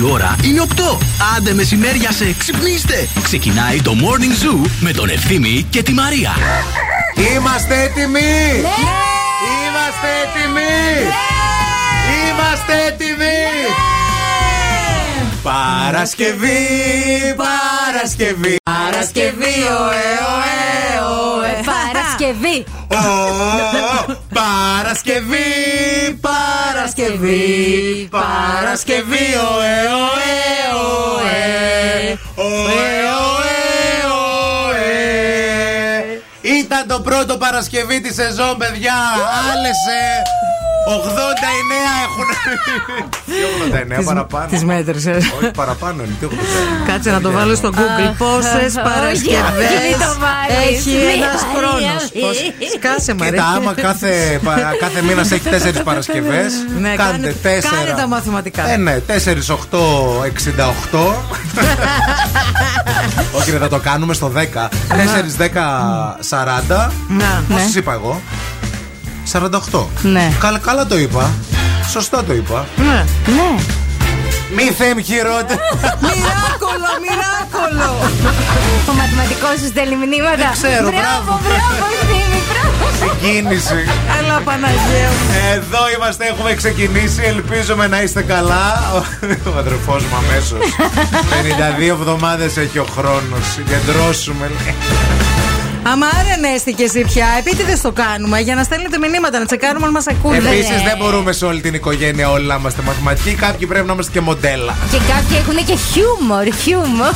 Η ώρα είναι 8. Άντε μεσημέρια σε ξυπνήστε. Ξεκινάει το Morning Zoo με τον Ευθύμη και τη Μαρία. Είμαστε έτοιμοι! Ναι! Είμαστε έτοιμοι! Είμαστε έτοιμοι! Παρασκευή, Παρασκευή. Παρασκευή, ωε, ωε, ωε. Παρασκευή. Ω, Παρασκευή, Παρασκευή, Παρασκευή, ωε, ωε, ωε, ωε, ωε, ωε. Ήταν το πρώτο Παρασκευή της σεζόν, παιδιά. Άλλε 89 έχουν. Τι 89 παραπάνω. Τις μέτρησες. Όχι παραπάνω είναι. Τι 89. Κάτσε να το βάλω στο Google. Πόσες Παρασκευές μην το βάλεις. έχει Μην ένας βάλεις. χρόνος. Σκάσε, Μαρία. Κοίτα, άμα κάθε, πα- κάθε μήνας έχει τέσσερις Παρασκευές, Ναι, κάντε κάνε- τέσσερα. κάνε τα μαθηματικά. Ε, ναι, 4, 8, 68. Όχι, ρε, θα το κάνουμε στο 10. 4, 10, 40. Να, ναι. Πόσε είπα εγώ; 48. Ναι. Καλά, καλά το είπα. Σωστά το είπα. Ναι. Ναι. Μη θέμ χειρότερα. Μοιράκολο, μοιράκολο. Ο μαθηματικός σου στέλνει μηνύματα. ξέρω, Μπράβο, μπράβο. μπράβο, Ευθύμη, μπράβο. Συγκίνηση. Έλα, Παναγία μου. Εδώ είμαστε, έχουμε ξεκινήσει. Ελπίζουμε να είστε καλά. Ο αδερφός μου αμέσως. 52 εβδομάδες έχει ο χρόνος. Συγκεντρώσουμε. λέει. Άμα άρενέστηκε εσύ πια, επίτηδες το κάνουμε για να στέλνετε μηνύματα, να τσεκάρουμε αν μας ακούνε. Επίσης, δεν μπορούμε σε όλη την οικογένεια όλοι να είμαστε μαθηματικοί. Κάποιοι πρέπει να είμαστε και μοντέλα. Και κάποιοι έχουν και χιούμορ, χιούμορ.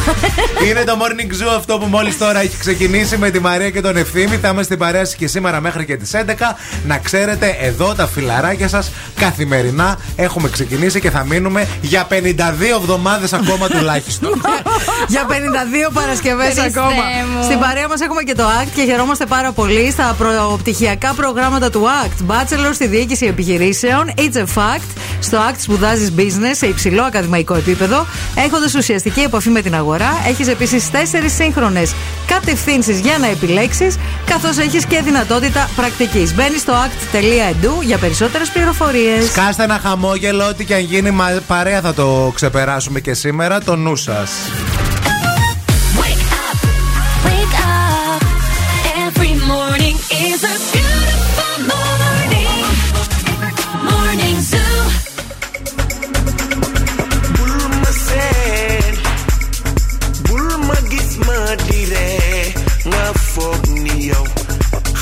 Είναι το morning zoo αυτό που μόλις τώρα έχει ξεκινήσει με τη Μαρία και τον Ευθύμη. Θα είμαστε στην παρέα σας και σήμερα μέχρι και τις 11. Να ξέρετε, εδώ τα φιλαράκια σας καθημερινά έχουμε ξεκινήσει και θα μείνουμε για 52 εβδομάδες ακόμα τουλάχιστον. Για 52 Παρασκευές Χριστέ ακόμα. μου. Στην παρέα μας έχουμε και το ACT και χαιρόμαστε πάρα πολύ στα προπτυχιακά προγράμματα του ACT. Bachelor στη διοίκηση επιχειρήσεων. It's a fact. Στο ACT σπουδάζεις business σε υψηλό ακαδημαϊκό επίπεδο, έχοντας ουσιαστική επαφή με την αγορά. Έχεις επίσης τέσσερις σύγχρονες κατευθύνσεις για να επιλέξεις, καθώς έχεις και δυνατότητα πρακτικής. Μπαίνεις στο act.edu για περισσότερες πληροφορίες. Σκάστε ένα χαμόγελο, ό,τι και αν γίνει μα- παρέα θα το ξεπεράσουμε και σήμερα. Το νου σας.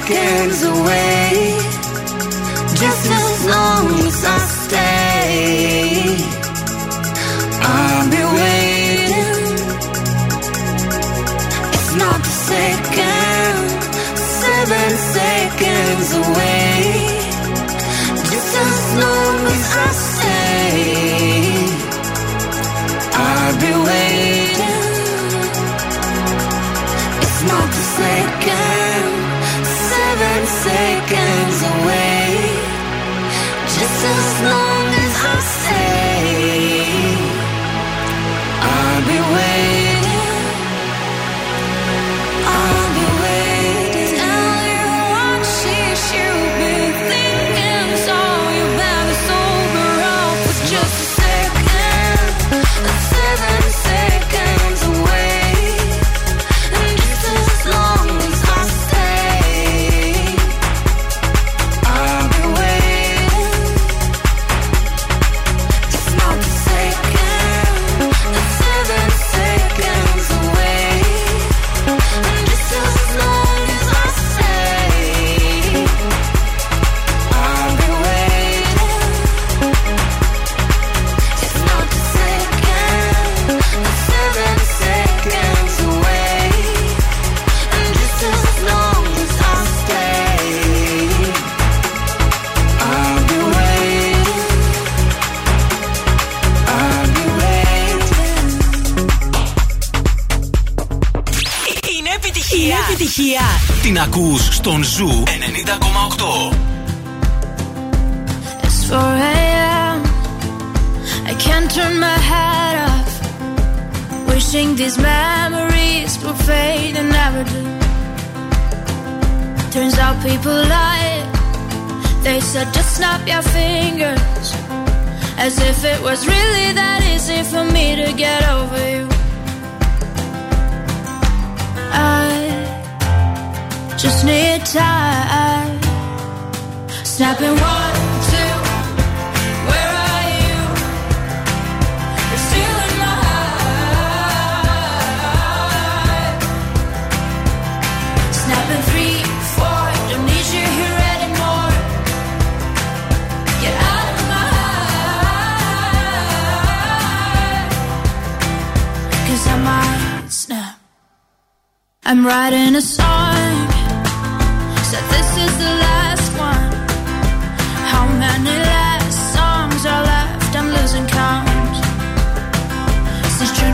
seconds away. Just ακούς στον Ζου 90,8. It's 4 a.m. I can't turn my head off. Wishing these memories will fade and never do. Turns out people lie. They said just snap your fingers. As if it was really that easy for me to get over you. Just need time. Snapping one, two. Where are you? You're my heart. Snapping three, four. Don't need you here anymore. Get out of my I might snap. I'm writing a song.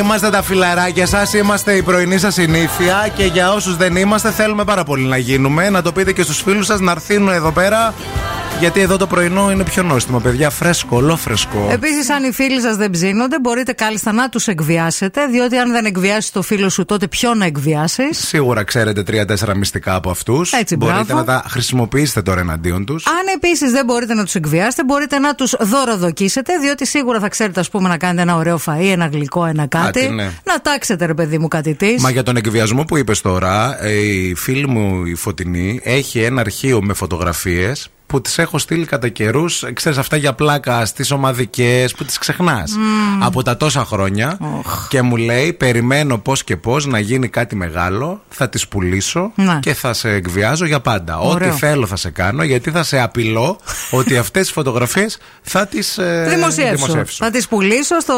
Είμαστε τα φιλαράκια σας, είμαστε η πρωινή σας συνήθεια και για όσους δεν είμαστε, θέλουμε πάρα πολύ να γίνουμε. Να το πείτε και στους φίλους σας να έρθουν εδώ πέρα Γιατί εδώ το πρωινό είναι πιο νόστιμο, παιδιά. Φρέσκο, ολόφρεσκο. Επίσης, αν οι φίλοι σας δεν ψήνονται, μπορείτε κάλλιστα να τους εκβιάσετε. Διότι αν δεν εκβιάσει το φίλο σου, τότε ποιον να εκβιάσεις; Σίγουρα ξέρετε τρία-τέσσερα μυστικά από αυτούς. Έτσι, Μπορείτε μπράβο. να τα χρησιμοποιήσετε τώρα εναντίον τους. Αν επίσης δεν μπορείτε να τους εκβιάσετε, μπορείτε να τους δωροδοκίσετε, διότι σίγουρα θα ξέρετε, ας πούμε, να κάνετε ένα ωραίο φαΐ, ένα γλυκό, ένα κάτι. Κάτι, ναι. Να τάξετε, ρε παιδί μου, κάτι της. Μα για τον εκβιασμό που είπες τώρα, ε, η φίλη μου η Φωτεινή έχει ένα αρχείο με φωτογραφίες που τις έχω στείλει κατά καιρούς. Ξέρεις αυτά για πλάκα στις ομαδικές που τις ξεχνάς. Από τα τόσα χρόνια. Και μου λέει: Περιμένω πώς και πώς να γίνει κάτι μεγάλο. Θα τις πουλήσω Ναι. και θα σε εκβιάζω για πάντα. Ωραίο. Ό,τι θέλω θα σε κάνω γιατί θα σε απειλώ ότι αυτές τις φωτογραφίες θα τις ε, Δημοσιεύσω. Θα τις πουλήσω στο.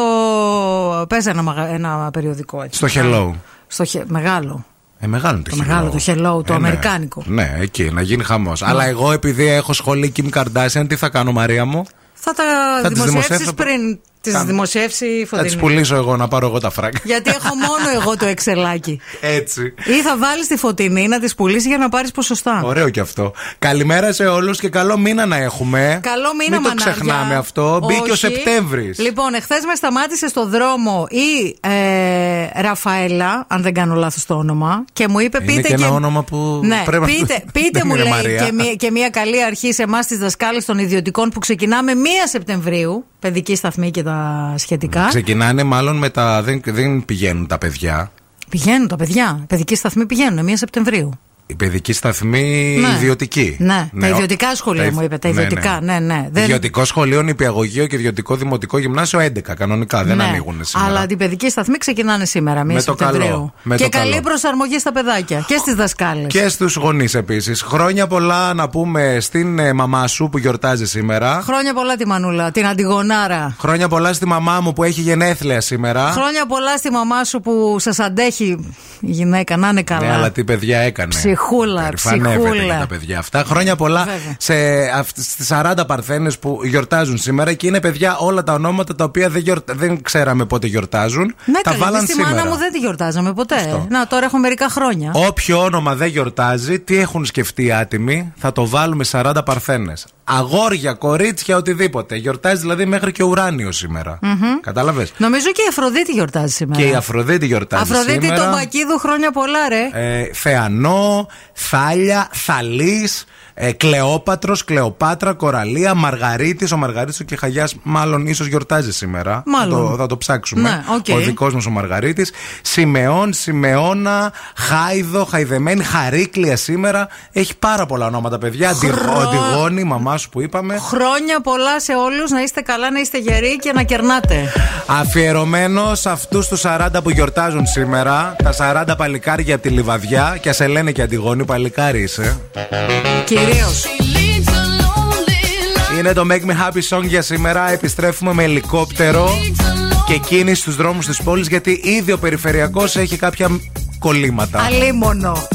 Πες ένα, μαγα- ένα περιοδικό έτσι. Στο Hello. Στο χε- μεγάλο. Ε, μεγάλο είναι το, Το μεγάλο, το Hello, το Ε, ναι. αμερικάνικο. Ναι, εκεί, να γίνει χαμός. Αλλά εγώ επειδή έχω σχολή Kim Kardashian, τι θα κάνω, Μαρία μου; Θα τα Θα τις δημοσιεύσεις δημοσιεύσω- πριν τις Κάνω. δημοσιεύσει η Θα τις φωτεινή. πουλήσω εγώ να πάρω εγώ τα φράγκα. Γιατί έχω μόνο εγώ το εξελάκι. Έτσι. Ή θα βάλεις τη φωτεινή να τις πουλήσεις για να πάρεις ποσοστά. Ωραίο κι αυτό. Καλημέρα σε όλους και καλό μήνα να έχουμε. Καλό μήνα, Μην το μανάρια. ξεχνάμε αυτό. Μπήκε ο Όχι. Σεπτέμβρης. Λοιπόν, εχθές με σταμάτησε στο δρόμο η ε, Ραφαέλα, αν δεν κάνω λάθος το όνομα, και μου είπε: Είναι Πείτε και ένα όνομα που ναι, πρέπει να- πείτε, πείτε Δεν μου, είναι λέει, Μαρία. και μία, και μία καλή αρχή σε εμάς τις δασκάλες των ιδιωτικών που ξεκινάμε 1 Σεπτεμβρίου, παιδική σταθμή και τα σχετικά. Ξεκινάνε μάλλον με τα. Δεν, δεν πηγαίνουν τα παιδιά. Πηγαίνουν τα παιδιά. Οι παιδικοί σταθμοί πηγαίνουν 1 Σεπτεμβρίου. Η παιδική σταθμή Ναι. ιδιωτική. Ναι, τα ο- ιδιωτικά σχολεία μου είπε, τα ιδιωτικά, ναι, ναι. Δεν- Ιδιωτικό σχολείο, νηπιαγωγείο και ιδιωτικό δημοτικό γυμνάσιο 11 κανονικά. Δεν Ναι. ανοίγουν σήμερα. Αλλά την παιδική σταθμή ξεκινάνε σήμερα, 1 Με το Σεπτεμβρίου. καλό, με και το καλή καλό. προσαρμογή στα παιδάκια και στις δασκάλες. Και στους γονείς επίσης. Χρόνια πολλά να πούμε στην ε, μαμά σου που γιορτάζει σήμερα. Χρόνια πολλά τη Μανούλα, την Αντιγονάρα. Χρόνια πολλά στη μαμά μου που έχει γενέθλια σήμερα. Χρόνια πολλά στη μαμά σου που σας αντέχει η γυναίκα, να είναι καλά. Ναι, αλλά τι παιδιά έκανε. Ψυχούλα, Περηφανεύεται ψυχούλα. για τα παιδιά αυτά. Χρόνια πολλά Βέβαια. σε αυ- στις 40 παρθένες που γιορτάζουν σήμερα και είναι παιδιά όλα τα ονόματα τα οποία δεν, γιορτα- δεν ξέραμε πότε γιορτάζουν. Ναι, τα καλή, βάλαν στη σήμερα. μάνα μου δεν τη γιορτάζαμε ποτέ. Να, τώρα έχω μερικά χρόνια. Όποιο όνομα δεν γιορτάζει, τι έχουν σκεφτεί οι άτιμοι, θα το βάλουμε 40 παρθένες. Αγόρια, κορίτσια, οτιδήποτε. Γιορτάζει δηλαδή μέχρι και ουράνιο σήμερα. Κατάλαβες; Νομίζω και η Αφροδίτη γιορτάζει σήμερα. Και η Αφροδίτη γιορτάζει Αφροδίτη σήμερα. τον Πακίδου, χρόνια πολλά, ρε. ε, Θεανό, Θάλια, Θαλής, ε, Κλεόπατρος, Κλεοπάτρα, Κοραλία, Μαργαρίτης. Ο Μαργαρίτης ο Κεχαγιάς μάλλον ίσως γιορτάζει σήμερα. Μάλλον. Θα το, θα το ψάξουμε. Ναι, οκ. Ο δικός μας ο Μαργαρίτης. Σιμεών, Σιμεώνα, Χάιδο, Χαϊδεμένη, Χαρίκλια σήμερα. Έχει πάρα πολλά ονόματα, παιδιά. Αντιγ- Αντιγόνη, η μαμά σου που είπαμε. Χρόνια πολλά σε όλους, να είστε καλά, να είστε γεροί και να κερνάτε. Αφιερωμένος σε αυτούς τους 40 που γιορτάζουν σήμερα, τα 40 παλικάρια από τη Λιβαδιά, και ας σε λένε και Αντιγόνη, παλικάρι είσαι. Κυρίω. Είναι το Make Me Happy Song για σήμερα. Επιστρέφουμε με ελικόπτερο και κίνηση στους δρόμους της πόλης γιατί ήδη ο περιφερειακός έχει κάποια κολλήματα. Αλίμονο.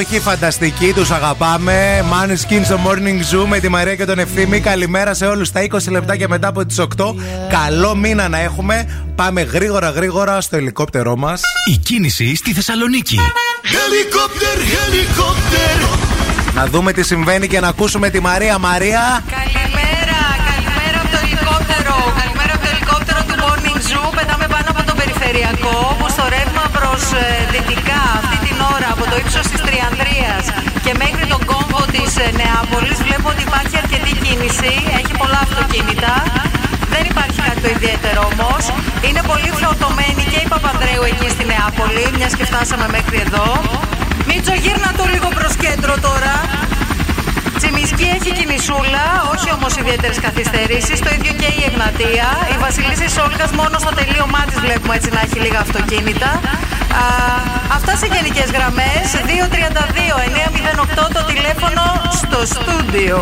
υπέροχοι, φανταστικοί, τους αγαπάμε. Money Skin στο Morning Zoo με τη Μαρία και τον Ευθύμη. Καλημέρα σε όλους τα 20 λεπτά και μετά από τις 8. Καλό μήνα να έχουμε. Πάμε γρήγορα γρήγορα στο ελικόπτερό μας. Η κίνηση στη Θεσσαλονίκη. Χελικόπτερ, χελικόπτερ. Να δούμε τι συμβαίνει και να ακούσουμε τη Μαρία. Μαρία. Καλημέρα, καλημέρα από το ελικόπτερο. Καλημέρα από το ελικόπτερο του Morning Zoo. Πετάμε πάνω από το περιφερειακό όπως στο ρεύμα προς ε, δυτικά το ύψος της Τριανδρία και μέχρι τον κόμβο της ε, Νεάπολης, βλέπω ότι υπάρχει αρκετή κίνηση. Έχει πολλά αυτοκίνητα. Δεν υπάρχει κάτι το ιδιαίτερο όμως. Είναι πολύ φλωτωμένη και η Παπανδρέου εκεί στη Νεάπολη, μιας και φτάσαμε μέχρι εδώ. Μίτσο, γύρνα το λίγο προς κέντρο τώρα. Τσιμισκή έχει κινησούλα, όχι όμως ιδιαίτερες καθυστερήσεις. Το ίδιο και η Εγνατία. Η Βασιλίση Σόλγα μόνο στο τελείωμά της βλέπουμε έτσι να έχει λίγα αυτοκίνητα. Α, αυτά σε γενικές γραμμές. 232-908 το τηλέφωνο στο στούντιο.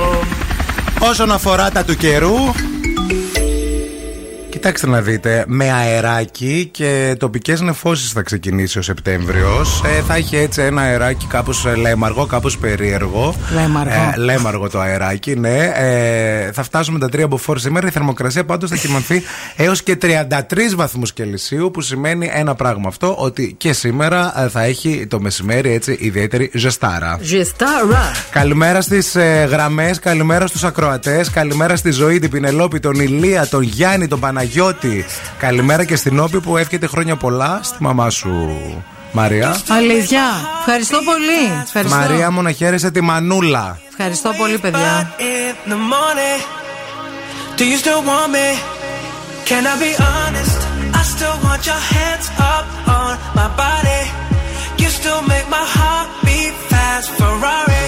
Όσον αφορά τα του καιρού, Κοιτάξτε να δείτε, με αεράκι και τοπικές νεφώσεις θα ξεκινήσει ο Σεπτέμβριος. Ε, θα έχει έτσι ένα αεράκι κάπως λέμαργο, κάπως περίεργο. Λέμαργο. Ε, λέμαργο το αεράκι, ναι. Ε, θα φτάσουμε τα 3 από φόρ σήμερα. Η θερμοκρασία πάντως θα κοιμανθεί έως και 33 βαθμούς Κελσίου, που σημαίνει ένα πράγμα αυτό, ότι και σήμερα ε, θα έχει το μεσημέρι έτσι ιδιαίτερη ζεστάρα. Ζεστάρα. Καλημέρα στις ε, γραμμές, καλημέρα στους ακροατές, καλημέρα στη ζωή, την Πινελόπη, τον Ηλία, τον Γιάννη, τον Παναγιώτη. Καλημέρα και στην Όπη που εύχεται χρόνια πολλά στη μαμά σου, Μαρία. Αλήθεια. Ευχαριστώ πολύ. Ευχαριστώ. Μαρία μου να χαίρεσαι τη Μανούλα. Ευχαριστώ πολύ, παιδιά. in the morning. Do you still want me? Can I be honest? I still want your hands up on my body. You still make my heart beat fast. Ferrari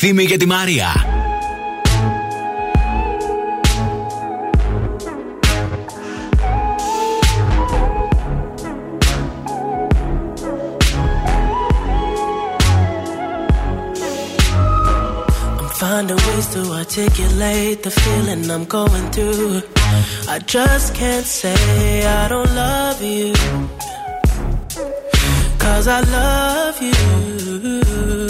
Ευθύμη και τη Μαρία. I'm finding ways to articulate the feeling I'm going through. I just can't say I don't love you. Cause I love you.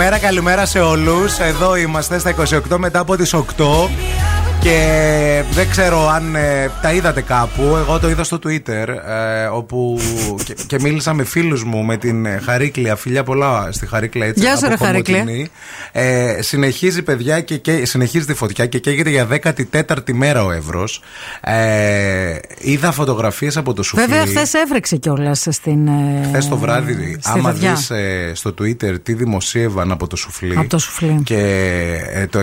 Καλημέρα, καλημέρα σε όλους. Εδώ είμαστε στα 28 μετά από τις 8. Και δεν ξέρω αν ε, τα είδατε κάπου. Εγώ το είδα στο Twitter. ε, όπου και, και μίλησα με φίλους μου με την ε, Χαρίκλια. Φιλιά πολλά στη Χαρίκλια έτσι. Γεια σου, από ρε, Χαρίκλια. Κομωτινή. Ε, συνεχίζει, παιδιά, και, και συνεχίζει τη φωτιά και καίγεται για 14η μέρα ο Εύρος. Ε, είδα φωτογραφίες από το σουφλί. Βέβαια, χθες έβρεξε κιόλας στην. ε, Χθες το βράδυ, στη άμα Δαδιά. δεις στο Twitter τι δημοσίευαν από το σουφλί. Από το σουφλί. Και ε, το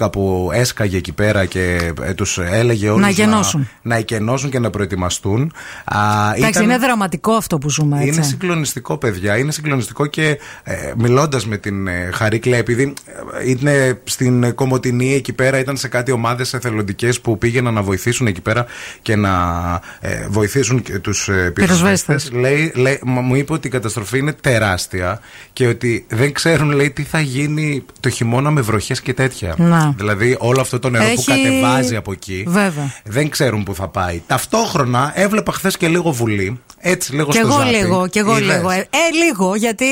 112 που έσκαγε εκεί πέρα και ε, τους έλεγε όλους Να γενώσουν. Να, να εκενώσουν και να προετοιμαστούν. Α, Εντάξει, ήταν- είναι δραματικό αυτό που ζούμε έτσι. είναι συγκλονιστικό, παιδιά. Είναι συγκλονιστικό και ε, μιλώντας με την ε, Χαρίκλα, επειδή ε, είναι στην ε, Κομωτινή εκεί πέρα, ήταν σε κάτι ομάδες εθελοντικές που πήγαιναν να βοηθήσουν εκεί πέρα και να ε, βοηθήσουν τους ε, πυροσβέστες. Πυροσβέστες. Λέει, λέει, μα- μου είπε ότι η καταστροφή είναι τεράστια και ότι δεν ξέρουν, λέει, τι θα γίνει το χειμώνα με βροχές και τέτοια. Να. Δηλαδή, όλο αυτό το νερό που Έχει- κατεβάζει από εκεί. Βέβαια. Δεν ξέρουν που θα πάει. Ταυτόχρονα έβλεπα χθες και λίγο βουλή. Έτσι, λίγο Κι στο εγώ ζάπι. λίγο, κι εγώ Είδες; λίγο. Ε, ε, λίγο, γιατί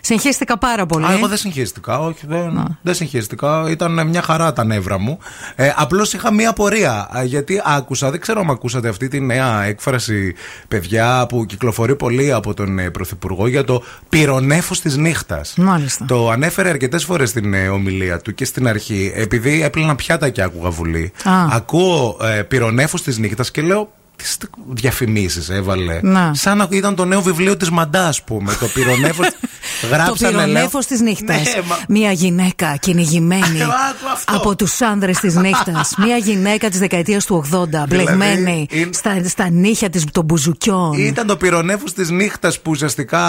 συγχύστηκα πάρα πολύ. Α, εγώ δεν συγχύστηκα. Όχι, δεν, δεν συγχύστηκα. Ήταν μια χαρά τα νεύρα μου. Ε, Απλώς είχα μία απορία. Α, Γιατί άκουσα, δεν ξέρω αν ακούσατε αυτή τη νέα έκφραση, παιδιά, που κυκλοφορεί πολύ από τον ε, Πρωθυπουργό για το πυρονέφος της νύχτας. Μάλιστα. Το ανέφερε αρκετές φορές στην ε, ομιλία του και στην αρχή, επειδή έπλαινα πιάτα και άκουγα βουλή. Α. Ακούω ε, πυρονέφο της νύχτας και λέω. Τι διαφημίσεις έβαλε. Να. Σαν να ήταν το νέο βιβλίο της Μαντάς, ας πούμε. Το πυρονέφο. το Γράψανε, λέω- πυρονέφο της νύχτας. Ναι, μα- Μια γυναίκα κυνηγημένη Άκου αυτό. από τους άνδρες της νύχτας. Μια γυναίκα της δεκαετίας του 80, μπλεγμένη είναι- στα, στα νύχια της των μπουζουκιών. Ήταν το πυρονέφος της νύχτας που ουσιαστικά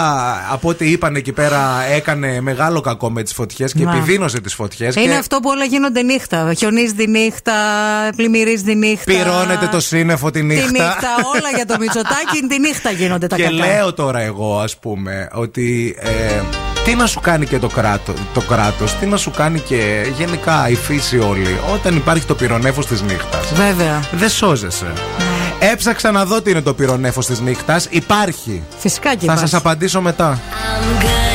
από ό,τι είπαν εκεί πέρα έκανε μεγάλο κακό με τις φωτιές και Να. επιδίνωσε τις φωτιές. Είναι αυτό που όλα γίνονται νύχτα. Χιονίζει τη νύχτα, πλημμυρίζει τη νύχτα. Πυρώνεται το σύννεφο τη Τη νύχτα. νύχτα, όλα για το Μητσοτάκι, τη νύχτα γίνονται τα και κακά. λέω τώρα εγώ, ας πούμε, ότι. Ε, τι να σου κάνει και το, κράτο, το κράτος, τι να σου κάνει και γενικά η φύση όλη όταν υπάρχει το πυρονέφος της νύχτας. Βέβαια. Δεν σώζεσαι. Έψαξα να δω τι είναι το πυρονέφος της νύχτας. Υπάρχει. Φυσικά και Θα υπάρχει. σας απαντήσω μετά. I'm good,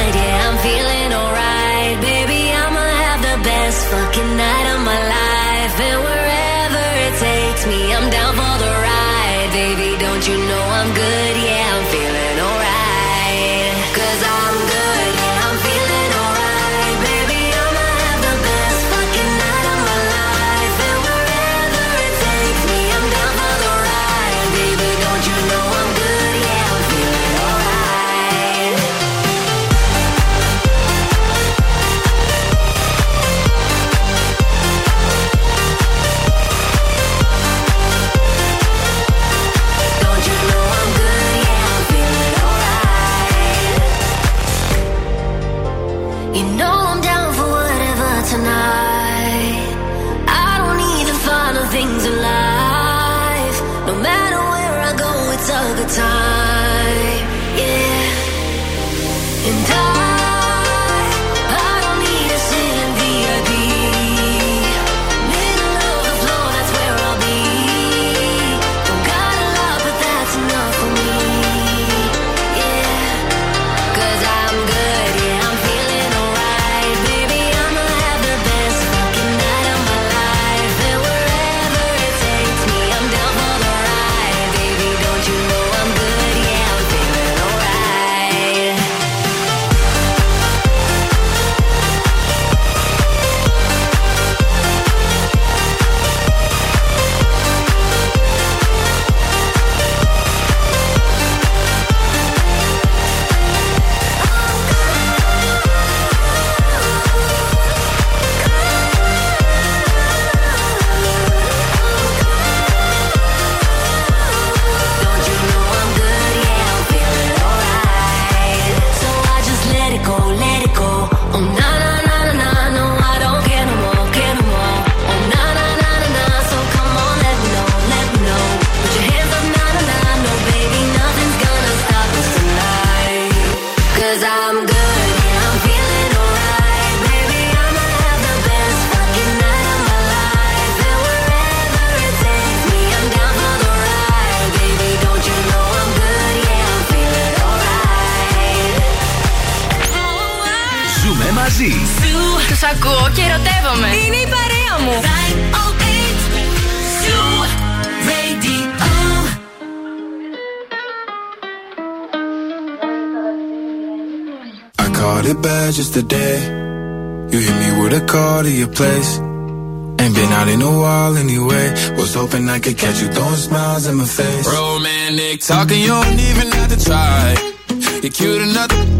ακούω και ερωτεύομαι. Είναι η παρέα μου. I caught it bad just today. You hit me with a call to your place. Ain't been out in a while anyway. Was hoping I could catch you throwing smiles in my face. Romantic talking, you don't even have to try. You're cute enough to f-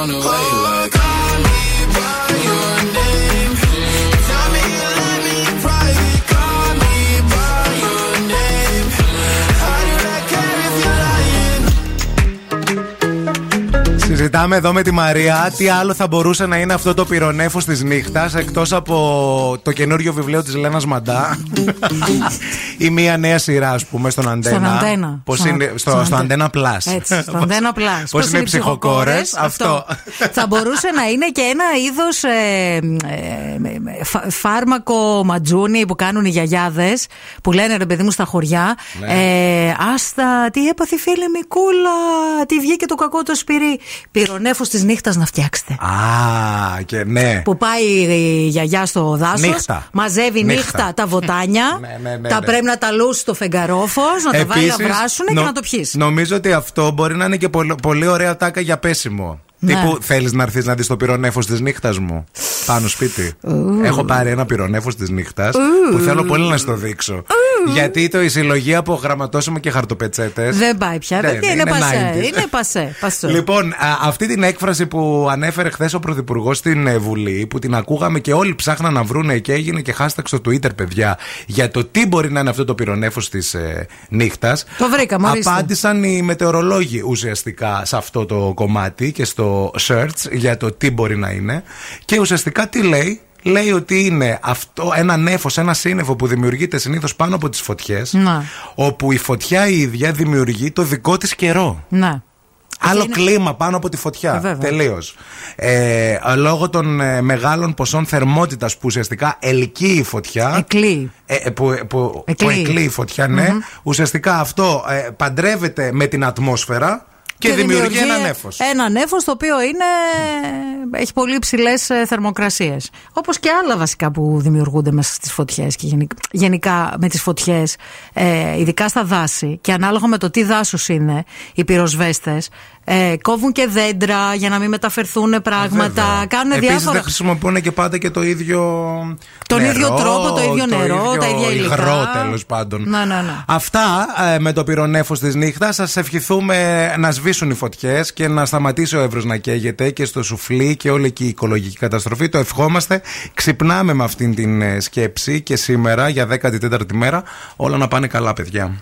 On the way. Like, call me by your name. Tell me you love me in private. Call me by your name. I do not care if you're lying. Συζητάμε εδώ με τη Μαρία τι άλλο θα μπορούσε να είναι αυτό το πυρονέφος της νύχτας εκτός από το καινούριο βιβλίο της Λένας Μαντά ή μια νέα σειρά ας πούμε στον Αντένα. Στον Αντένα. Πώς Στον είναι, Αντε- στο, στον στο Αντε- Αντένα Plus. Έτσι, στο Αντένα Plus. Πώς είναι οι ψυχοκόρες. Αυτό; Θα μπορούσε να είναι και ένα είδος ε, ε, φα- φάρμακο ματζούνι που κάνουν οι γιαγιάδες που λένε ρε παιδί μου στα χωριά. Ναι. Ε, άστα, τι έπαθε η φίλη Μικούλα, τι βγήκε το κακό το σπυρί. Πυρονέφος της νύχτας να φτιάξετε. Α, και ναι. Που πάει η γιαγιά στο δάσος, Νύχτα. μαζεύει νύχτα, Νύχτα. τα βοτάνια. Ναι, ναι, ναι, τα ναι. πρέπει να τα λούσει στο φεγγαρόφο, να τα βάλει να Επίσης, βράσουν και νο- να το πιεις. Νομίζω ότι αυτό μπορεί να είναι και πολύ, πολύ ωραία τάκα για πέσιμο. Ναι. Τύπου θέλεις να έρθεις να δεις το πυρονέφος της νύχτας μου; Πάνω σπίτι. Έχω πάρει ένα πυρονέφος της νύχτας που θέλω πολύ να στο δείξω. Γιατί το η συλλογία από γραμματόσημα και χαρτοπετσέτες. Δεν πάει πια. Δεν, είναι, είναι πασέ. 90s. Είναι πασέ. πασέ. Λοιπόν, α, αυτή την έκφραση που ανέφερε χθες ο Πρωθυπουργός στην ε, Βουλή, που την ακούγαμε και όλοι ψάχναν να βρούνε και έγινε και hashtag στο Twitter, παιδιά, για το τι μπορεί να είναι αυτό το πυρονέφος της ε, νύχτας. Το βρήκαμε, ορίστε. Απάντησαν οι μετεωρολόγοι ουσιαστικά σε αυτό το κομμάτι και στο search για το τι μπορεί να είναι. Και ουσιαστικά τι λέει. Λέει ότι είναι αυτό ένα νέφος, ένα σύννεφο που δημιουργείται συνήθως πάνω από τις φωτιές Να. όπου η φωτιά η ίδια δημιουργεί το δικό της καιρό. Ναι. Άλλο είναι- κλίμα πάνω από τη φωτιά. Ε, βέβαια. Τελείως. Ε, λόγω των ε, μεγάλων ποσών θερμότητας που ουσιαστικά ελκύει η φωτιά. Εκλείει. Ε, ε, που, που, Εκλείει. που εκλείει η φωτιά, ναι. Ουσιαστικά αυτό ε, παντρεύεται με την ατμόσφαιρα και, δημιουργεί, ένα νέφο. Ένα νέφος το οποίο είναι, έχει πολύ υψηλές θερμοκρασίες. Όπως και άλλα βασικά που δημιουργούνται μέσα στις φωτιές και γενικά, γενικά με τις φωτιές, ε, ειδικά στα δάση και ανάλογα με το τι δάσος είναι οι πυροσβέστες, ε, κόβουν και δέντρα για να μην μεταφερθούν πράγματα. Κάνουν Επίσης διάφορα. δεν χρησιμοποιούν και πάντα και το ίδιο. Τον νερό, ίδιο τρόπο, το ίδιο νερό, τα ίδια υλικά. υγρό τέλος πάντων. Ναι, ναι, ναι. Αυτά ε, με το πυρονέφος της νύχτας. Σας ευχηθούμε να σβήσουν οι φωτιές και να σταματήσει ο Εύρος να καίγεται και στο σουφλί και όλη εκεί η οικολογική καταστροφή. Το ευχόμαστε. Ξυπνάμε με αυτήν την ε, σκέψη και σήμερα για 14η μέρα όλα να πάνε καλά, παιδιά.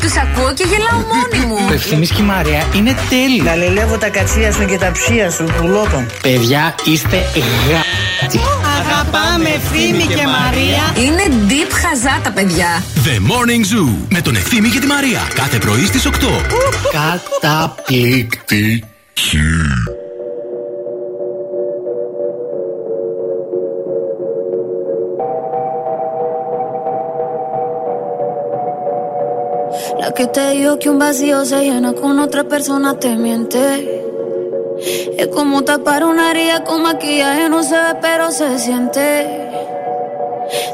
Τους ακούω και γελάω μόνη μου. Ο Ευθύμης και η Μαρία είναι τέλειοι. Λαλελεύω τα κατσία σου και τα ψία σου, πουλόπων. Παιδιά, είστε γα... Αγαπάμε Ευθύμη και Μαρία. Είναι deep χαζά τα παιδιά. The Morning Zoo με τον Ευθύμη και τη Μαρία. Κάθε πρωί στις 8. Καταπληκτική. La que te dijo que un vacío se llena con otra persona te miente. Es como tapar una herida con maquillaje, no se ve, pero se siente.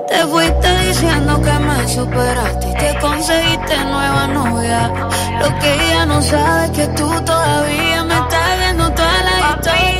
Te fuiste diciendo que me superaste y te conseguiste nueva novia. Lo que ella no sabe es que tú todavía me estás viendo toda la historia,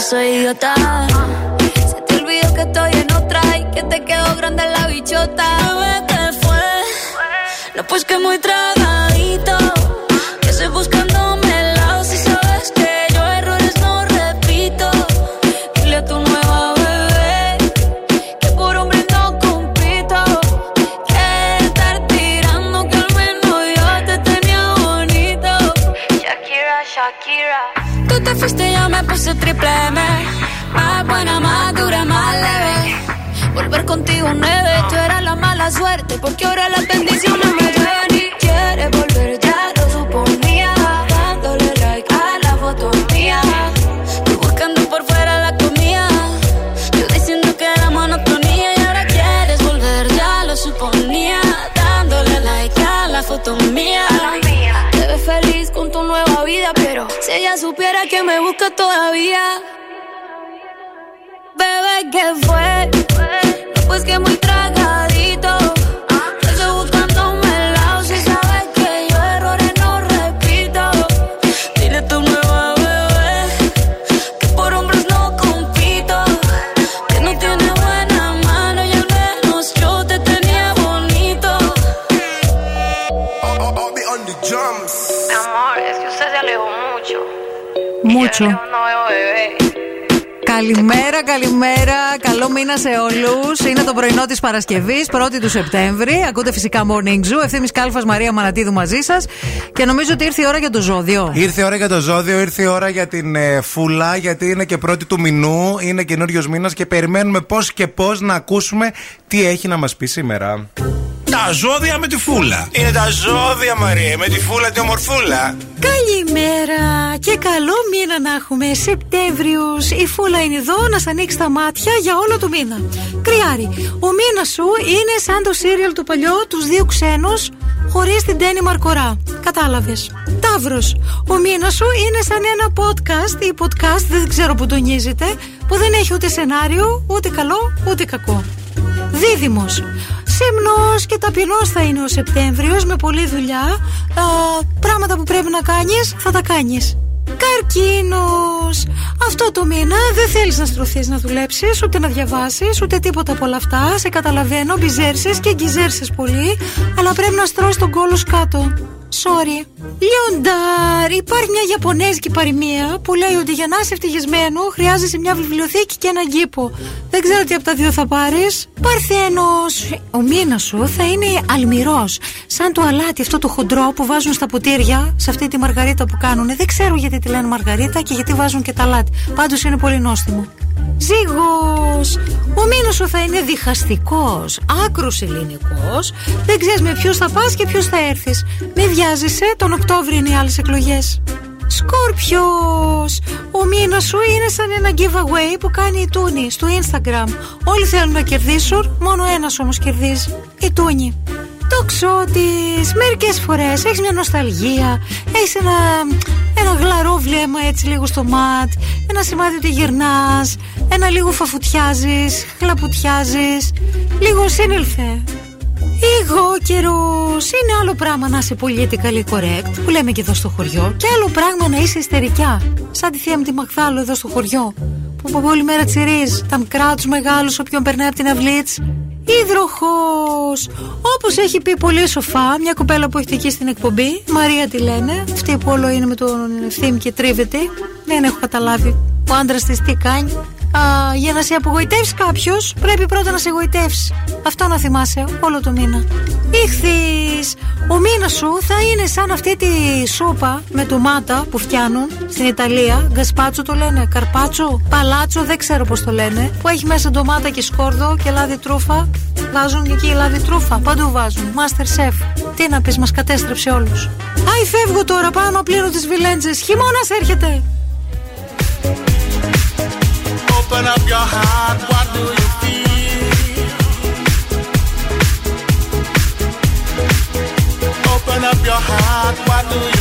soy idiota. Se te olvidó que estoy en otra y que te quedó grande la bichota. ¿qué fue? No, pues que muy tragadito. Porque ahora las bendiciones me llueven y quieres volver, ya lo suponía. Dándole like a la foto mía. Tú buscando por fuera la comida. Yo diciendo que era monotonía y ahora quieres volver, ya lo suponía. Dándole like a la foto mía. Te ves feliz con tu nueva vida, pero si ella supiera que me busca todavía. Bebé, ¿qué fue? No, pues que muy tragadito. Μούτσο. Καλημέρα, καλημέρα. Καλό μήνα σε όλους. Είναι το πρωινό της Παρασκευής, 1η του Σεπτέμβρη. Ακούτε φυσικά Morning Zoo. Ευθύνη Κάλφας Μαρία Μανατίδου μαζί σας. Και νομίζω ότι ήρθε η ώρα για το ζώδιο. Ήρθε η ώρα για το ζώδιο, ήρθε η ώρα για την ε, φούλα, γιατί είναι και πρώτη του μηνού, είναι καινούριος μήνας και περιμένουμε πώς και πώς να ακούσουμε τι έχει να μας πει σήμερα. Τα ζώδια με τη φούλα. Είναι τα ζώδια, Μαρία, με τη φούλα τη ομορφούλα. Καλημέρα και καλό μήνα να έχουμε. Σεπτέμβριος. Η φούλα είναι εδώ να σα ανοίξει τα μάτια για όλο το μήνα. Κρυάρι, ο μήνας σου είναι σαν το σύριαλ του παλιό, τους δύο ξένους, χωρίς την τέννη μαρκορά. Κατάλαβες. Ταύρος, ο μήνας σου είναι σαν ένα podcast ή podcast, δεν ξέρω που τονίζεται, που δεν έχει ούτε σενάριο, ούτε καλό, ούτε κακό. Δίδυμος Σεμνός και ταπεινός θα είναι ο Σεπτέμβριος με πολλή δουλειά. Α, Πράγματα που πρέπει να κάνεις θα τα κάνεις. Καρκίνος! Αυτό το μήνα δεν θέλεις να στρωθείς να δουλέψεις Ούτε να διαβάσεις ούτε τίποτα από όλα αυτά. Σε καταλαβαίνω μπιζέρσες και γκιζέρσες πολύ Αλλά πρέπει να στρώσει τον κόλος κάτω Sorry. Λιοντάρ, υπάρχει μια Ιαπωνέζικη παροιμία που λέει ότι για να είσαι ευτυχισμένο χρειάζεσαι μια βιβλιοθήκη και έναν κήπο. Δεν ξέρω τι από τα δύο θα πάρεις. Παρθένος, ο μήνας σου θα είναι αλμυρός. Σαν το αλάτι αυτό το χοντρό που βάζουν στα ποτήρια, σε αυτή τη μαργαρίτα που κάνουν. Δεν ξέρω γιατί τη λένε μαργαρίτα και γιατί βάζουν και τα αλάτι. Πάντως είναι πολύ νόστιμο. Ζήγος Ο μήνος σου θα είναι διχαστικός Άκρος ελληνικός. Δεν ξέρεις με ποιους θα πας και ποιους θα έρθεις. Μη βιάζεσαι Τον Οκτώβριο είναι οι άλλες εκλογές. Σκόρπιος Ο μήνα σου είναι σαν ένα giveaway που κάνει η Τούνη στο Instagram. Όλοι θέλουν να κερδίσουν Μόνο ένας όμως κερδίζει Η Τούνη Τοξότης Μερικές φορές έχεις μια νοσταλγία Έχεις ένα, ένα γλαρό βλέμμα έτσι λίγο στο ματ Ένα σημάδι ότι γυρνάς Ένα λίγο φαφουτιάζεις Χλαπουτιάζεις. Λίγο σύνελθε εγώ καιρός. Είναι άλλο πράγμα να είσαι politically correct που λέμε και εδώ στο χωριό και άλλο πράγμα να είσαι ιστερικιά. Σαν τη θεία μου τη Μαχθάλου εδώ στο χωριό που από όλη μέρα τσιρίζει τα μικρά τους μεγάλους όποιον περνάει από την αυλή Υδροχός Όπως έχει πει πολύ σοφά Μια κοπέλα που έχει εκεί στην εκπομπή Μαρία τη λένε Αυτή που όλο είναι με τον ευθύμη και τρίβεται Δεν έχω καταλάβει Ο άντρας της τι κάνει Α, για να σε απογοητεύσει κάποιος, πρέπει πρώτα να σε εγωιτεύσει. Αυτό να θυμάσαι όλο το μήνα. Ήχθης! Ο μήνας σου θα είναι σαν αυτή τη σούπα με ντομάτα που φτιάνουν στην Ιταλία. Γκασπάτσο το λένε, καρπάτσο, παλάτσο, δεν ξέρω πώς το λένε. Που έχει μέσα ντομάτα και σκόρδο και λάδι τρούφα. Βάζουν και εκεί λάδι τρούφα. Παντού βάζουν. Master Chef. Τι να πεις, μας κατέστρεψε όλους. Άι, φεύγω τώρα, πάω να πλύνω τις βιλέντζες. Χειμώνας έρχεται. Open up your heart, what do you feel? Open up your heart, what do you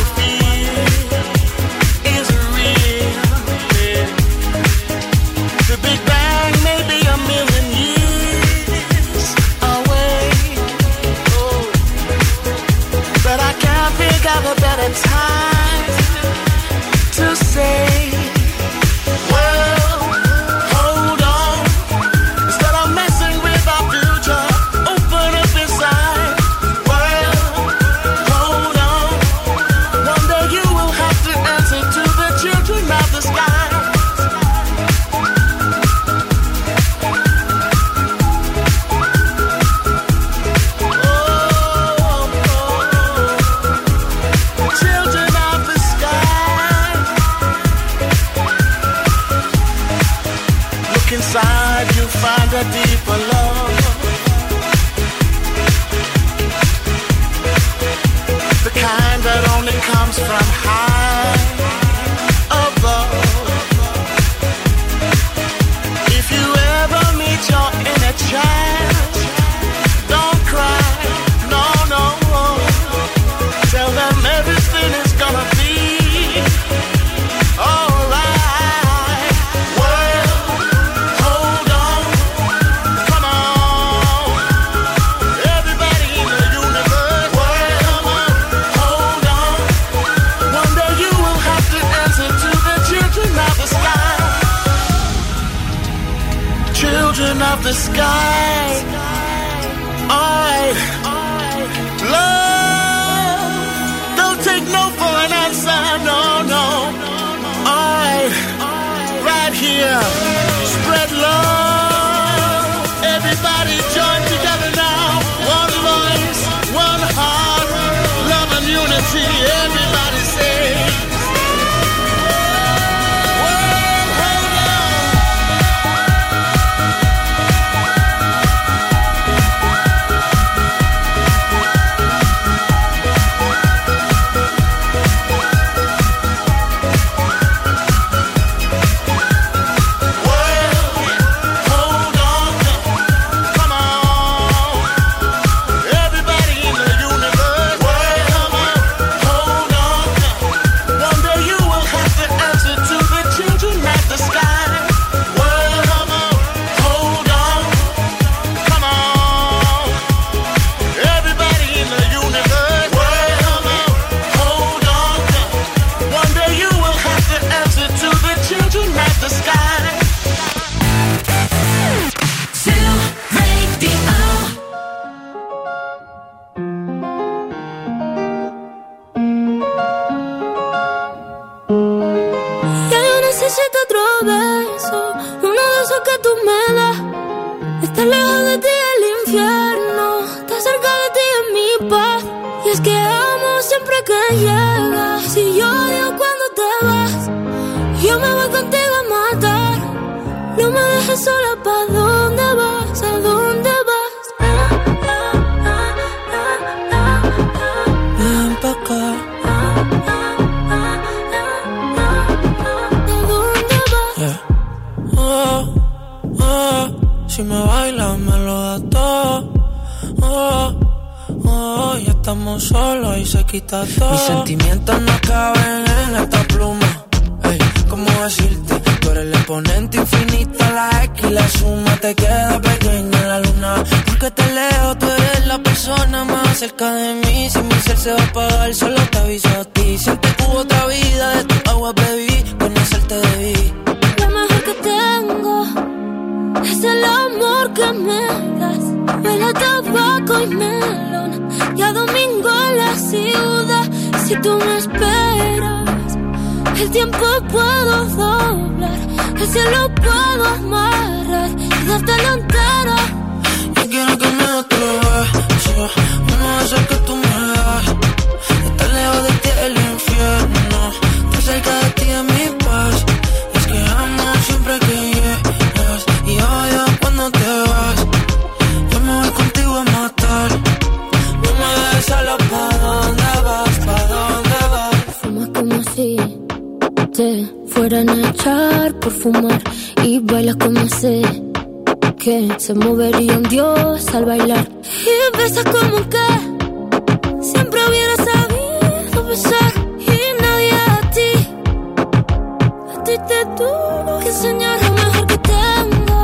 a ti te tuvo que enseñar lo mejor que tengo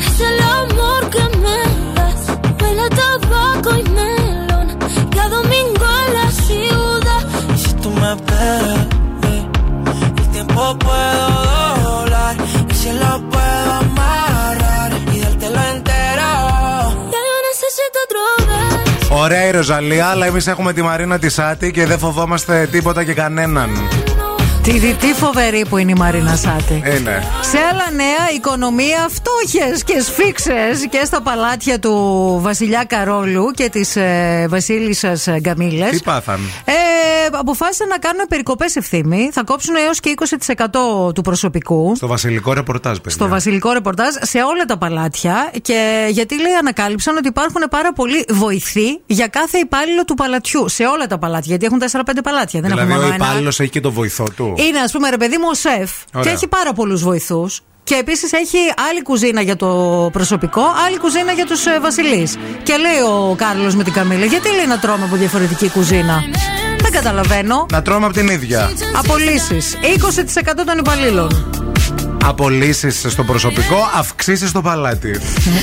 es el amor que me das huele a tabaco y melón y a domingo en la ciudad Y si tú me esperas, eh, el tiempo puedo doblar, el cielo puedo amarrar y dártelo entero. Ya yo necesito otro beso. Ωραία η Ροζαλία, αλλά εμεί έχουμε τη Μαρίνα τη Σάτι και δεν φοβόμαστε τίποτα και κανέναν. Τι, τι, τι φοβερή που είναι η Μαρίνα Σάτι. Είναι. Σε άλλα νέα, οικονομία, φτώχειε και σφίξες και στα παλάτια του Βασιλιά Καρόλου και της ε, Βασίλισσας Γκαμίλες. Τι πάθαν. Ε, αποφάσισαν να κάνουν περικοπές ευθύμη. Θα κόψουν έως και 20% του προσωπικού. Στο βασιλικό ρεπορτάζ, παιδιά. Στο βασιλικό ρεπορτάζ σε όλα τα παλάτια. Και γιατί λέει, ανακάλυψαν ότι υπάρχουν πάρα πολλοί βοηθοί για κάθε υπάλληλο του παλατιού. Σε όλα τα παλάτια. Γιατί έχουν 4-5 παλάτια. Δεν Δηλαδή έχουν ο μόνο ένα. υπάλληλος έχει και το βοηθό του. Είναι, ας πούμε, ρε παιδί μου, ο σεφ. Ωραία. Και έχει πάρα πολλούς βοηθούς. Και επίσης έχει άλλη κουζίνα για το προσωπικό, άλλη κουζίνα για τους ε, βασιλείς. Και λέει ο Κάρλος με την Καμίλα, γιατί λέει να τρώμε από διαφορετική κουζίνα; Δεν καταλαβαίνω. Να τρώμε από την ίδια. Απολύσεις. 20% των υπαλλήλων. Απολύσεις στο προσωπικό, αυξήσεις στο παλάτι.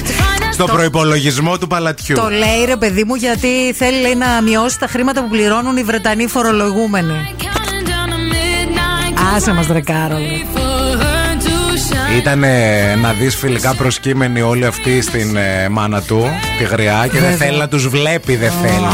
στο προπολογισμό του παλατιού. Το λέει ρε παιδί μου γιατί θέλει λέει, να μειώσει τα χρήματα που πληρώνουν οι Βρετανοί φορολογούμενοι. Άσε μας ρε Κάρολο. Ήταν να δεις φιλικά προσκύμενοι όλοι αυτοί στην ε, μάνα του, τη γριά, και δεν Βέβαια. θέλει να τους βλέπει, δεν θέλει.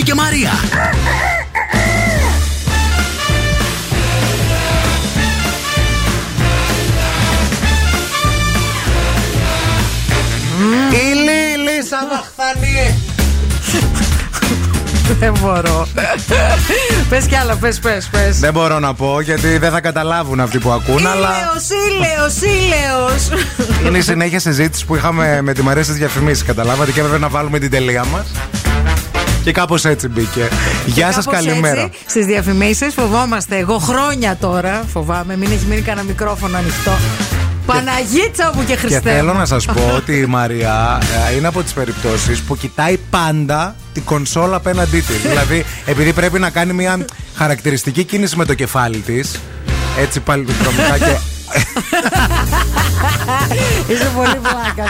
Ευθύμη και Μαρία. Η Λίλη Σαμαχθανή. Δεν μπορώ. πες κι άλλα, πες, πες, πες. Δεν μπορώ να πω γιατί δεν θα καταλάβουν αυτοί που ακούν, αλλά Ήλαιος, ήλαιος, ήλαιος. είναι η συνέχεια συζήτηση που είχαμε με τη Μαρία στις διαφημίσεις. Καταλάβατε και έπρεπε να βάλουμε την τελεία μας. Και κάπως έτσι μπήκε. Γεια σας, καλημέρα. Στις διαφημίσεις φοβόμαστε. Εγώ χρόνια τώρα φοβάμαι. Μην έχεις μείνει κανένα μικρόφωνο ανοιχτό. Παναγίτσα μου και Και Χριστέ. θέλω μου. να σας πω ότι η Μαρία ε, είναι από τις περιπτώσεις που κοιτάει πάντα την κονσόλα απέναντί της. δηλαδή, επειδή πρέπει να κάνει μια χαρακτηριστική κίνηση με το κεφάλι της. Έτσι πάλι δρομικά και. Είσαι πολύ πλάκα.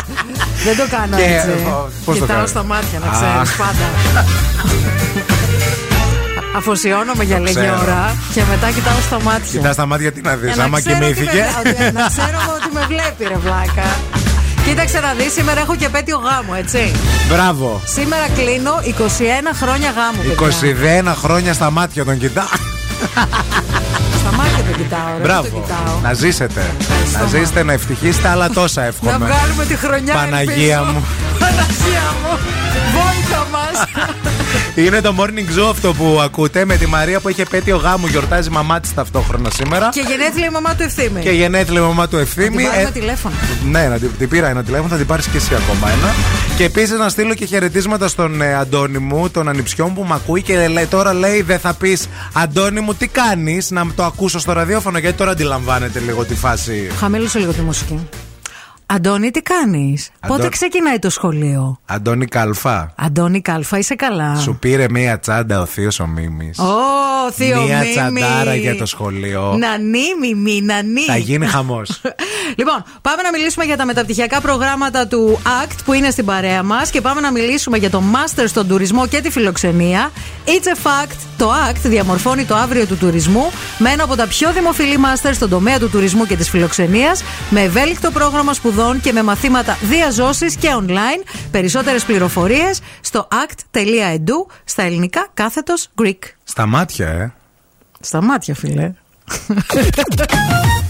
Δεν το κάνω Και, έτσι. ο, πώς το Κοιτάω κάνεις; στα μάτια, να Α. ξέρεις πάντα. Αφοσιώνομαι για λίγη ξέρω. ώρα και μετά κοιτάω στα μάτια. Κοιτάς στα μάτια τι να δεις. Για να Άμα ξέρω τι κοιμήθηκε. με- ότι- Να ξέρω ότι με βλέπει, ρε βλάκα. Κοίταξε να δεις, σήμερα έχω και επέτειο γάμου, έτσι. Μπράβο. Σήμερα κλείνω 21 χρόνια γάμου, παιδιά. 21 χρόνια στα μάτια τον κοιτά. Στα μάτια το κοιτάω, ρε. δεν Το Μπράβο. κοιτάω. Να ζήσετε. Να ζήσετε, να ευτυχήσετε, αλλά τόσα Να εύχομαι. βγάλουμε τη χρονιά Παναγία ελπίζω. μου. Παναγία μου. Βόηθα μας. Είναι το morning zoo αυτό που ακούτε με τη Μαρία που έχει επέτειο γάμου. Γιορτάζει η μαμά της ταυτόχρονα σήμερα. Και γενέθλια η μαμά του ευθύμη. Και γενέθλια η μαμά του Την ευθύμη. πάρουμε Ε, τηλέφωνο. Ναι, να την, την πήρα ένα τηλέφωνο, θα την πάρεις και εσύ ακόμα ένα. Και επίσης να στείλω και χαιρετίσματα στον ε, Αντώνη μου, τον ανιψιό μου που με ακούει και λέει, τώρα λέει δεν θα πεις Αντώνη μου τι κάνεις, να το ακούσω στο ραδιόφωνο γιατί τώρα αντιλαμβάνεται λίγο τη φάση. Χαμήλωσε λίγο τη μουσική. Αντώνη, τι κάνεις; Αντώ- Πότε ξεκινάει το σχολείο; Αντώνη Καλφά. Αντώνη Κάλφα, είσαι καλά; Σου πήρε μία τσάντα ο θείος ο Μίμης. Ω, θείος Μία Μίμης. τσαντάρα για το σχολείο. Νανί, μιμί, νανί. Θα γίνει χαμός. Λοιπόν, πάμε να μιλήσουμε για τα μεταπτυχιακά προγράμματα του ACT που είναι στην παρέα μας και πάμε να μιλήσουμε για το Master στον τουρισμό και τη φιλοξενία. It's a fact, το ACT διαμορφώνει το αύριο του τουρισμού με ένα από τα πιο δημοφιλή Master στον τομέα του τουρισμού και της φιλοξενίας, με ευέλικτο πρόγραμμα σπουδών και με μαθήματα διαζώσει και online. Περισσότερες πληροφορίες στο act.edu στα ελληνικά κάθετος Greek. Στα μάτια, ε. Στα μάτια, φίλε.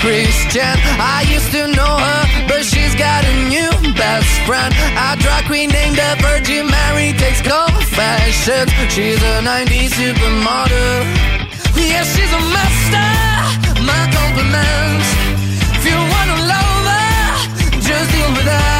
Christian. I used to know her, but she's got a new best friend. A drag queen named the Virgin Mary takes confessions. She's a 90s supermodel. Yeah, she's a master. My compliments. If you wanna love her, just deal with her.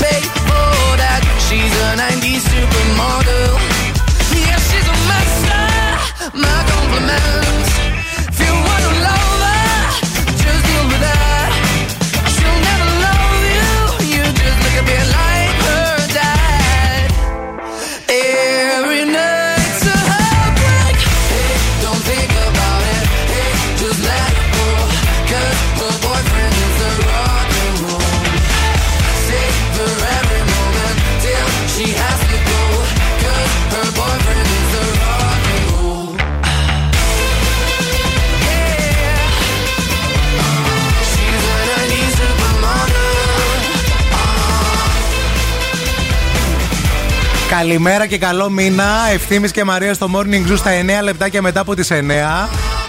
Καλημέρα και καλό μήνα. Ευθύμης και Μαρία στο Morning Zoo στα 9 λεπτάκια μετά από τις 9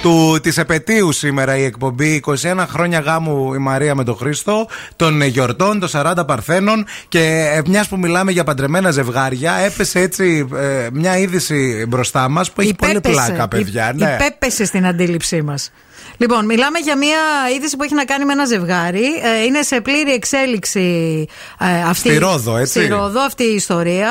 του, της επαιτίου σήμερα η εκπομπή 21 χρόνια γάμου η Μαρία με τον Χρήστο των γιορτών, των 40 παρθένων και ε, μιας που μιλάμε για παντρεμένα ζευγάρια έπεσε έτσι ε, μια είδηση μπροστά μας που έχει πολύ Υπέπεσε. πλάκα παιδιά ναι. Υπέπεσε στην αντίληψή μας. Λοιπόν, μιλάμε για μια είδηση που έχει να κάνει με ένα ζευγάρι. Ε, είναι σε πλήρη εξέλιξη ε, αυτή, Στη Ρόδο, έτσι. Στη Ρόδο αυτή η ιστορία.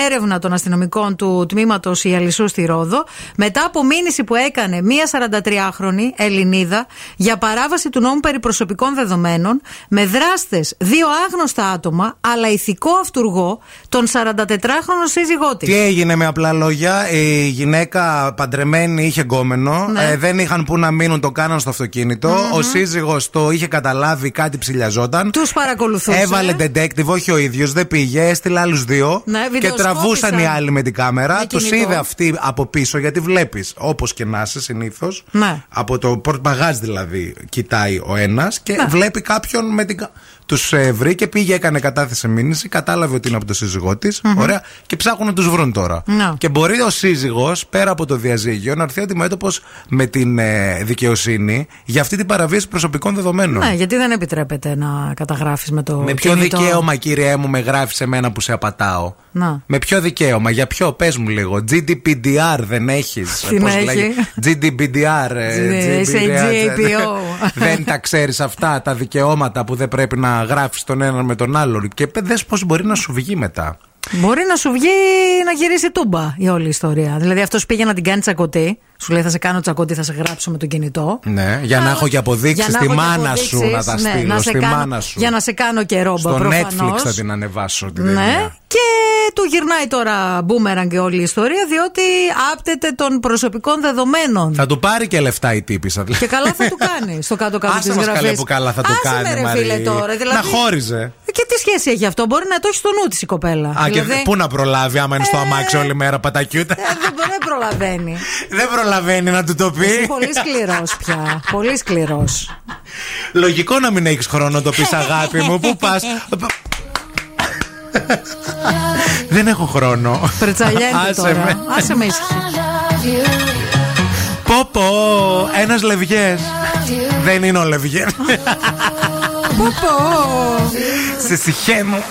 Ε, έρευνα των αστυνομικών του τμήματος Ιαλισσού στη Ρόδο. Μετά από μήνυση που έκανε μία 43χρονη Ελληνίδα για παράβαση του νόμου περί προσωπικών δεδομένων με δράστες δύο άγνωστα άτομα, αλλά ηθικό αυτούργο, τον 44χρονο σύζυγό της. Τι έγινε με απλά λόγια, η γυναίκα παντρεμένη είχε γκόμενο, Ναι. ε, δεν είχαν που να μείνουν, το κάναν στο αυτοκινητο Ο σύζυγος το είχε καταλάβει, κάτι ψηλιαζόταν. Τους παρακολουθούσε. Έβαλε detective, όχι ο ίδιος, δεν πήγε, έστειλε άλλους δύο. Ναι, και βιντεοσκόπησαν. τραβούσαν οι άλλοι με την κάμερα. Με Τους κινητό. είδε αυτή από πίσω, γιατί βλέπεις, όπως και να είσαι συνήθως. Ναι. Από το πορτμπαγάζ δηλαδή, κοιτάει ο ένας και Ναι. βλέπει κάποιον με την. Τους ε, βρήκε, πήγε, έκανε κατάθεση μήνυση, κατάλαβε ότι είναι από το σύζυγό της. Ωραία. Και ψάχνουν να τους βρουν τώρα. Ναι. Και μπορεί ο σύζυγος, πέρα από το διαζύγιο, να έρθει αντιμέτωπος με την ε, δικαιοσύνη για αυτή την παραβίαση προσωπικών δεδομένων. Ναι, γιατί δεν επιτρέπεται να καταγράφεις με το. Με ποιο κινητό. δικαίωμα, κύριε μου, με γράφεις εμένα που σε απατάω; Να. Με ποιο δικαίωμα, για ποιο, πες μου λίγο. GDPR δεν έχεις. Τι να έχει; GDPR. ε, Είσαι η GAPO. δεν τα ξέρεις αυτά τα δικαιώματα που δεν πρέπει να γράφεις τον έναν με τον άλλον. Και δες πώς μπορεί να σου βγει μετά. Μπορεί να σου βγει να γυρίσει τούμπα η όλη ιστορία. Δηλαδή αυτός πήγε να την κάνει τσακωτή. Σου λέει θα σε κάνω τσακωτή, θα σε γράψω με το κινητό. Ναι, για να έχω και αποδείξεις Για να στη έχω και μάνα σου αποδείξεις, να τα ναι, στείλω. να σε στη κάνω- μάνα σου. Για να σε κάνω και ρόμπα Στο προφανώς. Netflix θα την ανεβάσω την Ναι, ταινία. και του γυρνάει τώρα μπούμεραν και όλη η ιστορία, διότι άπτεται των προσωπικών δεδομένων. Θα του πάρει και λεφτά η τύπησα. Και καλά θα του κάνει στο κάτω-κάτω της Άσε μας γραφής. καλέ που καλά θα του κάνει, με, ρε, φίλε, Μαρή. τώρα. Δηλαδή, Να χώριζε. Και τι σχέση έχει αυτό, μπορεί να το έχει στο νου της η κοπέλα. Α, και δηλαδή, πού να προλάβει άμα είναι στο αμάξι όλη μέρα πατακιούτα. ε, δεν, δεν προλαβαίνει. Δεν προλαβαίνει να του το πει. Είσαι πολύ σκληρός πια. Πολύ σκληρός. Λογικό να μην έχεις χρόνο να το πεις, αγάπη μου. Πού πας; Δεν έχω χρόνο. Πρετσαλιέται Άσε τώρα. με. Άσε με ήσυχη. Πω πω, ένας λευγές Δεν είναι ο λευγές Πω πω. Σε συχέ μου.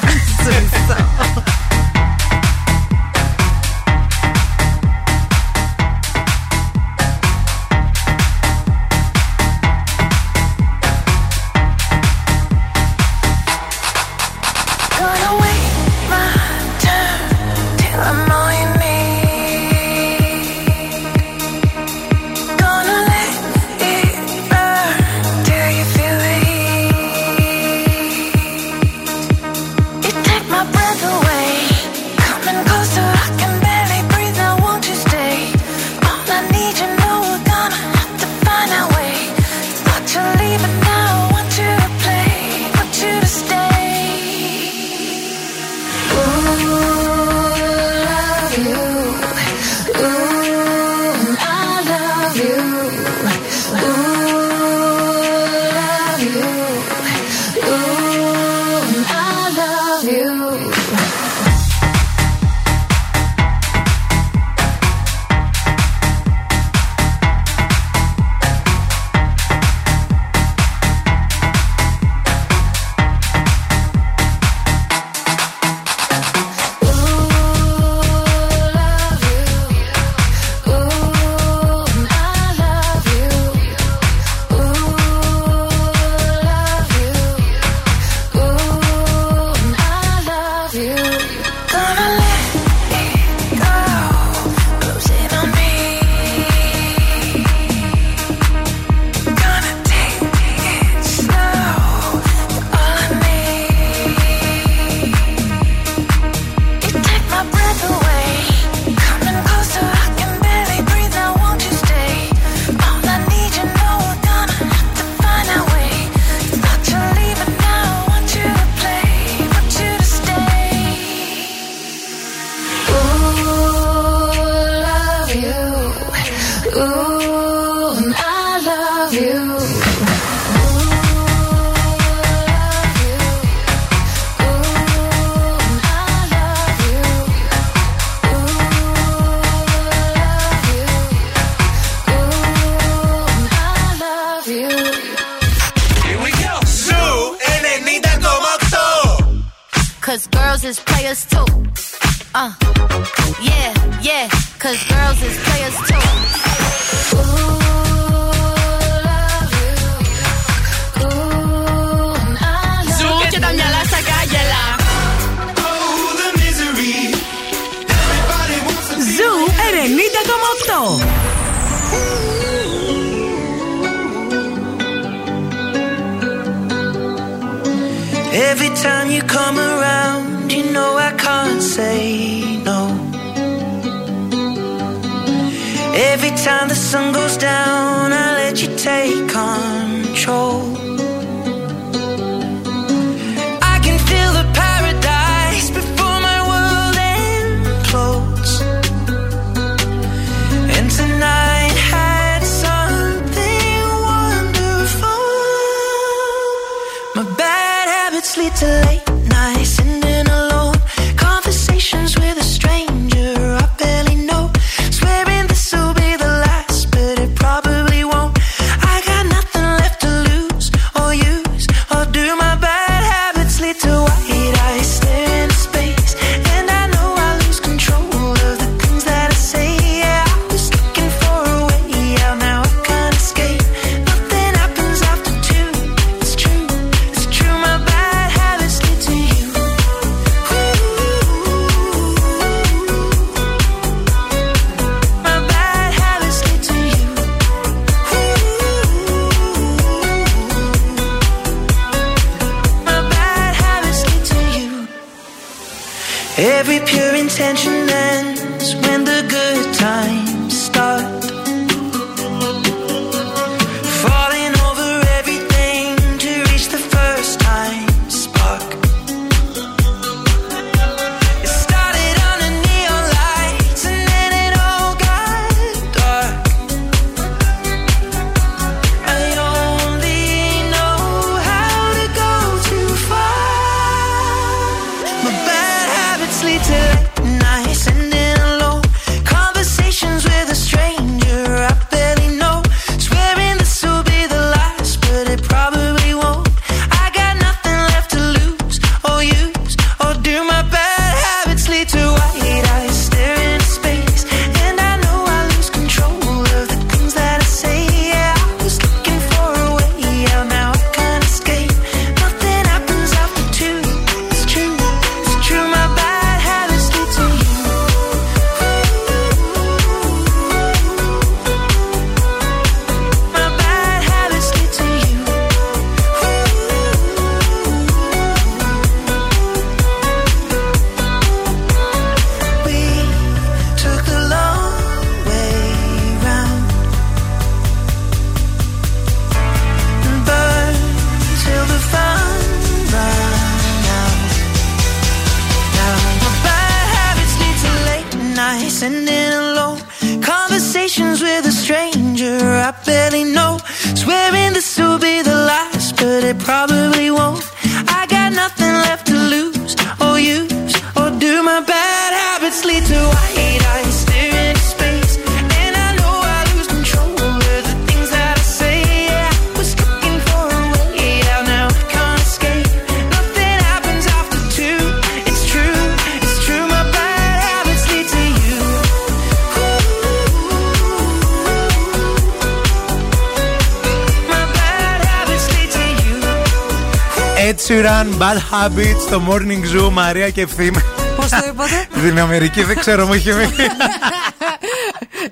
Sheeran, Bad Habits, στο Morning Zoo, Μαρία και Ευθύμη. Πώς το είπατε; Την Αμερική δεν ξέρω, μου είχε μείνει.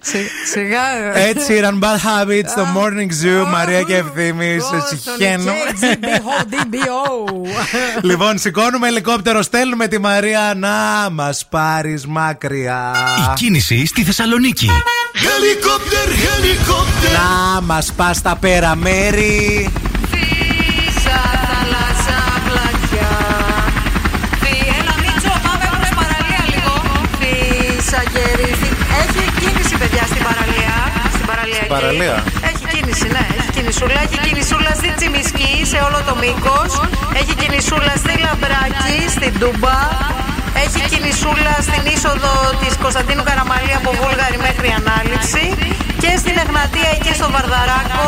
Σι- Σιγά. Ed Sheeran, Bad Habits, στο Morning Zoo, Μαρία και Ευθύμη. Σε συχαίνω. Λοιπόν, σηκώνουμε ελικόπτερο, στέλνουμε τη Μαρία να μας πάρεις μακριά. Η κίνηση στη Θεσσαλονίκη. Χελικόπτερ, χελικόπτερ. Να μας πας στα πέρα μέρη. Παραλία. εκεί. παραλία. Έχει κίνηση, ναι. Έχει κινησούλα. Έχει κινησούλα στη Τσιμισκή σε όλο το μήκος. Έχει κινησούλα στη Λαμπράκη, στην Τούμπα. Έχει κινησούλα στην είσοδο της Κωνσταντίνου Καραμαλή από Βούλγαρη μέχρι Ανάληψη. Και στην Εγνατία εκεί στο Βαρδαράκο.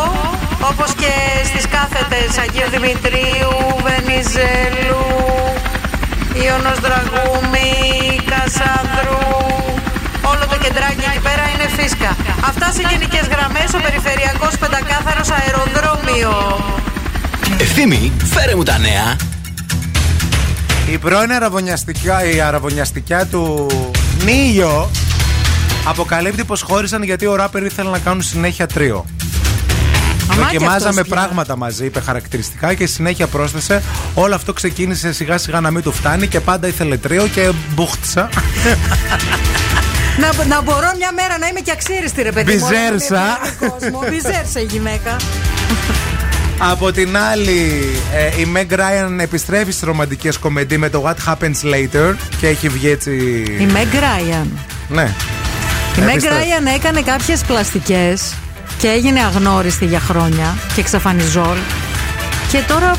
Όπως και στις κάθετες Αγίου Δημητρίου, Βενιζέλου, Ιωνος Δραγούμη, Κασάνδρου. Όλο το κεντράκι εκεί πέρα είναι φίσκα. Αυτά σε γενικές γραμμές, ο περιφερειακός πεντακάθαρος αεροδρόμιο. Ευθύμη, φέρε μου τα νέα. Η πρώην αραβωνιαστικά, η αραβωνιαστικιά του Νίγιο αποκαλύπτει πως χώρισαν γιατί ο ράπερ ήθελε να κάνουν συνέχεια τρίο. Δοκιμάζαμε αυτός πια. πράγματα μαζί, είπε χαρακτηριστικά και συνέχεια πρόσθεσε. Όλο αυτό ξεκίνησε σιγά σιγά να μην του φτάνει και πάντα ήθελε τρίο και μπούχτισα. Να, να μπορώ μια μέρα να είμαι και αξίριστη, ρε παιδί μου. Μπιζέρσα. να μην είναι κόσμο. Μπιζέρσα η γυναίκα. Από την άλλη, ε, η Meg Ryan επιστρέφει στις ρομαντικές κομμεντί με το What Happens Later και έχει βγει έτσι. Η Meg Ryan. Ναι. Η Meg Επιστρέφει. Ryan έκανε κάποιες πλαστικές και έγινε αγνώριστη για χρόνια και εξαφανιζόλ. Και τώρα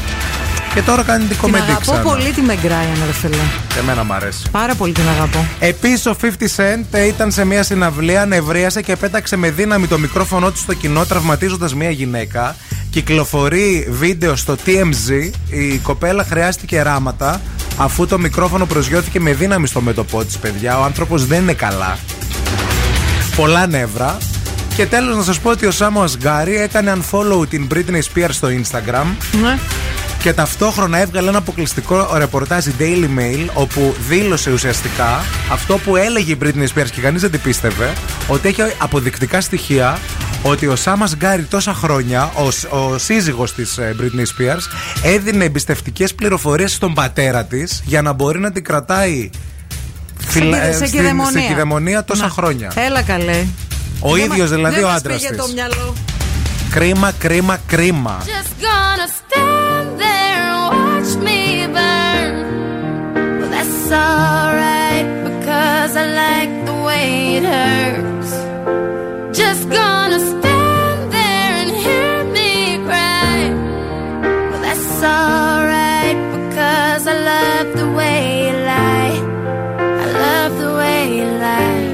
Και τώρα κάνει την την κομμεντί αγαπώ ξανά. πολύ τη Meg Ryan, ρε φίλε. Και εμένα μ' αρέσει. Πάρα πολύ την αγαπώ. Επίσης, ο 50 Cent ήταν σε μια συναυλία, νευρίασε και πέταξε με δύναμη το μικρόφωνο του στο κοινό, τραυματίζοντας μια γυναίκα. Κυκλοφορεί βίντεο στο TMZ. Η κοπέλα χρειάστηκε ράματα αφού το μικρόφωνο προσγειώθηκε με δύναμη στο μέτωπό της, παιδιά. Ο άνθρωπος δεν είναι καλά. Πολλά νεύρα. Και τέλος, να σας πω ότι ο Σάμος Ασγκάρι έκανε unfollow την Britney Spears στο Instagram. Ναι. Και ταυτόχρονα έβγαλε ένα αποκλειστικό ρεπορτάζ η Daily Mail όπου δήλωσε ουσιαστικά αυτό που έλεγε η Britney Spears και κανείς δεν την πίστευε ότι έχει αποδεικτικά στοιχεία ότι ο Σάμας Γκάρι τόσα χρόνια, ο, σ- ο σύζυγος της ε, Britney Spears έδινε εμπιστευτικές πληροφορίες στον πατέρα της για να μπορεί να την κρατάει φυλα- Σε- ε, σε στην- κυδαιμονία. στην κυδαιμονία τόσα Να. χρόνια. Έλα καλέ. Ο Δεν ίδιος μα- δηλαδή δεν ο μας άντρας πήγε της. το μυαλό. crema, crema, crema. Just gonna stand there and watch me burn. Well, that's alright because I like the way it hurts. Just gonna stand there and hear me cry. Well, that's alright because I love the way you lie. I love the way you lie.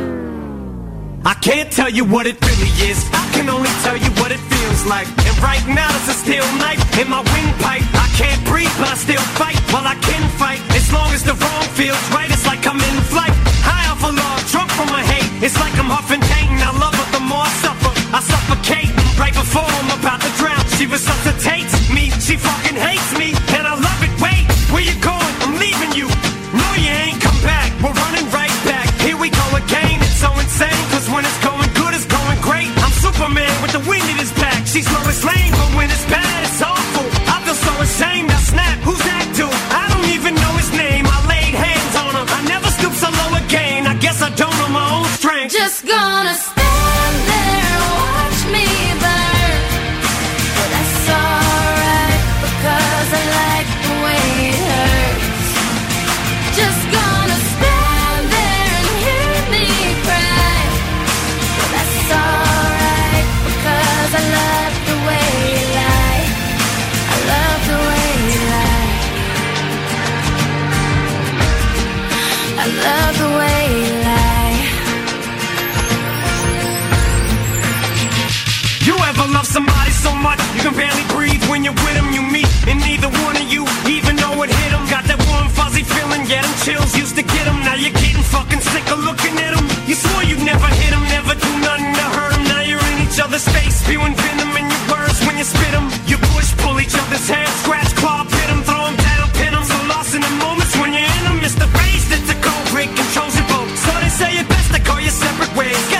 I can't tell you what it really is. I can only tell you what it feels like. And right now it's a steel knife in my windpipe. I can't breathe, but I still fight. Well, I can fight as long as the wrong feels right. It's like I'm in flight, high off of love, drunk from my hate. It's like I'm huffing pain. I love her the more I suffer. I suffocate right before I'm about to drown. She resuscitates me. She fucking hates me, and I love it. Wait, where you going? I'm leaving you. No, you ain't come back. We're running right back. Here we go again. It's so insane. Cause when it's She's Lois Lane, but when it's bad, warm feeling, yeah, them chills used to get 'em. Now you're getting fucking sick of looking at 'em. You swore you'd never hit 'em, never do nothing to hurt 'em. Now you're in each other's face, spewing venom in your words when you spit 'em. You push, pull each other's hair, scratch, claw, pit 'em, throw 'em down, pin 'em. So lost in the moments when you're in 'em. It's the rage that's a cold break controls your boat. So they say it best to go your separate ways.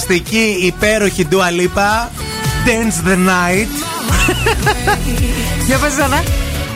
Φανταστική, υπέροχη Dua Lipa. Dance the night. Για πες ξανά.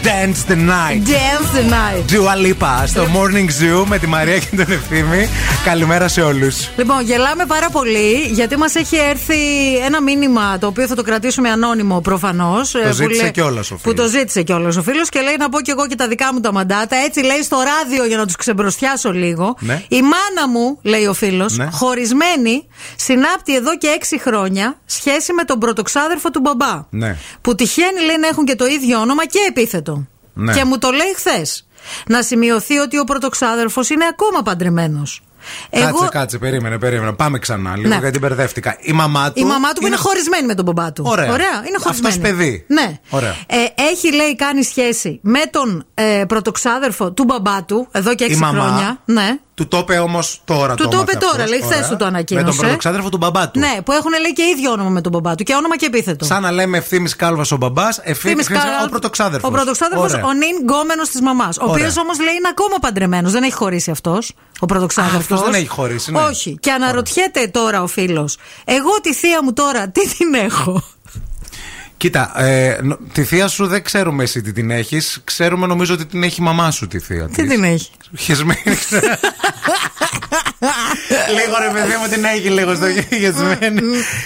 Dance the night. Dance the night. Dua Lipa στο Morning Zoo με τη Μαρία και τον Ευθύμη. Καλημέρα σε όλους. Λοιπόν, γελάμε πάρα πολύ γιατί μας έχει έρθει ένα μήνυμα το οποίο θα το κρατήσουμε ανώνυμο προφανώς. Το ζήτησε κιόλας ο Που φίλος. το ζήτησε κιόλα ο φίλος και λέει να πω κι εγώ και τα δικά μου τα μαντάτα. Έτσι λέει στο ράδιο για να τους ξεμπροστιάσω λίγο. Ναι. Η μάνα μου, λέει ο φίλος, Ναι. χωρισμένη, συνάπτει εδώ και έξι χρόνια σχέση με τον πρωτοξάδερφο του μπαμπά. Ναι. Που τυχαίνει λέει να έχουν και το ίδιο όνομα και επίθετο. Ναι. Και μου το λέει χθες. Να σημειωθεί ότι ο πρωτοξάδερφος είναι ακόμα παντρεμένο. Κάτσε, κάτσε, περίμενε, περίμενε. Πάμε ξανά λίγο Ναι. γιατί μπερδεύτηκα. Η μαμά του. Η μαμά του είναι χωρισμένη με τον μπαμπά του. Ωραία. είναι χωρισμένη. Αυτός παιδί. Ναι. Ωραία. Ε, έχει, λέει, κάνει σχέση με τον ε, πρωτοξάδερφο του μπαμπά του εδώ και έξι μαμά. χρόνια. Ναι. Του το είπε όμως τώρα. Του το είπε έμαθε τώρα, αυτός. λέει, χθες Ωραία. του το ανακοίνωσε. Με τον πρωτοξάδερφο του μπαμπά του. Ναι, που έχουν λέει και ίδιο όνομα με τον μπαμπά του και όνομα και επίθετο. Σαν να λέμε ευθύνη κάλβας ο μπαμπάς, ευθύνη Θήμης Κάρα- ο πρωτοξάδερφος. Ο πρωτοξάδερφος, ο νυν γκόμενος της μαμάς. Ο οποίος Ωραία. όμως λέει είναι ακόμα παντρεμένος. Δεν έχει χωρίσει αυτός. Ο πρωτοξάδερφος. Α, αυτός δεν έχει χωρίσει, ναι. Όχι. Και αναρωτιέται τώρα ο φίλος, εγώ τη θεία μου τώρα τι την έχω; Κοίτα, ε, νο- τη θεία σου δεν ξέρουμε εσύ τι την έχεις. Ξέρουμε νομίζω ότι την έχει η μαμά σου τη θεία. Τι την έχει; Χεσμένη. λίγο ρε παιδί μου την έχει λίγο στο χεσμένη.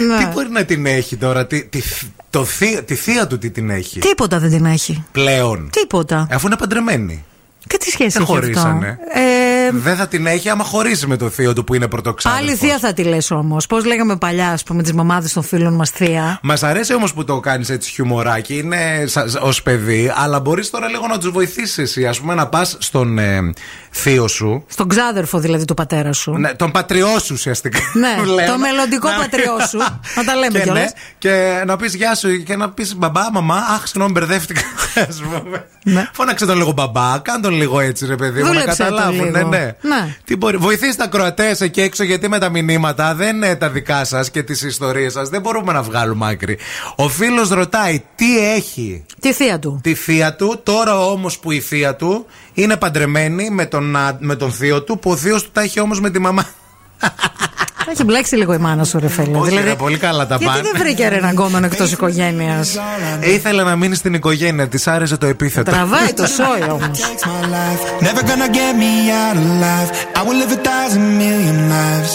Ναι. τι μπορεί να την έχει τώρα, τι, τι, το θεία, τη θεία του τι την έχει; Τίποτα δεν την έχει. Πλέον. Τίποτα. Αφού είναι παντρεμένη. Και τι σχέση Δεν έχει αυτό; χωρίσανε. Ε, Δεν θα την έχει άμα χωρίσει με το θείο του που είναι πρωτοξάδερφο. Άλλη θεία θα τη λες όμως. Πώς λέγαμε παλιά, ας πούμε, τις μαμάδες των φίλων μας θεία. Μας αρέσει όμως που το κάνεις έτσι χιουμοράκι, είναι ως παιδί, αλλά μπορείς τώρα λίγο να τους βοηθήσεις εσύ. Α πούμε, να πας στον ε, θείο σου. Στον ξάδερφο δηλαδή του πατέρα σου. Ναι, τον πατριό σου ουσιαστικά. Ναι, Λέμε. το μελλοντικό Να- πατριό σου. Να τα λέμε και, κιόλας. ναι, και να πεις γεια σου και να πεις μπαμπά, μαμά, αχ, συγγνώμη, μπερδεύτηκα. ας πούμε. Φώναξε τον λίγο μπαμπά, κάν τον λίγο έτσι, ρε παιδί μου, να Ναι. Δούλεψε το καταλάβουν. Ναι, λίγο. Ναι. Ναι. Τι μπορεί, βοηθήστε τα Κροατές εκεί έξω, γιατί με τα μηνύματα δεν είναι τα δικά σας και τις ιστορίες σας. Δεν μπορούμε να βγάλουμε άκρη. Ο φίλος ρωτάει τι έχει; Τη θεία του. τη θεία του. Τώρα όμως που η θεία του είναι παντρεμένη με τον, α- με τον θείο του, που ο θείος του τα έχει όμως με τη μαμά. Θα έχει μπλέξει λίγο η μάνα σου, ρε φίλε. Όχι, ρε, πολύ καλά τα γιατί πάνε. δεν βρήκε ρε έναν κόμμα εκτός οικογένειας; Ήθελε να μείνει στην οικογένεια, της άρεσε το επίθετο. Τραβάει το σόι όμως. Never gonna get me out alive. I will live a thousand million lives.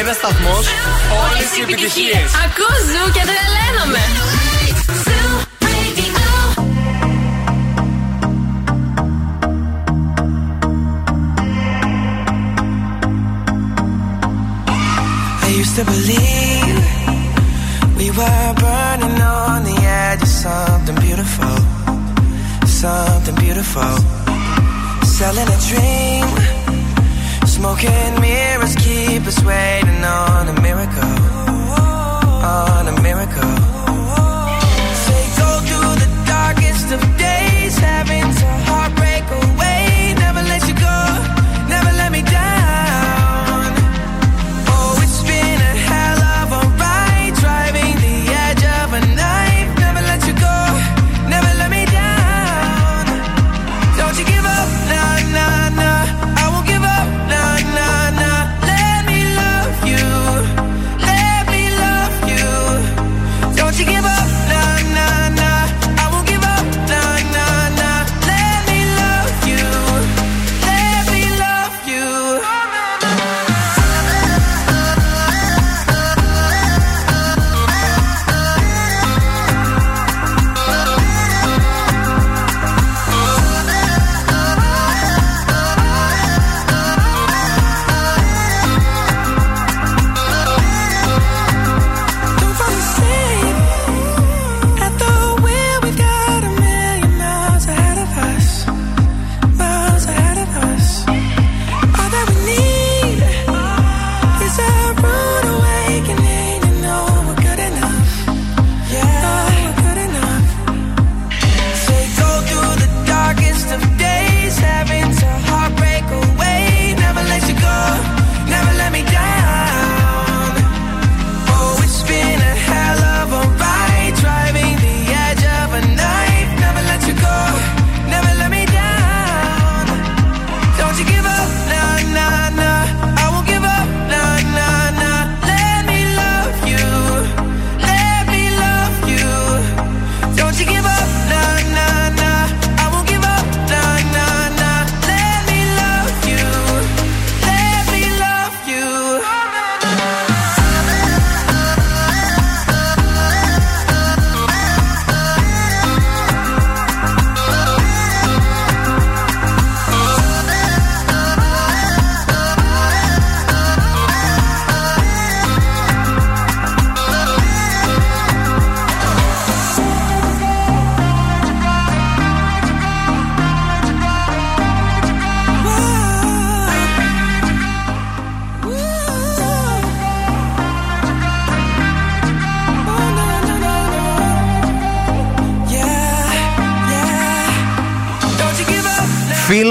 Ένα σταθμό, όλε οι επιτυχίε. Ακούς ζου και τρελαίνομαι. I used to believe we were burning on the edge of something beautiful, something beautiful. Selling a dream, smoking mirrors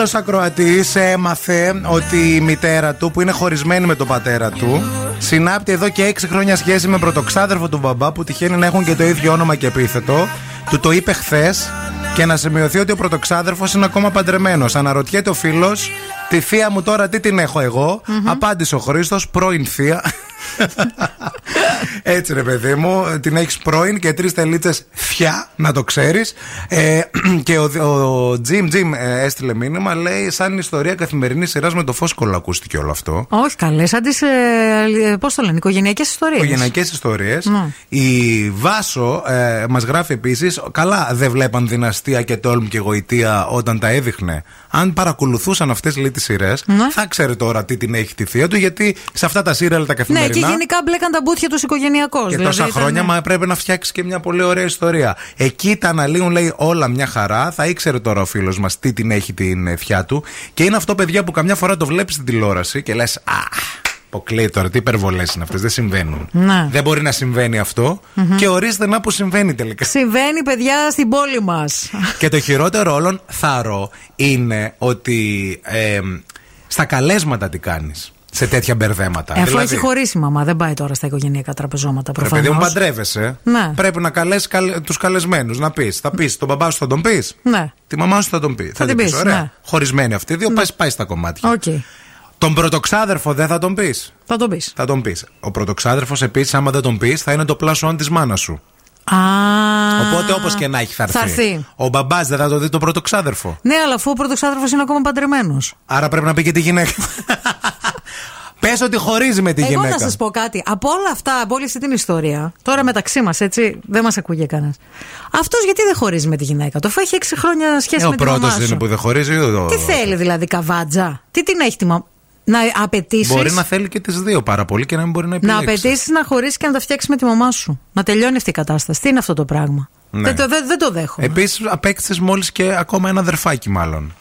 Φίλο ακροατής έμαθε ότι η μητέρα του, που είναι χωρισμένη με τον πατέρα του, συνάπτει εδώ και 6 χρόνια σχέση με πρωτοξάδερφο του μπαμπά που τυχαίνει να έχουν και το ίδιο όνομα και επίθετο. Του το είπε χθες και να σημειωθεί ότι ο πρωτοξάδερφος είναι ακόμα παντρεμένος. Αναρωτιέται ο φίλος, τη θεία μου τώρα τι την έχω εγώ; Απάντησε ο Χρήστος, πρώην θεία. Έτσι ρε παιδί μου, την έχεις πρώην και τρεις τελίτσες φιά, να το ξέρεις. Ε, και ο, ο Τζιμ Τζιμ ε, έστειλε μήνυμα, λέει σαν ιστορία καθημερινής σειράς με το φόσκολο ακούστηκε όλο αυτό. Όχι καλές, σαν τις. Ε, Πώς το λένε, οικογενειακές ιστορίες. Οικογενειακές ιστορίες. Ναι. Η Βάσο ε, μας γράφει επίσης, καλά δεν βλέπαν δυναστεία και τόλμ και γοητεία όταν τα έδειχνε. Αν παρακολουθούσαν αυτές λέει τις σειρές, Ναι. θα ξέρει τώρα τι την έχει τη θεία του, γιατί σε αυτά τα σύριαλ τα Ναι, καθημερινά. και γενικά μπλέκαν τα μπούτια τους οικογενειακώς. Και τόσα χρόνια, μα πρέπει να φτιάξεις και μια πολύ ωραία ιστορία. Εκεί τα αναλύουν, λέει, όλα μια χαρά. Θα ήξερε τώρα ο φίλος μας τι την έχει την ε, θιά του. Και είναι αυτό, παιδιά, που καμιά φορά το βλέπεις στην τηλεόραση και λες, Α, αποκλείει τώρα, τι υπερβολές είναι αυτές, δεν συμβαίνουν. Ναι. Δεν μπορεί να συμβαίνει αυτό. Μμμ. Και ορίστε να που συμβαίνει τελικά. Συμβαίνει, παιδιά, στην πόλη μας. και το χειρότερο όλων, θαρώ, είναι ότι ε, στα καλέσματα τι κάνεις. Σε τέτοια μπερδέματα. Ε, αφού Δηλαδή, έχει χωρίσει η μαμά, δεν πάει τώρα στα οικογενειακά τραπεζώματα Ρε παιδί μου, προφανώς. παντρεύεσαι. Ναι. Πρέπει να καλέσει τους καλεσμένους. Να πεις. Θα πεις τον μπαμπά σου θα τον πεις; Ναι. Τη μαμά σου θα τον πει. Θα, την πεις, πεις, Ωραία. ναι. Χωρισμένοι αυτοί οι δύο, πάει, πάει στα κομμάτια. Οκ. Τον πρωτοξάδερφο δεν θα τον πεις. Θα τον πεις. Θα τον πεις. Ο πρωτοξάδερφος επίσης, άμα δεν τον πεις, θα είναι το plus one της μάνας σου. Α. Οπότε όπως και να έχει θα έρθει. Θα έρθει. Ο μπαμπάς δεν θα το δει το πρωτοξάδερφο. Ναι, αλλά αφού ο πρωτοξάδερφος είναι ακόμα παντρεμένος. Άρα πρέπει να πει και τη γυναίκα. Πες ότι χωρίζει με τη Εγώ γυναίκα. να σας πω κάτι. Από όλα αυτά, από όλη αυτή την ιστορία, τώρα μεταξύ μας, έτσι, δεν μας ακούγε κανένας. Αυτός γιατί δεν χωρίζει με τη γυναίκα; Του, αφού έχει 6 χρόνια σχέση Ε, ο με τη μαμά πρώτος σου. είναι που δεν χωρίζει. ο- Τι θέλει δηλαδή, καβάτζα; Τι την έχει τη μαμά; Να απαιτήσει. Μπορεί να θέλει και τις δύο πάρα πολύ και να μην μπορεί να Να επιλέξει. απαιτήσεις να χωρίσει και να τα φτιάξει με τη μαμά σου. Να τελειώνει αυτή η κατάσταση. Τι είναι αυτό το πράγμα; Ναι. Δεν, το, δεν, δεν το δέχομαι. Επίσης, απέκτησες μόλις και ακόμα ένα αδερφάκι, μάλλον.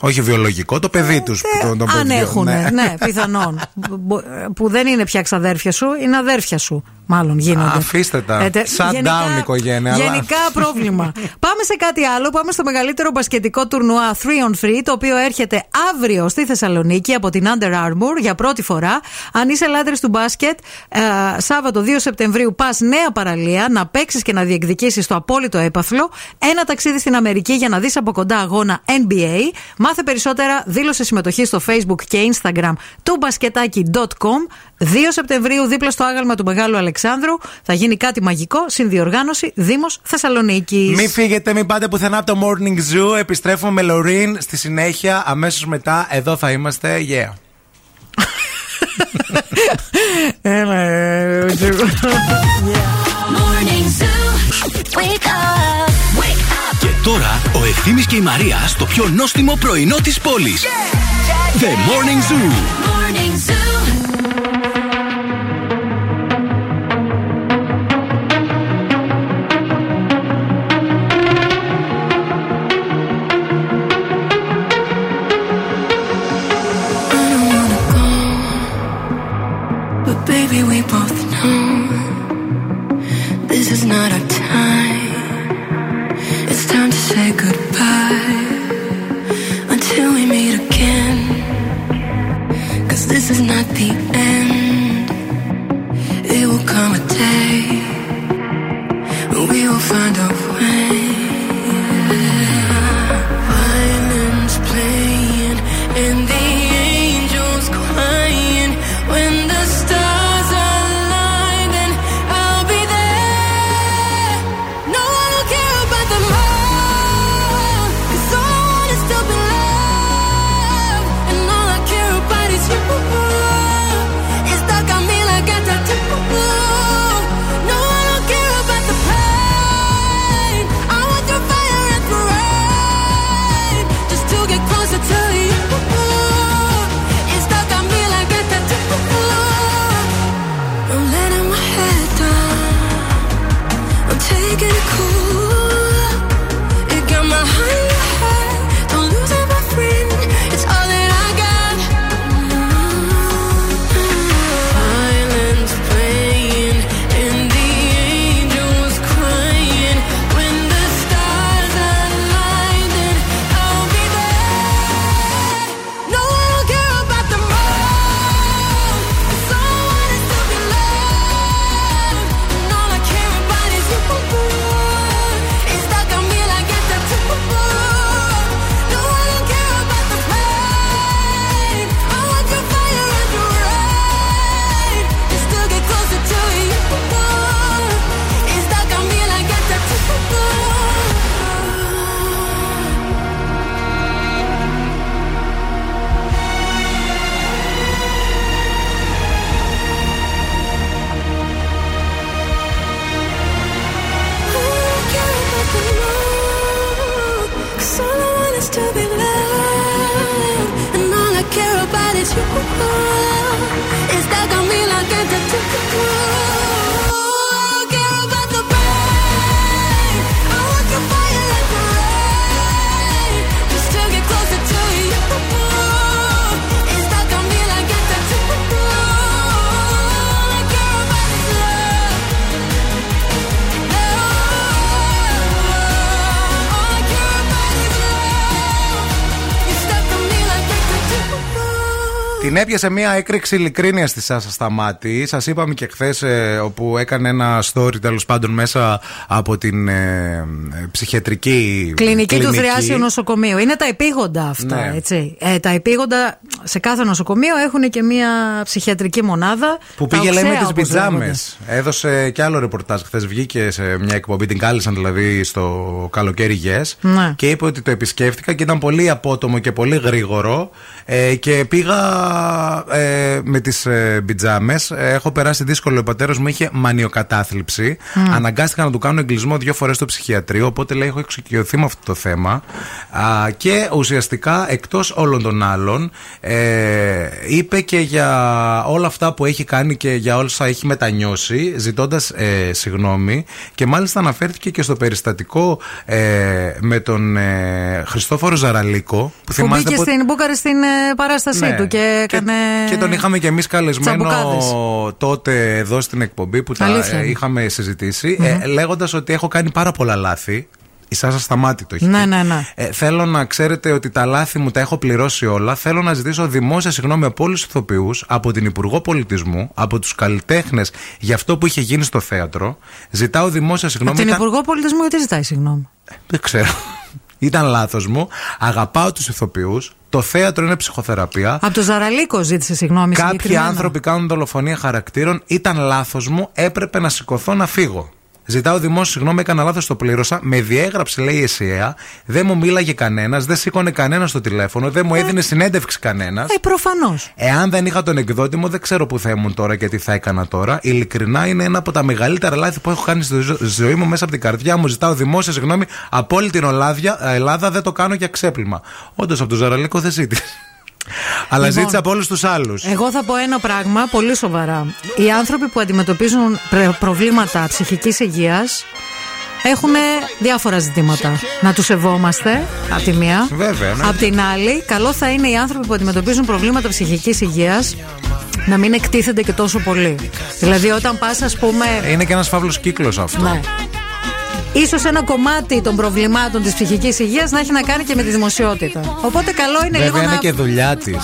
Όχι βιολογικό, το παιδί τους. τον, τον Αν παιδιό. έχουν, ναι, πιθανόν. Μπο- που δεν είναι πια ξαδέρφια σου, είναι αδέρφια σου. Μάλλον γίνονται. Αφήστε τα. Ε, τε- Shut γενικά- down οικογένεια. αλλά- Γενικά πρόβλημα. Πάμε σε κάτι άλλο. Πάμε στο μεγαλύτερο μπασκετικό τουρνουά 3 on 3, το οποίο έρχεται αύριο στη Θεσσαλονίκη από την Under Armour για πρώτη φορά. Αν είσαι λάτρης του μπάσκετ, ε, Σάββατο 2 Σεπτεμβρίου πας νέα παραλία να παίξεις και να διεκδικήσεις το απόλυτο έπαθλο. Ένα ταξίδι στην Αμερική για να δεις από κοντά αγώνα NBA. Μάθε περισσότερα, δήλωσε συμμετοχή στο Facebook και Instagram του μπασκετάκι.com. 2 Σεπτεμβρίου, δίπλα στο άγαλμα του Μεγάλου Αλεξάνδρου, θα γίνει κάτι μαγικό. Συνδιοργάνωση Δήμος Θεσσαλονίκης. Μην φύγετε, μην πάτε πουθενά από το Morning Zoo. Επιστρέφουμε με Λωρίν στη συνέχεια. Αμέσως μετά εδώ θα είμαστε. Yeah. Έλα, ε, Morning Zoo. Wake up. Τώρα ο Εκθίνη και η Μαρία στο πιο νόστιμο πρωινό της πόλης, The Morning Zoo. Goodbye until we meet again. Cause this is not the end. It will come a day when we will find a way. Την έπιασε μια έκρηξη ειλικρίνειας στη Σάσα Σταμάτη. Σας είπαμε και χθες, όπου έκανε ένα story τέλος πάντων μέσα από την ε, ε, ψυχιατρική Κλινική, του Θριάσιου Νοσοκομείου. Είναι τα επίγοντα αυτά, Ναι. έτσι. Ε, τα επίγοντα σε κάθε νοσοκομείο έχουν και μια ψυχιατρική μονάδα. Που Τα πήγε, λέει, με οξέα, τι όπως πιτζάμες. λέγονται. Έδωσε και άλλο ρεπορτάζ χθες. Βγήκε σε μια εκπομπή, την κάλεσαν δηλαδή στο καλοκαίρι Yes. Ναι. Και είπε ότι το επισκέφτηκα και ήταν πολύ απότομο και πολύ γρήγορο. Ε, και πήγα ε, με τις ε, πιτζάμε. έχω περάσει δύσκολο. Ο πατέρας μου είχε μανιοκατάθλιψη. Μμ. Αναγκάστηκα να του κάνω εγκλισμό δύο φορές στο ψυχιατρίο. Οπότε λέει: Έχω εξοικειωθεί με αυτό το θέμα. Α, και ουσιαστικά εκτός όλων των άλλων, ε, είπε και για όλα αυτά που έχει κάνει και για όλα όσα έχει μετανιώσει, ζητώντας ε, συγγνώμη. Και μάλιστα αναφέρθηκε και στο περιστατικό ε, με τον ε, Χριστόφορο Ζαραλίκο. Που, Που θυμάστε μπήκε πότε- στην Μπούκαρη στην ε, παράστασή Ναι. του και έκανε. και τον είχαμε και εμείς καλεσμένο Τσαμπουκάδες. τότε εδώ στην εκπομπή που τα Αλήθεια. ε, είχαμε συζητήσει, ε, λέγοντας ότι έχω κάνει πάρα πολλά λάθη. Η Σάσα σταμάτη το έχει Ναι, πει. ναι, ναι. Ε, θέλω να ξέρετε ότι τα λάθη μου τα έχω πληρώσει όλα. Θέλω να ζητήσω δημόσια συγγνώμη από όλους τους ηθοποιούς, από την Υπουργό Πολιτισμού, από τους καλλιτέχνες για αυτό που είχε γίνει στο θέατρο. Ζητάω δημόσια Από συγγνώμη. την Ήταν- Υπουργό Πολιτισμού, γιατί ζητάει συγγνώμη; Δεν ξέρω. Ήταν λάθος μου. Αγαπάω τους ηθοποιούς. Το θέατρο είναι ψυχοθεραπεία. Από το Ζαραλίκο ζήτησε συγγνώμη. Κάποιοι συγκεκριμένα. άνθρωποι κάνουν δολοφονία χαρακτήρων. Ήταν λάθος μου. Έπρεπε να σηκωθώ να φύγω. Ζητάω δημόσιο συγγνώμη, έκανα λάθος, το πλήρωσα. Με διέγραψε, λέει η ΕΣΥΑ. Δεν μου μίλαγε κανένας, δεν σήκωνε κανένας στο τηλέφωνο, δεν μου έδινε συνέντευξη κανένας. Ε, προφανώς. Εάν δεν είχα τον εκδότη μου, δεν ξέρω που θα ήμουν τώρα και τι θα έκανα τώρα. Ειλικρινά είναι ένα από τα μεγαλύτερα λάθη που έχω κάνει στη ζω- ζωή μου μέσα από την καρδιά μου. Ζητάω δημόσια συγγνώμη από όλη την Ολάδια, ε, Ελλάδα, δεν το κάνω για ξέπλυμα. Όντως από τον Ζαραλίκο δεν ζήτησε. Αλλά Λοιπόν, ζήτησε από όλους τους άλλους. Εγώ θα πω ένα πράγμα πολύ σοβαρά. Οι άνθρωποι που αντιμετωπίζουν πρε- προβλήματα ψυχικής υγείας έχουν διάφορα ζητήματα. Να τους σεβόμαστε, από τη μία. Βέβαια, ναι. Απ' την άλλη, καλό θα είναι οι άνθρωποι που αντιμετωπίζουν προβλήματα ψυχικής υγείας να μην εκτίθενται και τόσο πολύ. Δηλαδή, όταν πας, ας πούμε. Είναι και ένας φαύλος κύκλος αυτό. Ναι. Ίσως ένα κομμάτι των προβλημάτων της ψυχικής υγείας να έχει να κάνει και με τη δημοσιότητα. Οπότε καλό είναι Βέβαια λίγο είναι να. και δουλειά της.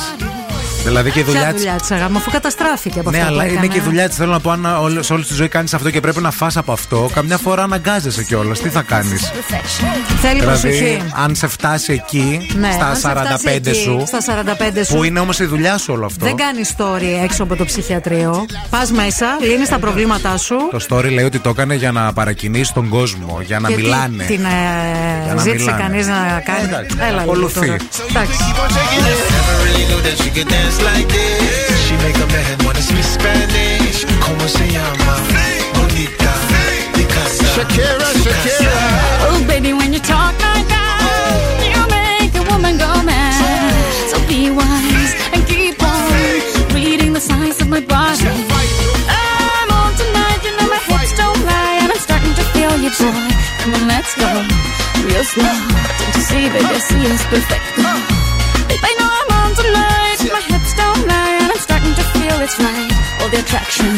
Δηλαδή και η δουλειά Ποια τη. δουλειά της αγάπη, αφού καταστράφηκε από Ναι, αυτό αλλά που είναι έκανε. και η δουλειά της. Θέλω να πω, αν όλη- σε όλη τη ζωή κάνεις αυτό και πρέπει να φας από αυτό, καμιά φορά αναγκάζεσαι κιόλας. Τι θα κάνεις; Θέλει Δηλαδή, προσοχή. αν σε φτάσει εκεί, Ναι, αν στα σε 45 φτάσει εκεί, σου, Στα 45 σου. που είναι όμως η δουλειά σου όλο αυτό. Δεν κάνεις story έξω από το ψυχιατρίο. Πας μέσα, λύνεις τα προβλήματά σου. Το story λέει ότι το έκανε για να παρακινήσει τον κόσμο, για να και τι- μιλάνε. Την Για ε, να ζήτησε μιλάνε. κανείς να κάνει. εντάξει, Έλα λίγο ακολουθεί. τώρα. Εντάξει. Never really knew that she like this. She make a man wanna speak Spanish. Como se llama? Bonita. Picasa. Shakira, Shakira. Oh, baby, when you talk like that, you make a woman go mad. So be wise and keep on reading the signs of my body. I'm on tonight, you know my hips don't lie, and I'm starting to feel you, boy. Come on, let's go real slow. Don't you see, baby, I see it's perfect. Babe, I know I'm on tonight, feel it's right. All the attraction,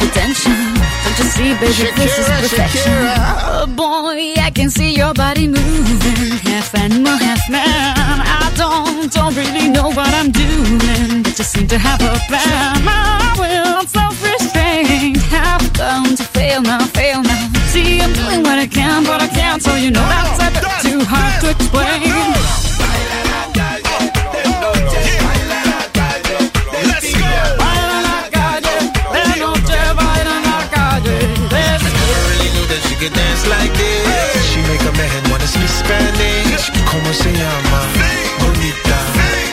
the tension. Don't you see, baby, this is perfection. Shakira. Oh boy, I can see your body moving, half animal, half man. I don't, don't really know what I'm doing, but just seem to have a plan. My will, self-restraint, have come to fail now, fail now. See, I'm doing what I can, but I can't, so you know that's a bit too hard to explain. Knew that she could dance like this. She make a man wanna speak Spanish. Como se llama? Bonita.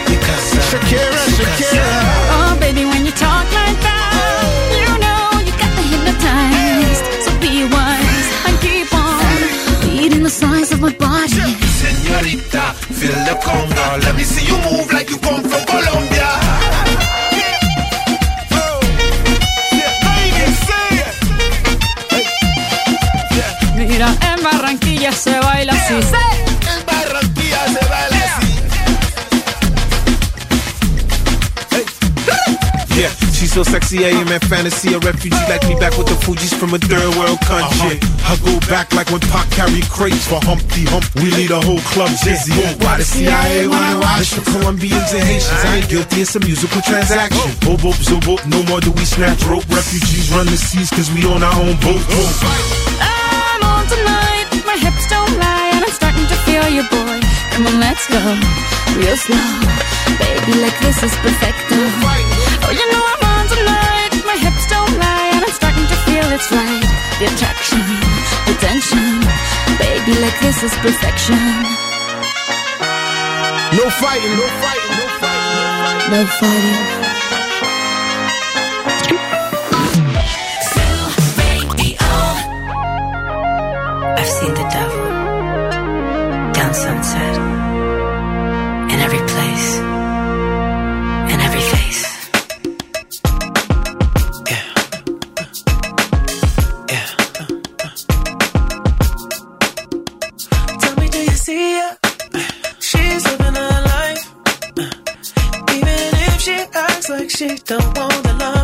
Picasa. Shakira, Shakira. Oh, baby, when you talk like that, oh. you know you got me hypnotized. So be wise and keep on reading the signs of my body. Senorita, feel the conga. Let me see you move like you come from Colombia. Se baila así. En Barranquilla se baila así. Yeah, she's so sexy, I am in fantasy. A refugee like me back with the Fuji's from a third world country. Uh-huh. I go back like when Pac carried crates for Humpty Hump. We lead a whole club dizzy. Why the CIA wanna watch for Colombians and Haitians? I ain't guilty, it's a musical transaction. Oh. Boop, boop, zo, boop, no more do we snatch rope. Refugees run the seas cause we own our own boat. Oh. I'm on tonight, my hips don't lie, and I'm starting to feel you, boy. Come on, let's go, real slow. Baby, like this is perfecto. Oh, you know I'm on tonight, my hips don't lie, and I'm starting to feel it's right. The attraction, the tension. Baby, like this is perfection. No fighting, no fighting, no fighting. No fighting. I've seen the see her? She's living her life. Even if she acts like she don't want the limelight.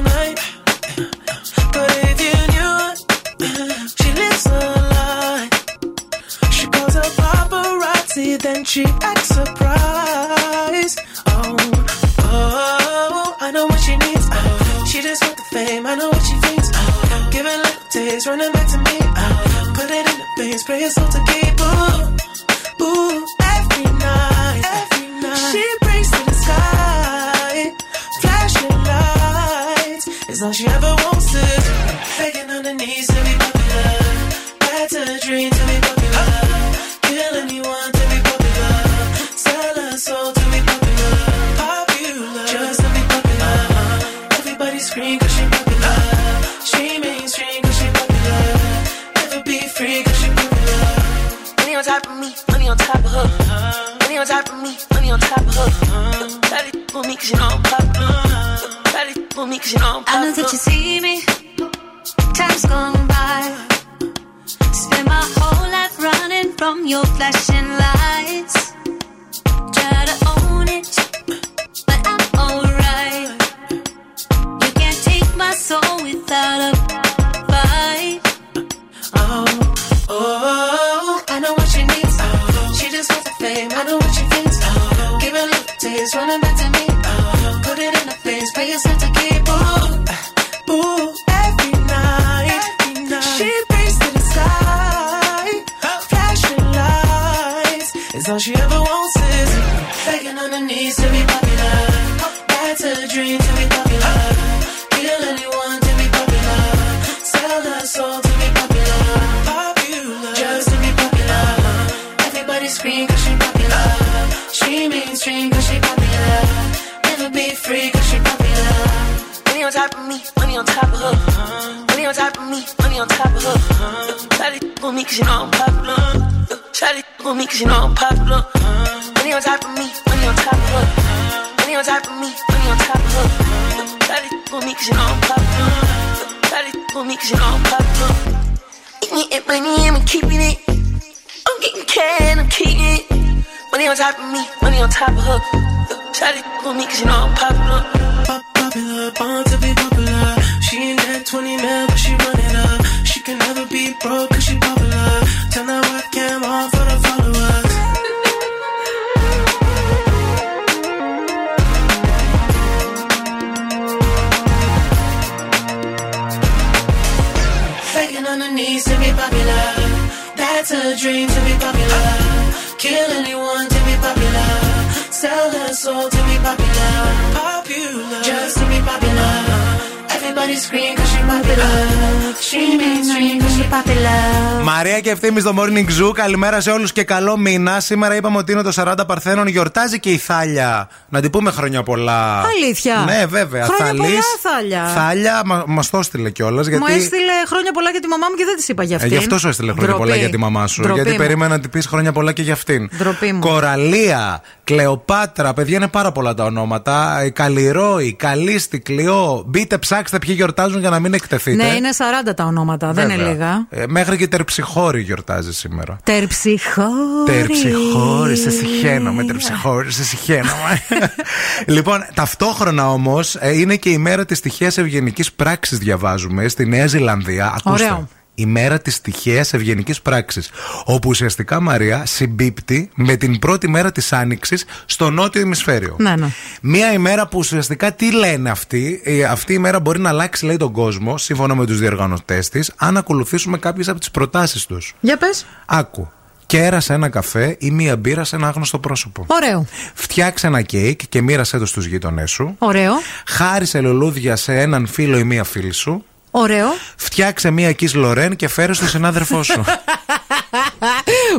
Καλημέρα σε όλους και καλό μήνα. Σήμερα είπαμε ότι είναι το 40 Παρθένων. Γιορτάζει και η Θάλια. Να την πούμε χρόνια πολλά. Αλήθεια. Ναι, βέβαια. Χρόνια Θαλής. πολλά, Θάλια. Θάλια, μα μας το έστειλε κιόλας. Μου Γιατί... έστειλε χρόνια πολλά για τη μαμά μου και δεν της είπα για Ε, αυτήν. γι' αυτό σου έστειλε χρόνια Ντροπή. πολλά για τη μαμά σου. Ντροπή γιατί μου. περίμενα να την πεις χρόνια πολλά και για αυτήν. Ντροπή μου. Κοραλία Κλεοπάτρα, παιδιά είναι πάρα πολλά τα ονόματα. Η Καλλιρόη, Καλίστη, Κλειό. Μπείτε, ψάξτε ποιοι γιορτάζουν για να μην εκτεθείτε. Ναι, είναι 40 τα ονόματα, δεν είναι Βέβαια. λίγα. Ε, μέχρι και Τερψιχώρη γιορτάζει σήμερα. Τερψιχώρη. Τερψιχώρη, σε συχαίνομαι, τερψιχώρη, σε συχαίνομαι. λοιπόν, ταυτόχρονα όμως είναι και η μέρα της τυχαίας ευγενικής πράξης, διαβάζουμε, στη Νέα Ζηλανδία. Ακούστε. Ωραίο. Η μέρα της τυχαίας ευγενικής πράξης. Όπου ουσιαστικά Μαρία συμπίπτει με την πρώτη μέρα της Άνοιξης στο νότιο ημισφαίριο. Ναι, ναι. Μία ημέρα που ουσιαστικά τι λένε αυτοί. Ε, Αυτή η μέρα μπορεί να αλλάξει, λέει, τον κόσμο, σύμφωνα με τους διοργανωτές της, αν ακολουθήσουμε κάποιες από τις προτάσεις τους. Για πες. Άκου. Κέρασε ένα καφέ ή μία μπύρα σε ένα άγνωστο πρόσωπο. Ωραίο. Φτιάξε ένα κέικ και μοίρασέ το στους γείτονές σου. Ωραίο. Χάρισε λουλούδια σε έναν φίλο ή μία φίλη σου. Ωραίο. Φτιάξε μία κις λορέν και φέρε στο συνάδελφό σου.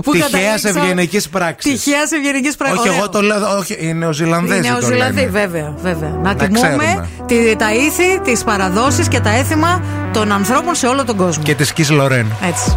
Που Τυχαίας καταλήξω- ευγενικής πράξης. Τυχαίας ευγενικής πράξης. Όχι, εγώ το λέω. Όχι, οι Νεοζηλανδέζοι. Είναι το ο Ζηλανδί, λένε. βέβαια, βέβαια. Να, Να τιμούμε ξέρουμε. τη, τα ήθη, τις παραδόσεις και τα έθιμα των ανθρώπων σε όλο τον κόσμο. Και τη κις λορέν. Έτσι.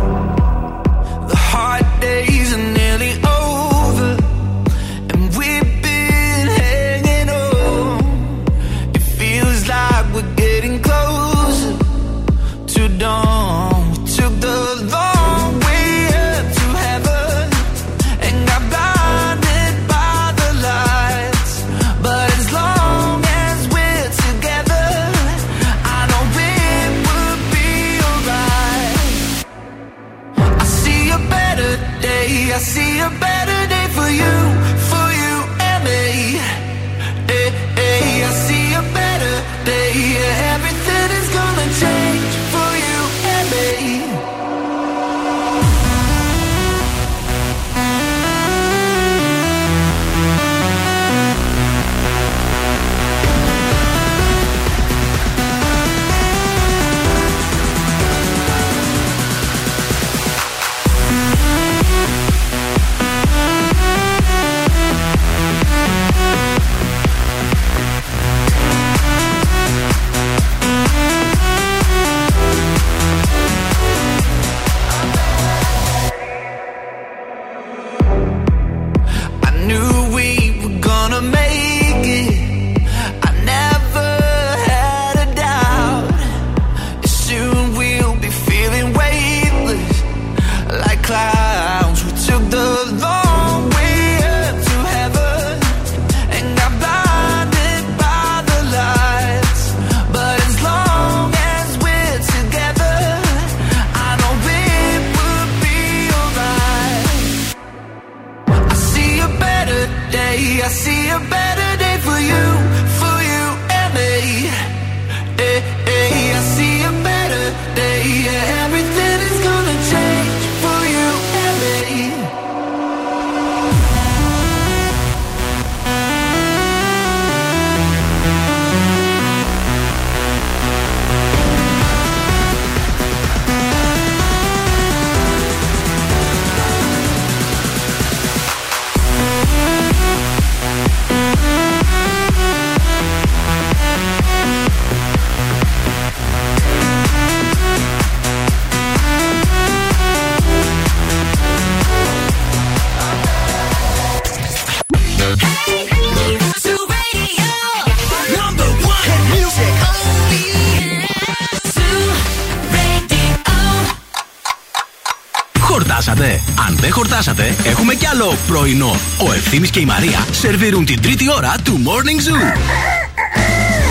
Έχουμε κι άλλο πρωινό. Ο Ευθύμης και η Μαρία σερβίρουν την τρίτη ώρα του Morning Zoo.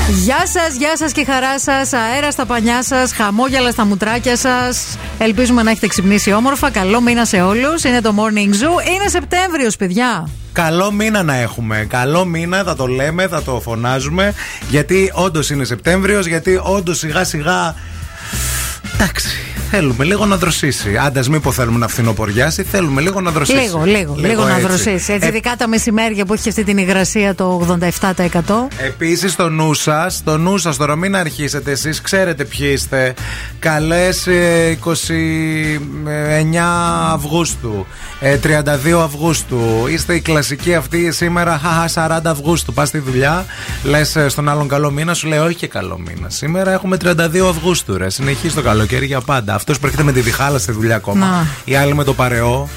Γεια σας, γεια σας και χαρά σας. Αέρα στα πανιά σας, χαμόγελα στα μουτράκια σας. Ελπίζουμε να έχετε ξυπνήσει όμορφα. Καλό μήνα σε όλους. Είναι το Morning Zoo. Είναι Σεπτέμβριος, παιδιά. Καλό μήνα να έχουμε. Καλό μήνα, θα το λέμε, θα το φωνάζουμε. Γιατί όντως είναι Σεπτέμβριος, γιατί όντως σιγά σιγά. Εντάξει, θέλουμε λίγο να δροσίσει. Άντε, μη πω θέλουμε να φθινοποριάσει, θέλουμε λίγο να δροσίσει. Λίγο, λίγο, λίγο, να έτσι. δροσίσει. Έτσι, Ε, ειδικά τα μεσημέρια που έχει αυτή την υγρασία το 87%. Επίσης, το νου σας, το νου σας τώρα, μην αρχίσετε εσείς, ξέρετε ποιοι είστε. Καλές 29 Αυγούστου, ε, 32 Αυγούστου. Είστε η κλασική αυτή σήμερα, χαχα 40 Αυγούστου. Πας στη δουλειά, λες στον άλλον καλό μήνα, σου λέει όχι και καλό μήνα. Σήμερα έχουμε 32 Αυγούστου, ρε. Συνεχίζει το καλοκαίρι για πάντα. Αυτός που έρχεται με τη διχάλα στη δουλειά ακόμα. Να. Οι άλλοι με το παρεό.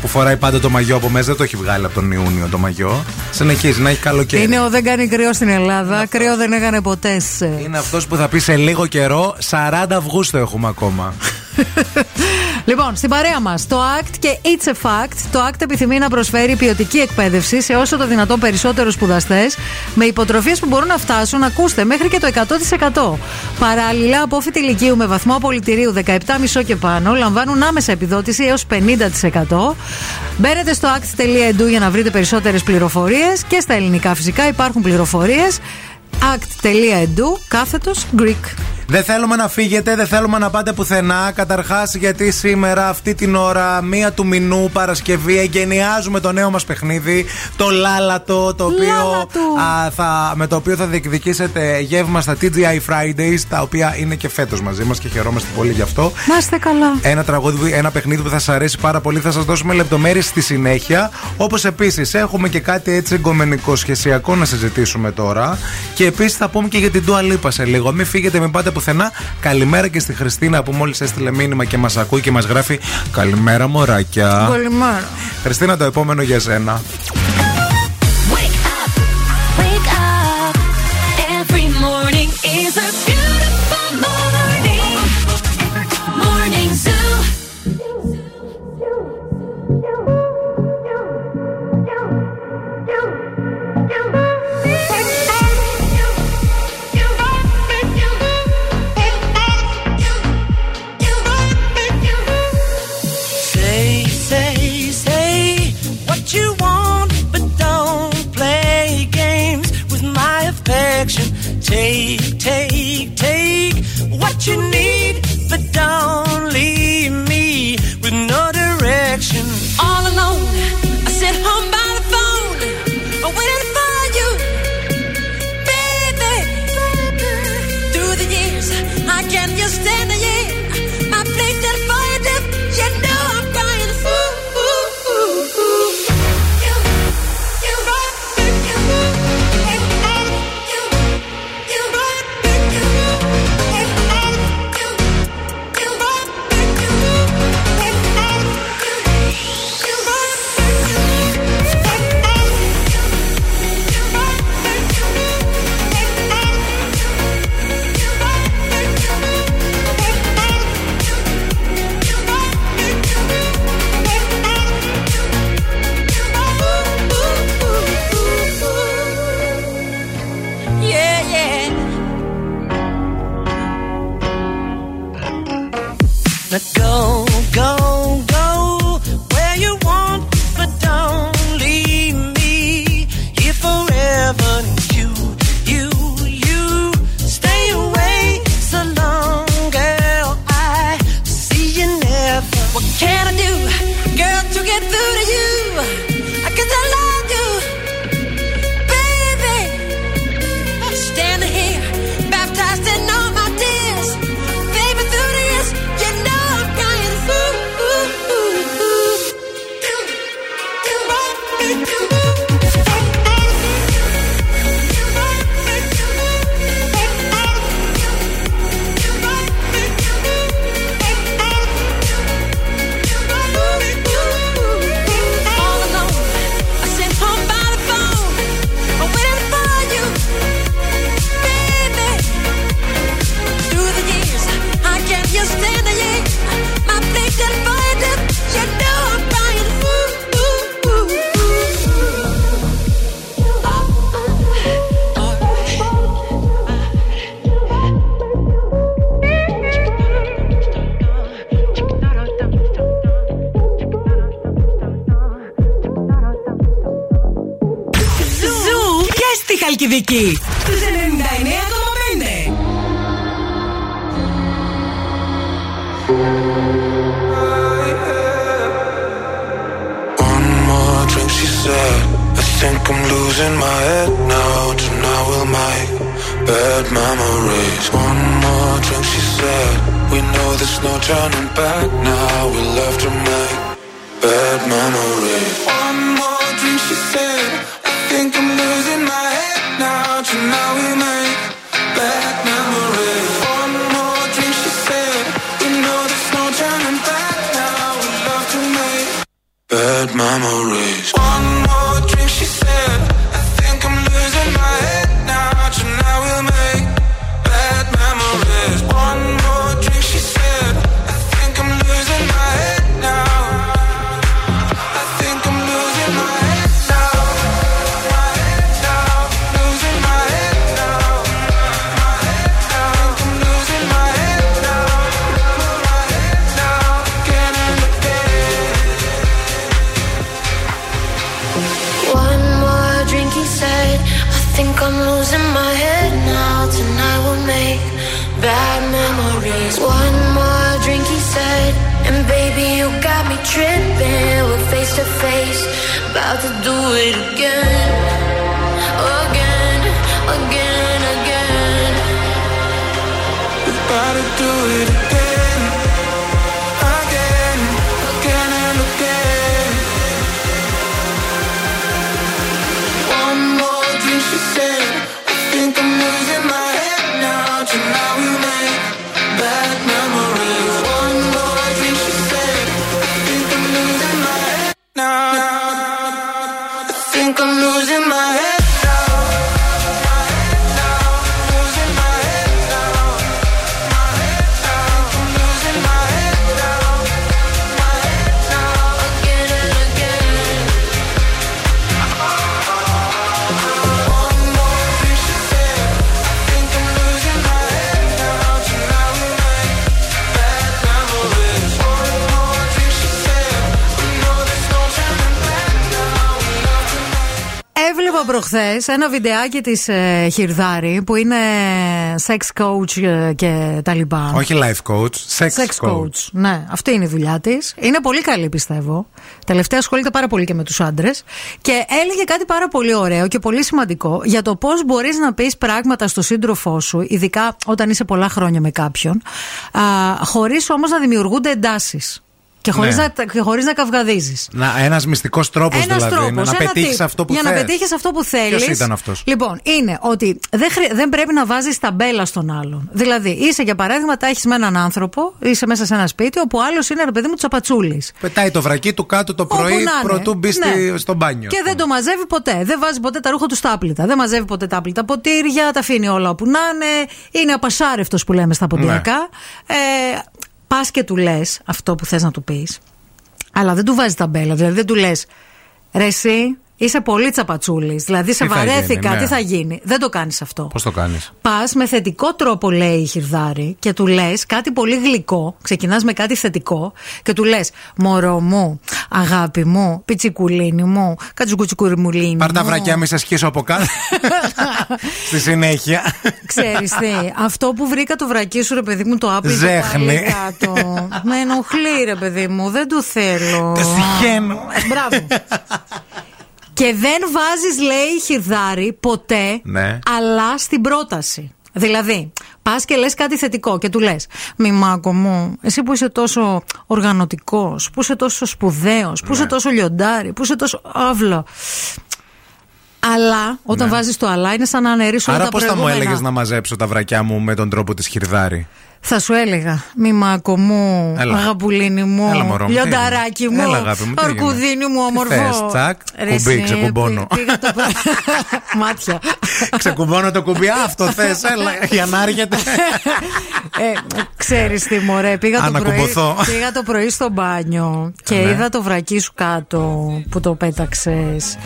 Που φοράει πάντα το μαγιό από μέσα. Δεν το έχει βγάλει από τον Ιούνιο το μαγιό. Συνεχίζει να έχει καλοκαίρι. Είναι ο δεν κάνει κρύο στην Ελλάδα. Κρύο δεν έκανε ποτέ. σε. Είναι αυτός που θα πει σε λίγο καιρό 40 Αυγούστου έχουμε ακόμα. Λοιπόν, στην παρέα μας το ACT και It's a Fact. Το ACT επιθυμεί να προσφέρει ποιοτική εκπαίδευση σε όσο το δυνατόν περισσότερους σπουδαστές με υποτροφίες που μπορούν να φτάσουν, ακούστε, μέχρι και το 100%. Παράλληλα, απόφοιτοι ηλικίου με βαθμό απολυτηρίου 17,5 και πάνω λαμβάνουν άμεσα επιδότηση έως 50%. Μπαίνετε στο act.edu για να βρείτε περισσότερες πληροφορίες και στα ελληνικά φυσικά υπάρχουν πληροφορίες. act.edu κάθετος Greek. Δεν θέλουμε να φύγετε, δεν θέλουμε να πάτε πουθενά. Καταρχάς, γιατί σήμερα, αυτή την ώρα, μία του μηνού, Παρασκευή, εγκαινιάζουμε το νέο μας παιχνίδι, το Λάλατο, το οποίο, Λάλατο. α, θα, με το οποίο θα διεκδικήσετε γεύμα στα TGI Fridays, τα οποία είναι και φέτος μαζί μας και χαιρόμαστε πολύ γι' αυτό. Να είστε καλά. Ένα τραγούδι, ένα παιχνίδι που θα σας αρέσει πάρα πολύ. Θα σας δώσουμε λεπτομέρειες στη συνέχεια. Όπως επίσης έχουμε και κάτι έτσι εγκομενικό σχεσιακό να συζητήσουμε τώρα. Και επίσης θα πούμε και για την Dua Lipa σε λίγο. Μην φύγετε, μην πάτε πουθενά. Καλημέρα και στη Χριστίνα που μόλις έστειλε μήνυμα και μας ακούει και μας γράφει Καλημέρα, μωράκια. Καλημέρα. Χριστίνα, το επόμενο για σένα. Έβλεπα προχθές ένα βιντεάκι της ε, Χιρδάρη που είναι sex coach ε, και τα λοιπά. Όχι life coach, sex, Sex coach. Ναι, αυτή είναι η δουλειά της. Είναι πολύ καλή, πιστεύω. Τελευταία ασχολείται πάρα πολύ και με τους άντρες. Και έλεγε κάτι πάρα πολύ ωραίο και πολύ σημαντικό για το πώς μπορείς να πεις πράγματα στο σύντροφό σου, ειδικά όταν είσαι πολλά χρόνια με κάποιον, χωρίς όμως να δημιουργούνται εντάσεις. Και χωρίς Ναι. να, και χωρίς να καυγαδίζεις. Να, ένας μυστικός τρόπος Ένας δηλαδή. τρόπος, να ένα πετύχεις tip αυτό που Για θες. να πετύχεις αυτό που θέλεις. Ποιος ήταν αυτός; Λοιπόν, είναι ότι δεν, χρει- δεν πρέπει να βάζεις ταμπέλα στον άλλον. Δηλαδή, είσαι για παράδειγμα, τα έχεις με έναν άνθρωπο, είσαι μέσα σε ένα σπίτι, όπου άλλος είναι ρε παιδί μου τσαπατσούλης. Πετάει το βρακί του κάτω το Όπου πρωί να είναι. πρωτού μπει στη- Ναι. στο μπάνιο. Και δεν το μαζεύει ποτέ. Δεν βάζει ποτέ τα ρούχα του στα άπλυτα. Δεν μαζεύει ποτέ τα άπλυτα ποτήρια. Τα αφήνει όλα όπου να είναι. Είναι απασάρευτος που λέμε στα ποντιακά. Ε, Πας και του λες αυτό που θες να του πεις. Αλλά δεν του βάζεις ταμπέλα. Δηλαδή δεν του λες ρε εσύ είσαι πολύ τσαπατσούλης. Δηλαδή σε Τι θα βαρέθηκα, γίνει, ναι. τι θα γίνει. Δεν το κάνεις αυτό. Πώς το κάνεις; Πας με θετικό τρόπο, λέει η Χιρδάρη, και του λες κάτι πολύ γλυκό. Ξεκινάς με κάτι θετικό και του λες: Μωρό μου, αγάπη μου, πιτσικουλίνι μου, κατσουκουτσικουρμουλίνι. Πάρ τα μου». βρακιά, μη σε σκίσω από κάτω. Στη συνέχεια. Ξέρεις τι, αυτό που βρήκα το βρακί σου, ρε παιδί μου, το άπλυτο Ζέχνη. πάλι κάτω. με ενοχλεί, ρε παιδί μου, δεν το θέλω. Το συχαίνω. Μπράβο. Και δεν βάζεις, λέει η Χιρδάρη, ποτέ, Ναι. αλλά στην πρόταση. Δηλαδή, πας και λες κάτι θετικό και του λες: Μημάκο μου, εσύ που είσαι τόσο οργανωτικός, που είσαι τόσο σπουδαίος, που είσαι τόσο λιοντάρι, που είσαι τόσο άβλο. Αλλά, όταν Ναι. βάζεις το αλλά, είναι σαν να αναιρείς όλα Άρα τα πώς θα μου προηγούμενα. έλεγες να μαζέψω τα βρακιά μου με τον τρόπο της χιρδάρη. Θα σου έλεγα, Μημάκο μου, Έλα. αγαπουλίνη μου, Έλα, μωρό μου, τι λιονταράκι έγινε; μου, Έλα, αγάπη μου, τι έγινε; αρκουδίνι μου, Τι όμορφο. θες, τσακ, Ρε, κουμπί, εσύ, ξεκουμπώνω. πή- Πήγα το πρωί. Μάτια. Ξεκουμπώνω το κουμπί, Α, αυτό θες, έλα, για να έρχεται. ε, ξέρεις τι μωρέ, πήγα Α, το, να πρωί, κουμπωθώ. πήγα το πρωί στο μπάνιο και Ναι. είδα το βρακί σου κάτω που το πέταξες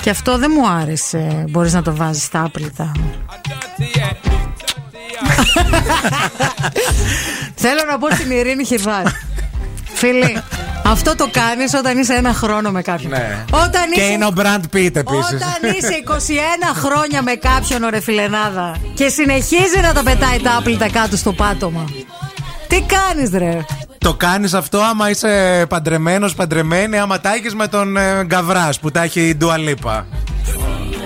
και αυτό δεν μου άρεσε. Μπορείς να το βάζεις στα άπλυτα. Θέλω να πω στην Ειρήνη Χιβάρη. Φίλοι, αυτό το κάνεις όταν είσαι ένα χρόνο με κάποιον. Ναι. Όταν Και είσαι είναι ο Μπραντ Πίτ επίσης. όταν είσαι 21 χρόνια με κάποιον ρε φιλενάδα και συνεχίζει να τα πετάει τα άπλυτα κάτω στο πάτωμα. Τι κάνεις ρε; Το κάνεις αυτό άμα είσαι παντρεμένος, παντρεμένη, άμα τα έχεις με τον ε, Γκαβράς που τα έχει η Ντουαλίπα.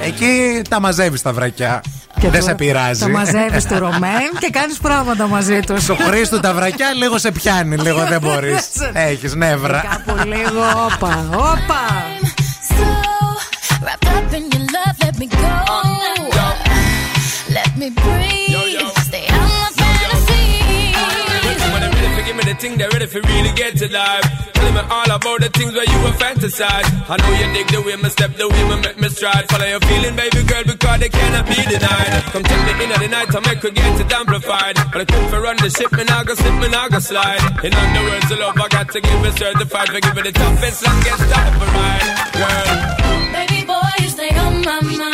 Εκεί τα μαζεύεις τα βρακιά. Και Δεν το- σε πειράζει. Τα μαζεύεις το Ρωμέν και κάνεις πράγματα μαζί τους. Στο Χρήστο τα βρακιά λίγο σε πιάνει, λίγο δεν μπορείς. Έχεις νεύρα. Κάπου λίγο, όπα, όπα. So wrapped up in your love, let me go. Let me breathe. The thing, they're ready for really get to life. Tell me all about the things where you were fantasize. I know you dig the way me step, the way me make me stride. Follow your feeling, baby girl, because they cannot be denied. Come take me in at the night, I make her get it amplified. But I quit for run the ship, me now go slip, me now go slide. In other words, the love I got to give it certified. For give it the toughest, longest time for ride, girl. Baby boy, you stay on my mind.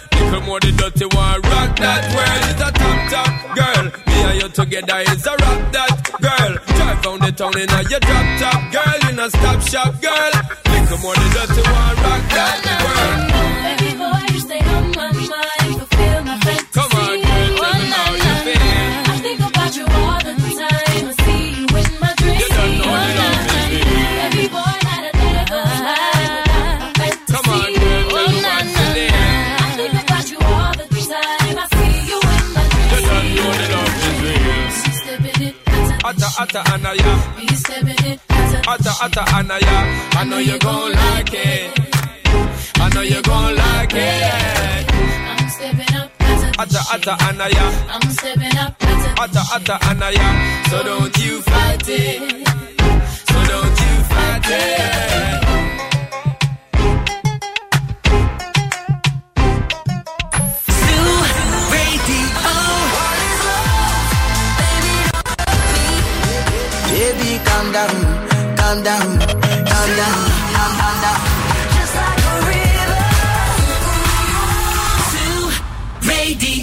Come on, the dirty one, rock that world. It's a top top girl. Me and you together is a rock that girl. Drive down the town in a your drop top girl. You know stop shop girl. Come on, the dirty one, rock that world. Every boy, you stay on my mind, fulfill my fantasy. Come on. atta anaya. Atta atta anaya. I know you gon' like it. I know you gon' like it. I'm stepping up. Atta atta anaya. I'm stepping up. Atta atta anaya. So don't you fight it. So don't you fight it. calm down, calm down, calm down, calm, down. Just like a river. To.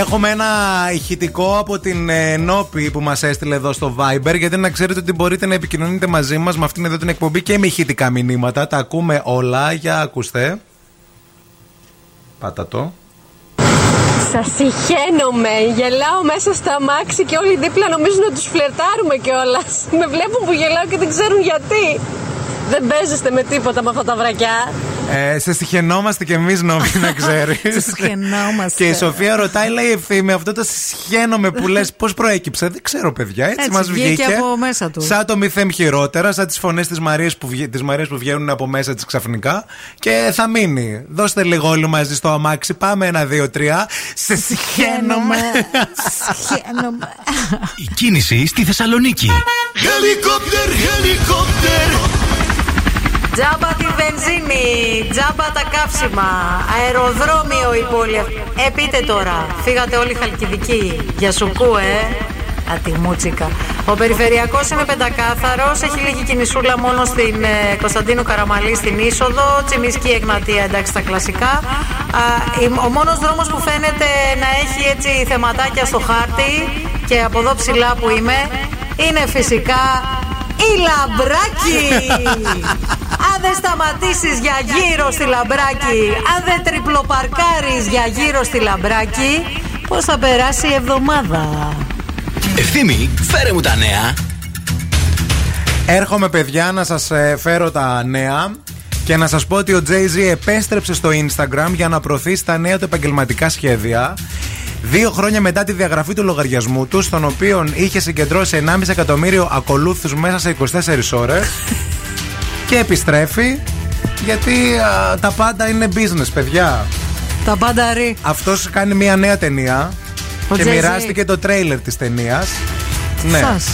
Έχουμε ένα ηχητικό από την ε, Νόπη που μας έστειλε εδώ στο Viber. Γιατί να ξέρετε ότι μπορείτε να επικοινωνείτε μαζί μας με αυτήν εδώ την εκπομπή και με ηχητικά μηνύματα. Τα ακούμε όλα. Για ακούστε. Πάτα το. Σας συχαίνομαι. Γελάω μέσα στα αμάξι και όλοι δίπλα νομίζουν να τους φλερτάρουμε κιόλας. Με βλέπουν που γελάω και δεν ξέρουν γιατί. Δεν παίζεστε με τίποτα με αυτά τα βρακιά. Ε, σε συχαινόμαστε κι εμείς, Νόπη, να ξέρεις. Σε συχαινόμαστε. Και η Σοφία ρωτάει, λέει ευθύμη, αυτό το συχαίνομαι που λες, πώς προέκυψε. Δεν ξέρω, παιδιά. Έτσι, Έτσι, μας βγήκε βγήκε. από μέσα τους. Σαν το μηθέμ χειρότερα, σαν τις φωνές της Μαρίας που, βγαι- της Μαρίας που βγαίνουν από μέσα της ξαφνικά. Και θα μείνει. Δώστε λίγο όλοι μαζί στο αμάξι. Πάμε ένα, δύο, τρία. Σε συχαίνομαι. Συχαίνομαι. Η κίνηση στη Θεσσαλονίκη. Helicopter, helicopter. Τζάμπα τη βενζίνη, τζάμπα τα καύσιμα, αεροδρόμιο η πόλη. αυτή. Ε, πείτε τώρα, φύγατε όλοι χαλκιδικοί. Για σουκού, ε. Ατιμούτσικα. Ο περιφερειακός είναι πεντακάθαρος, έχει λίγη κινησούλα μόνο στην ε, Κωνσταντίνου Καραμαλή στην είσοδο, Τσιμισκή Εγνατία, εντάξει τα κλασικά. Α, η- ο μόνος δρόμος που φαίνεται να έχει έτσι θεματάκια στο χάρτη και από εδώ ψηλά που είμαι, είναι φυσικά η Λαμπράκη! Αν δεν σταματήσεις για γύρω στη Λαμπράκη, αν δεν τριπλοπαρκάρεις για γύρω στη Λαμπράκη, πώς θα περάσει η εβδομάδα; Ευθύμη, φέρε μου τα νέα. Έρχομαι, παιδιά, να σας φέρω τα νέα. Και να σας πω ότι ο Jay-Z επέστρεψε στο Instagram για να προωθήσει τα νέα του επαγγελματικά σχέδια. Δύο χρόνια μετά τη διαγραφή του λογαριασμού του, στον οποίο είχε συγκεντρώσει 1,5 εκατομμύριο ακολούθους μέσα σε 24 ώρες και επιστρέφει γιατί α, τα πάντα είναι business, παιδιά. Τα πάντα ρί. Αυτός κάνει μια νέα ταινία Ο και Jay-Z. μοιράστηκε το τρέιλερ της ταινίας. Ναι. Σας.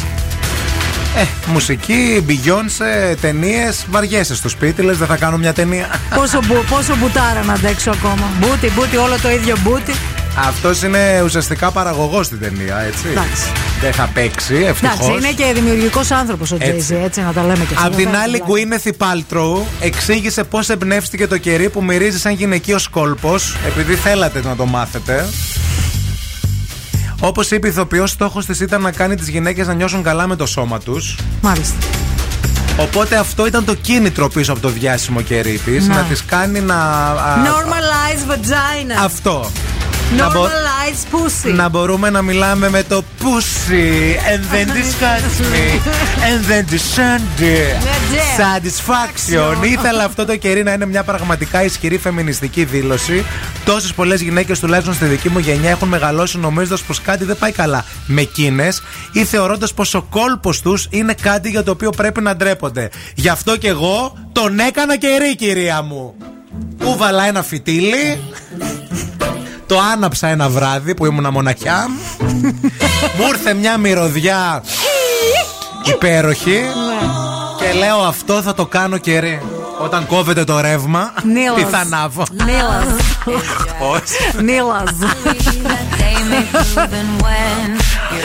Ε, μουσική, Beyoncé, ταινίες. Βαριέσαι στο σπίτι, λες, δεν θα κάνω μια ταινία. Πόσο, μπου, πόσο μπουτάρα να αντέξω ακόμα. Μπούτι, μπούτι, όλο το ίδιο μπούτι. Αυτός είναι ουσιαστικά παραγωγός στην ταινία, έτσι. Εντάξει. Δεν θα παίξει, ευτυχώς. Εντάξει, είναι και δημιουργικός άνθρωπος ο Έτσι. Τζέιζι, έτσι να τα λέμε και αυτά. Απ' την Δεν άλλη, μιλάμε. Gwyneth Paltrow εξήγησε πώς εμπνεύστηκε το κερί που μυρίζει σαν γυναικείο κόλπο, επειδή θέλατε να το μάθετε. Όπως είπε η ηθοποιός, στόχος της ήταν να κάνει τις γυναίκες να νιώσουν καλά με το σώμα τους. Μάλιστα. Οπότε αυτό ήταν το κίνητρο πίσω από το διάσημο κερί της. Να. Να τις κάνει να. α, Normalize vagina. Αυτό. Να, μπο- Normalize pussy. να μπορούμε να μιλάμε με το pussy and then disgust me and then descend satisfaction. Ήθελα αυτό το κερί να είναι μια πραγματικά ισχυρή φεμινιστική δήλωση. Τόσες πολλές γυναίκες, τουλάχιστον στη δική μου γενιά, έχουν μεγαλώσει νομίζοντας πως κάτι δεν πάει καλά με εκείνες ή θεωρώντας πως ο κόλπος τους είναι κάτι για το οποίο πρέπει να ντρέπονται. Γι' αυτό και εγώ τον έκανα κερί, κυρία μου. Ούβαλα ένα φυτίλι. Το άναψα ένα βράδυ που ήμουνα μοναχιά. Μου ήρθε μια μυρωδιά υπέροχη. Και λέω αυτό θα το κάνω κερί. Όταν κόβεται το ρεύμα, Νίλας. τι θα ανάβω. Νίλας. Όχι. Νίλας.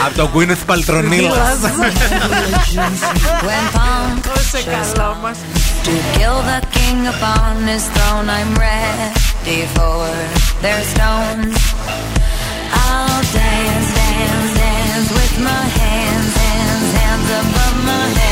Από το Gwyneth Paltrow Πόσο καλό μας. To kill the king upon his throne, I'm ready for their stones. I'll dance, dance, dance with my hands, hands, hands above my head,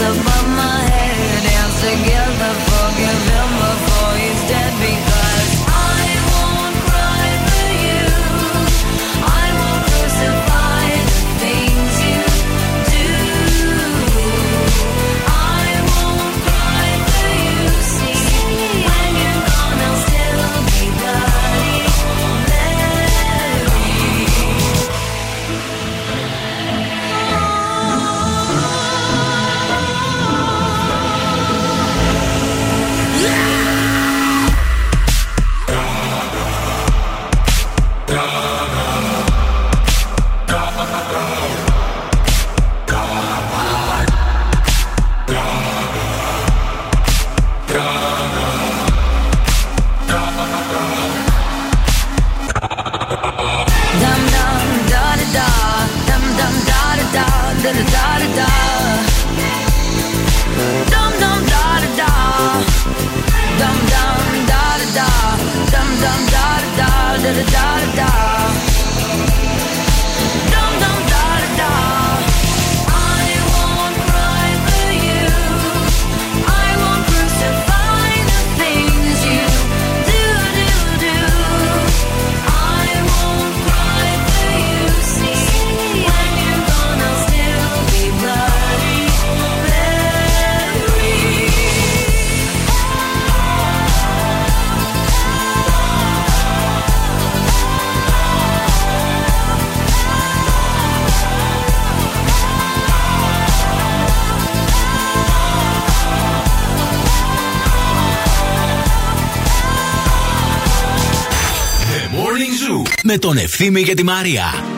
above my head dance together. Με τον Ευθύμη και τη Μαρία.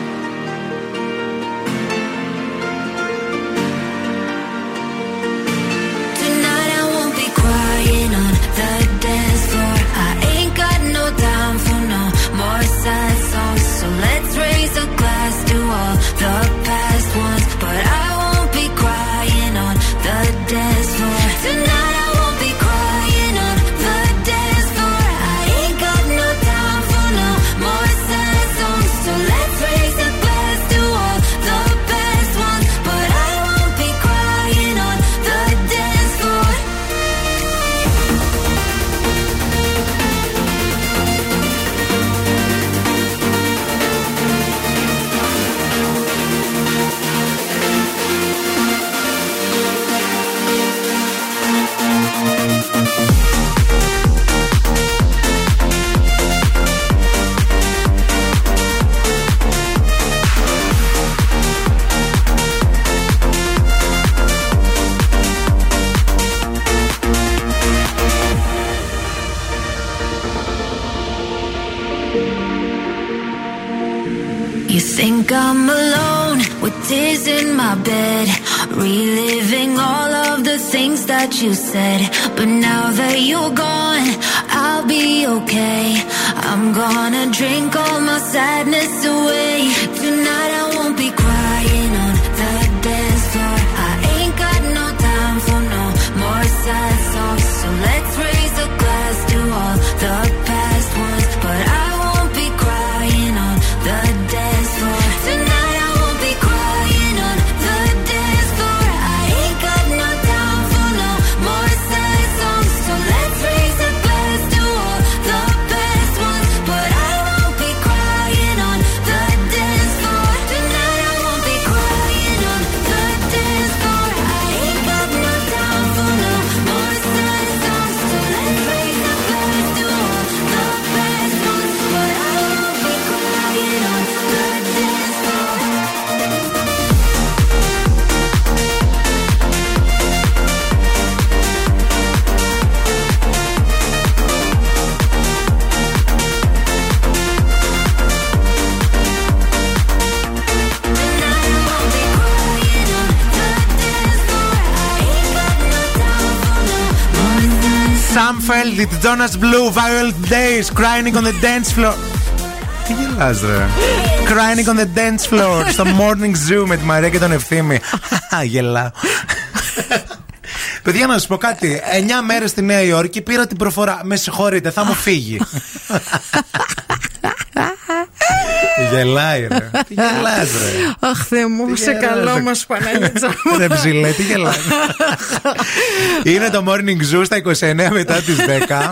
You said. Jonas Blue, Viral Days, Crying on the Dance Floor. Τι γελάς ρε. Crying on the dance floor Στο morning zoo με τη Μαρία και τον Ευθύμη. Γελάω Παιδιά να σας πω κάτι. 9 μέρες στη Νέα Υόρκη πήρα την προφορά. Με συγχωρείτε θα μου φύγει Γελάει ρε Τι γελάς ρε Αχ, Θεέ μου, Τι σε γελάς, καλό ρε. μας Παναγίτσα μου. Ρε ψηλέ, τι γελάει. Είναι το morning zoo στα 29 μετά τις 10.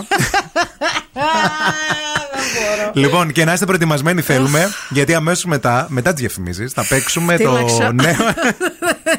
Λοιπόν, και να είστε προετοιμασμένοι θέλουμε, γιατί αμέσως μετά, μετά τις διαφημίσεις, θα παίξουμε το Φτύλαξα. νέο.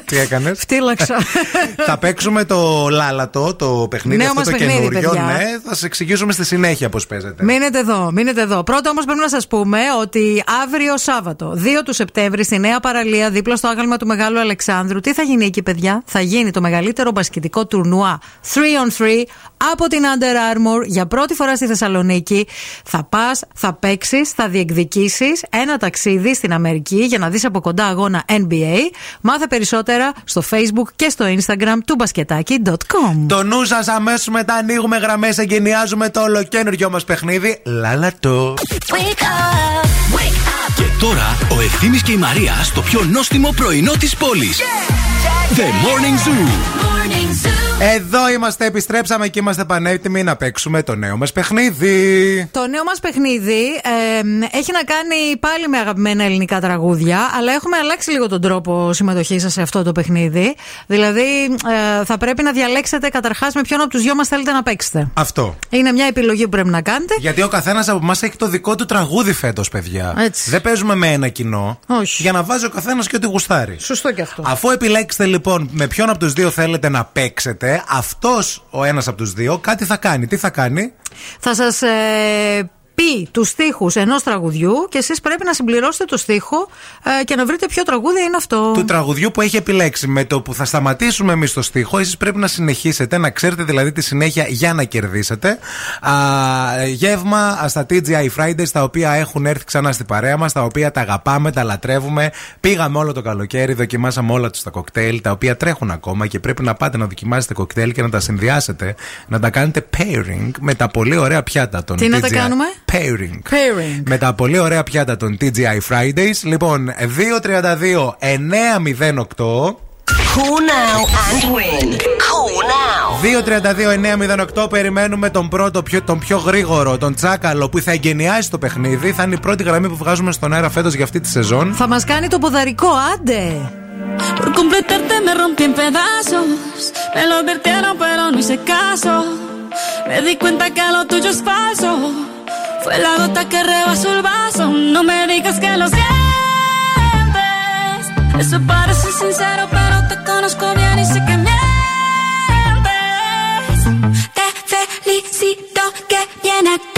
τι έκανες; Φτύλαξα. θα παίξουμε το λάλατο, το παιχνίδι Νέο αυτό μας το παιχνίδι, καινούριο. παιδιά. Ναι, θα σα εξηγήσουμε στη συνέχεια πώς παίζεται. Μείνετε εδώ, μείνετε εδώ. Πρώτα όμως πρέπει να σας πούμε ότι αύριο Σάββατο, 2 του Σεπτέμβρη, στη Νέα Παραλία, δίπλα στο άγαλμα του Μεγάλου Αλεξάνδρου, τι θα γίνει εκεί, παιδιά; Θα γίνει το μεγαλύτερο μπασκετικό τουρνουά 3 on 3 από την Under Armour για πρώτη φορά στη Θεσσαλονίκη. Θα πας, θα παίξεις, θα διεκδικήσεις ένα ταξίδι στην Αμερική για να δεις από κοντά αγώνα NBA. Μάθε περισσότερα στο Facebook και στο Instagram του μπασκετάκι.com. Το νου σας αμέσως μετά ανοίγουμε γραμμές, εγκαινιάζουμε το ολοκένουργιο μας παιχνίδι. Λάλατο. Και τώρα ο Ευθύμης και η Μαρία στο πιο νόστιμο πρωινό της πόλης. The Morning Zoo. Εδώ είμαστε, επιστρέψαμε και είμαστε πανέτοιμοι να παίξουμε το νέο μας παιχνίδι. Το νέο μας παιχνίδι ε, έχει να κάνει πάλι με αγαπημένα ελληνικά τραγούδια, αλλά έχουμε αλλάξει λίγο τον τρόπο συμμετοχής σας σε αυτό το παιχνίδι. Δηλαδή, ε, θα πρέπει να διαλέξετε καταρχάς με ποιον από τους δυο μας θέλετε να παίξετε. Αυτό. Είναι μια επιλογή που πρέπει να κάνετε. Γιατί ο καθένας από εμάς έχει το δικό του τραγούδι φέτος, παιδιά. Έτσι. Δεν παίζουμε με ένα κοινό. Όχι. Για να βάζει ο καθένας και ό,τι γουστάρει. Σωστό και αυτό. Αφού επιλέξετε λοιπόν με ποιον από τους δύο θέλετε να παίξετε, αυτός ο ένας από τους δύο κάτι θα κάνει. Τι θα κάνει; Θα σας ε, πει τους στίχους ενός τραγουδιού και εσείς πρέπει να συμπληρώσετε το στίχο ε, και να βρείτε ποιο τραγούδι είναι αυτό. Του τραγουδιού που έχει επιλέξει. Με το που θα σταματήσουμε εμείς το στίχο, εσείς πρέπει να συνεχίσετε, να ξέρετε δηλαδή τη συνέχεια για να κερδίσετε. Α, γεύμα στα TGI Fridays, τα οποία έχουν έρθει ξανά στην παρέα μας, τα οποία τα αγαπάμε, τα λατρεύουμε. Πήγαμε όλο το καλοκαίρι, δοκιμάσαμε όλα τους τα κοκτέιλ, τα οποία τρέχουν ακόμα και πρέπει να πάτε να δοκιμάσετε κοκτέιλ και να τα συνδυάσετε, να τα κάνετε pairing με τα πολύ ωραία πιάτα των Τι να τα TGI. κάνουμε; Pairing. Pairing. Με τα πολύ ωραία πιάτα των TGI Fridays. Λοιπόν, 232 908. Cool now and win. Cool now. 2-32-908 περιμένουμε τον πρώτο, πιο, τον πιο γρήγορο, τον Τσάκαλο που θα εγκαινιάσει το παιχνίδι. Θα είναι η πρώτη γραμμή που βγάζουμε στον αέρα φέτος για αυτή τη σεζόν. Θα μας κάνει το ποδαρικό, άντε! Por completarte me rompí en pedazos. Me lo advirtieron, pero no hice caso. Me di cuenta que lo tuyo es falso. Fue la gota que rebasó el vaso. No me digas que lo sientes. Eso parece sincero, pero te conozco bien y sé que mientes. Te felicito que bien actúas.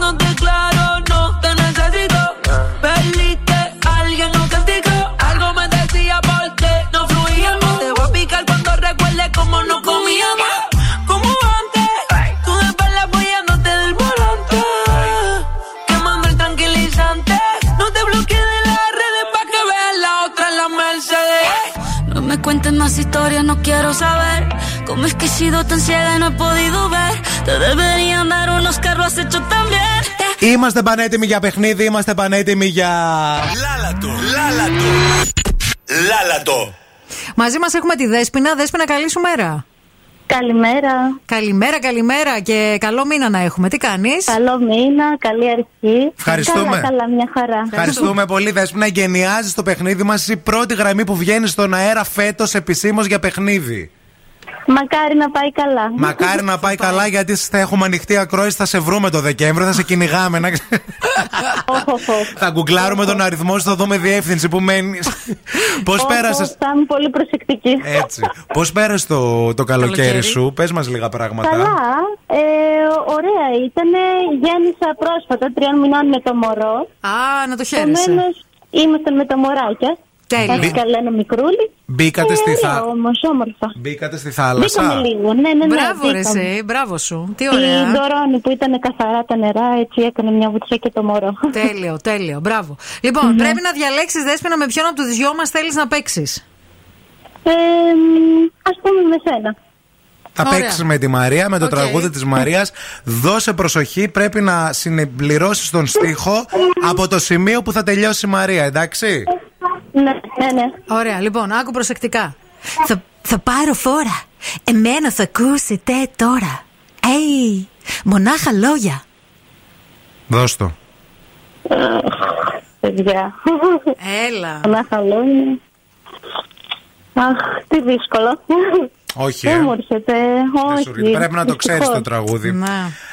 cuentes más historias, no quiero saber. Cómo es que he sido tan ciega y no he podido ver. Te deberían dar unos carros, has hecho también. Είμαστε πανέτοιμοι για παιχνίδι, είμαστε πανέτοιμοι για. Λάλατο, λάλατο. Λάλατο. Μαζί μας έχουμε τη Δέσποινα. Δέσποινα, καλή σου μέρα. Καλημέρα. Καλημέρα, καλημέρα και καλό μήνα να έχουμε. Τι κάνεις; Καλό μήνα, καλή αρχή. Ευχαριστούμε. Καλά, καλά, μια χαρά. Ευχαριστούμε πολύ, Δέσποινα. Εγκαινιάζεις το παιχνίδι μας. Η πρώτη γραμμή που βγαίνει στον αέρα φέτος επισήμως για παιχνίδι. Μακάρι να πάει καλά. Μακάρι να πάει καλά γιατί θα έχουμε ανοιχτή ακρόαση. Θα σε βρούμε το Δεκέμβριο, θα σε κυνηγάμε. Να... θα γκουγκλάρουμε τον αριθμό σου, θα δούμε διεύθυνση που μένεις. Πώς Ω, πέρασε. Θα είμαι πολύ προσεκτική. Έτσι. Πώς πέρασες το, το καλοκαίρι Καλοκαίρι. σου, πες μας λίγα πράγματα. Καλά, ε, ωραία ήταν. Γέννησα πρόσφατα, τριών μηνών με το μωρό. Α, να το χαίρεσαι. Επομένως, ήμασταν με τα μωράκια. Τέλεια. Έχει καλά ένα μικρούλι. Μπήκατε Ε, στη ωραία θάλασσα. όμως, όμορφα. Μπήκατε στη θάλασσα. Μπήκαμε λίγο, ναι, ναι, ναι. Μπράβο, ρε, μπήκαμε. εσύ. Μπράβο σου. Τι Η ωραία. Ντορόνη που ήταν καθαρά τα νερά, έτσι έκανε μια βουτιά και το μωρό. Τέλειο, τέλειο. Μπράβο. Λοιπόν, πρέπει να διαλέξεις Δέσποινα με ποιον από τους δυο μας θέλεις να παίξεις; Ε, ας πούμε με σένα. Θα Ωραία. παίξεις με τη Μαρία, με το τραγούδι της Μαρίας. Δώσε προσοχή, πρέπει να συμπληρώσει τον στίχο από το σημείο που θα τελειώσει η Μαρία, εντάξει; Ναι, ναι, ναι. Ωραία, λοιπόν, άκου προσεκτικά. Θα, θα πάρω φόρα. Εμένα θα ακούσετε τώρα. Έι, μονάχα λόγια. Δώσ' το. Παιδιά. Έλα. Να χαλώνει. Αχ, τι δύσκολο. Όχι, Δεν ε. μου έρχεται. σου Όχι. Πρέπει να το ξέρεις Δυστυχώς. το τραγούδι.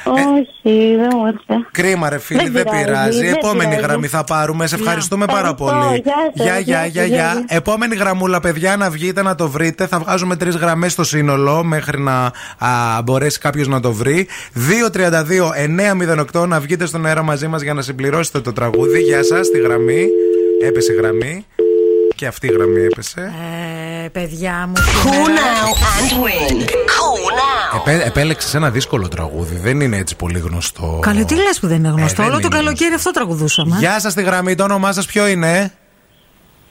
Όχι, δεν μου έρχεται. Κρίμα, ρε φίλη, Δεν δεν πειράζει, πειράζει. δεν Επόμενη πειράζει. γραμμή θα πάρουμε. Σε ευχαριστούμε πάρα Ευχαριστώ, πολύ. γεια σας, Γεια, γεια, γεια γεια, σας, γεια. γεια. Επόμενη γραμμούλα, παιδιά, να βγείτε να το βρείτε. Θα βγάζουμε τρεις γραμμές στο σύνολο μέχρι να α, μπορέσει κάποιος να το βρει. 232-908 να βγείτε στον αέρα μαζί μας για να συμπληρώσετε το τραγούδι. Γεια σας, τη γραμμή. Έπεσε η γραμμή. Και αυτή η γραμμή έπεσε. Ε, παιδιά μου. Cool σήμερα- now and win. Cool now. Επέ, Επέλεξες ένα δύσκολο τραγούδι. Δεν είναι έτσι πολύ γνωστό. Καλή, τι λες που δεν είναι γνωστό; Ε, δεν Όλο το είναι καλοκαίρι αυτό τραγουδούσαμε. Γεια σας, τη γραμμή. Το όνομά σας ποιο είναι;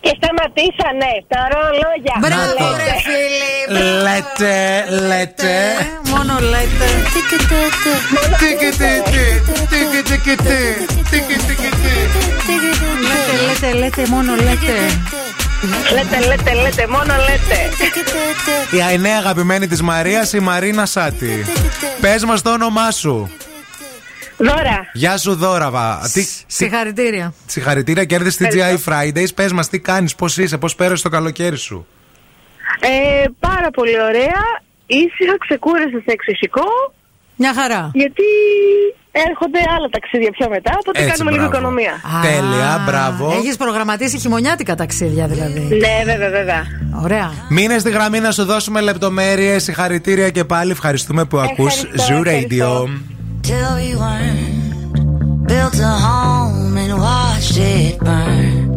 Και σταματήσανε τα ρολόγια. Μπράβο, ρε φίλοι. Λέτε, λέτε. Μόνο λέτε. Λέτε, λέτε, λέτε, μόνο λέτε. Λέτε, λέτε, λέτε, μόνο λέτε. Η νέα αγαπημένη της Μαρίας, η Μαρίνα Σάτι. Πες μας το όνομά σου. Δώρα. Γεια σου, Δώρα. βα. Τι, τι, Συγχαρητήρια. συγχαρητήρια, κέρδισε TGI Fridays. Πες μας, τι κάνεις, πώς είσαι, πώς πέρασε το καλοκαίρι σου; Ε, πάρα πολύ ωραία. Ήσυχα, ξεκούρασες σε εξωσικό. Μια χαρά. Γιατί έρχονται άλλα ταξίδια πιο μετά, οπότε Έτσι, κάνουμε λίγο μπράβο. οικονομία. Τέλεια, μπράβο. Έχεις προγραμματίσει χειμωνιάτικα ταξίδια δηλαδή. Ναι, βέβαια, βέβαια. Ωραία. Μείνε στη γραμμή να σου δώσουμε λεπτομέρειες. Συγχαρητήρια και πάλι. Ευχαριστούμε που ακούς Ευχαριστώ, Zoo ευχαριστώ. Radio. till we weren't built a home and watched it burn.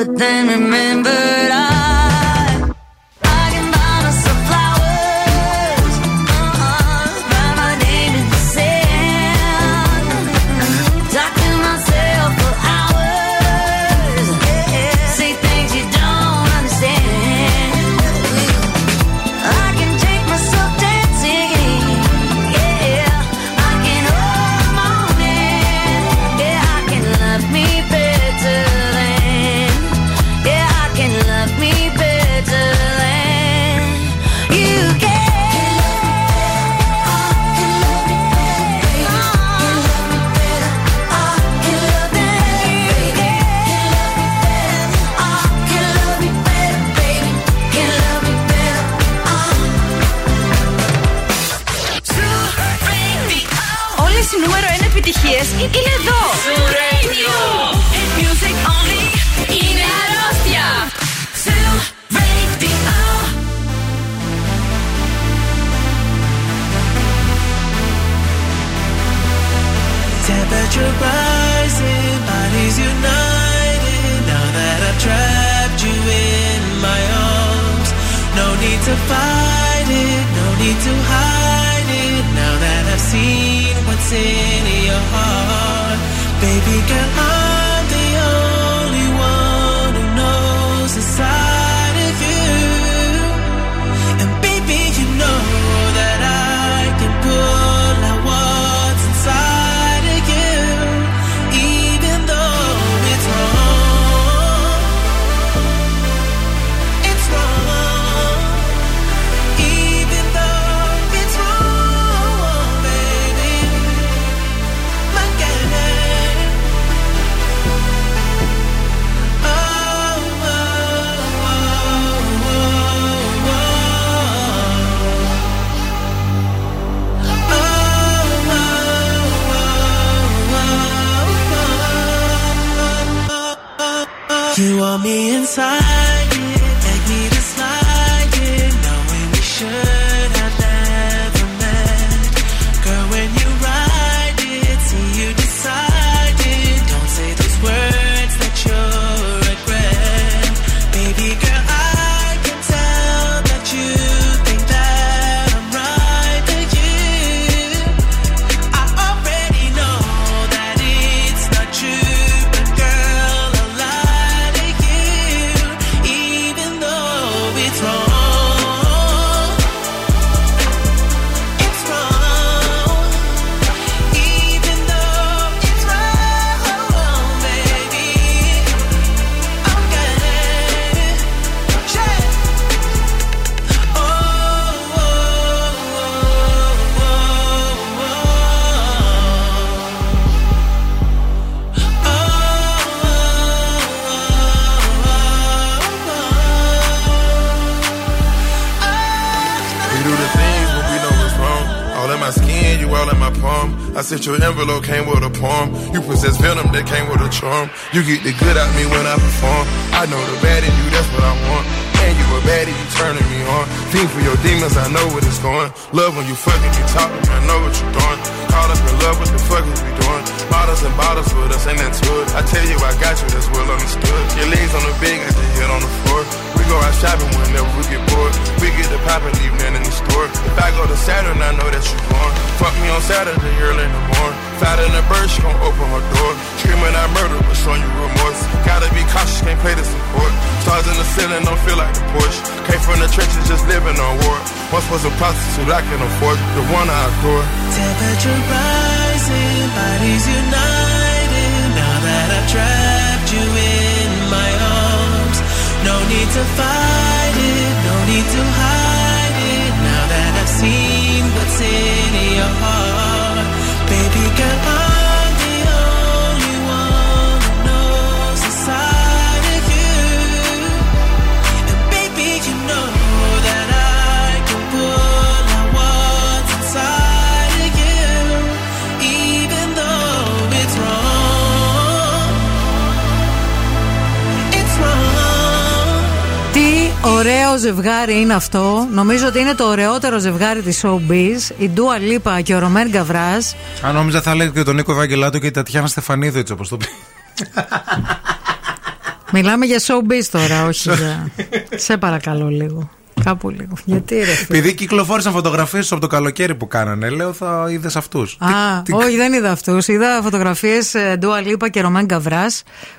everything You get the good out me when. I black and ωραίο ζευγάρι είναι αυτό. Νομίζω ότι είναι το ωραιότερο ζευγάρι της showbiz. Η Ντούα Λίπα και ο Ρωμέν Γκαβρά. Αν νόμιζα θα λέγεται και τον Νίκο Ευαγγελάτο και η Τατιάνα Στεφανίδου, έτσι όπως το πει. Μιλάμε για showbiz τώρα, όχι για. Σε παρακαλώ λίγο. Κάπου λίγο. Γιατί ρε φίλε; Επειδή κυκλοφόρησαν φωτογραφίες από το καλοκαίρι που κάνανε, λέω θα είδες αυτούς. Α, όχι, δεν είδα αυτούς. Είδα φωτογραφίες Ντούα Λίπα και Ρωμέν Γκαβρά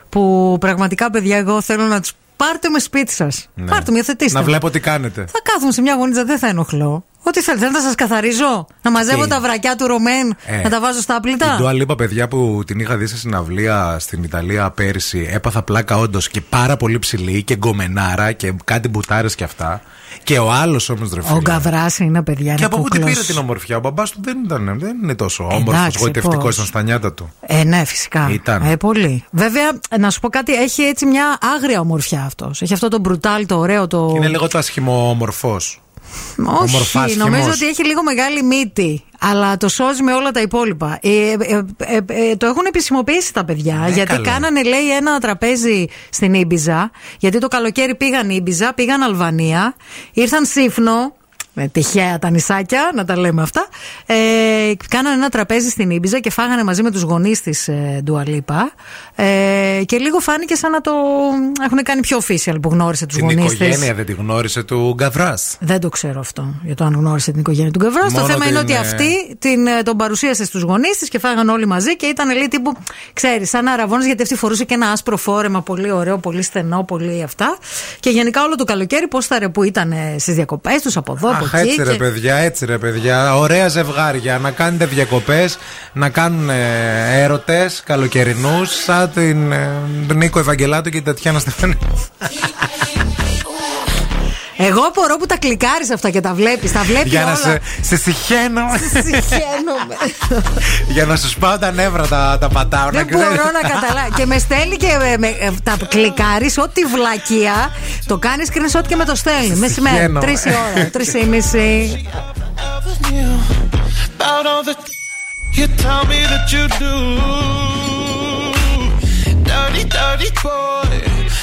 που πραγματικά, παιδιά, εγώ θέλω να τους πάρτε με σπίτι σας. Πάρτε με, υιοθετήστε. Να με. βλέπω τι κάνετε. Θα κάθομαι σε μια γωνίτσα, δεν θα ενοχλώ. Ό,τι θέλετε, θέλετε να σας καθαρίζω. Να μαζεύω Τι; τα βρακιά του Ρωμέν, Ε, να τα βάζω στα Η άπλυτα. Ντουα Λίπα, παιδιά που την είχα δει σε συναυλία στην Ιταλία πέρσι, έπαθα πλάκα όντως και πάρα πολύ ψηλή και γκομενάρα και κάτι μπουτάρες και αυτά. Και ο άλλος όμως ρε Ο φίλε. Γκαβράς είναι παιδιά. Και είναι από πού την κούκλος. πήρε την ομορφιά; Ο μπαμπάς του δεν, ήταν, δεν είναι τόσο όμορφος, Εντάξει, γοητευτικός πώς. ήταν στα νιάτα του. Ε, ναι, φυσικά. Ήταν. Ε, πολύ. Βέβαια, να σου πω κάτι, έχει έτσι μια άγρια ομορφιά αυτός. Έχει αυτό το μπρουτάλ, το ωραίο, το. Είναι λίγο το ασχημό όμορφο. Όχι, ομορφάσχημος. νομίζω ότι έχει λίγο μεγάλη μύτη. Αλλά το σώζει με όλα τα υπόλοιπα. Ε, ε, ε, ε, το έχουν επισημοποιήσει τα παιδιά. Ναι, γιατί καλέ. κάνανε, λέει, ένα τραπέζι στην Ήμπιζα. Γιατί το καλοκαίρι πήγαν Ήμπιζα, πήγαν Αλβανία, ήρθαν Σύφνο. Ε, τυχαία τα νησάκια, να τα λέμε αυτά. Ε, κάνανε ένα τραπέζι στην Ήμπιζα και φάγανε μαζί με τους γονείς της ε, Ντουαλίπα. Ε, και λίγο φάνηκε σαν να το έχουν κάνει πιο official που γνώρισε τους Την γονείς της. οικογένεια δεν τη γνώρισε του Γκαβράς. Δεν το ξέρω αυτό για το αν γνώρισε την οικογένεια του Γκαβράς. Το Μόνο θέμα είναι την, ότι ε, αυτή την, ε, τον παρουσίασε στους γονείς της και φάγαν όλοι μαζί και ήταν λίγο τύπου, ξέρεις, σαν αραβόνα γιατί αυτή φορούσε και ένα άσπρο φόρεμα πολύ ωραίο, πολύ στενό, πολύ αυτά. Και γενικά όλο το καλοκαίρι πώς θα ρε που ήταν στις διακοπές τους από εδώ, από Αχ, εκεί. έτσι ρε και- παιδιά, έτσι ρε παιδιά. Ωραία ζευγάρια. Να κάνετε διακοπές, να κάνουν έρωτες καλοκαιρινούς, σαν την ε, Νίκο Ευαγγελάτο και την Τατιάνα Στεφανή. Εγώ απορώ που τα κλικάρει αυτά και τα βλέπει. Τα βλέπει Για όλα. να σε, σε συχαίνω. Σε συχαίνομαι. Για να σου σπάω τα νεύρα τα, τα πατάω. Δεν να ξέρεις. μπορώ να καταλάβω. και με στέλνει και με, με- ε, τα κλικάρει, ό,τι βλακεία. Το κάνει screenshot και με το στέλνει. Μεσημέρι, Συγχαίνω. τρει η ώρα, τρει η μισή. About all the you tell me that you do. Dirty, dirty boy.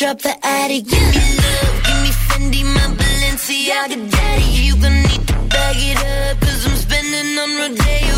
drop the attic, give me love, give me Fendi, my Balenciaga, daddy. You gonna need to bag it up, cause I'm spending on Rodeo.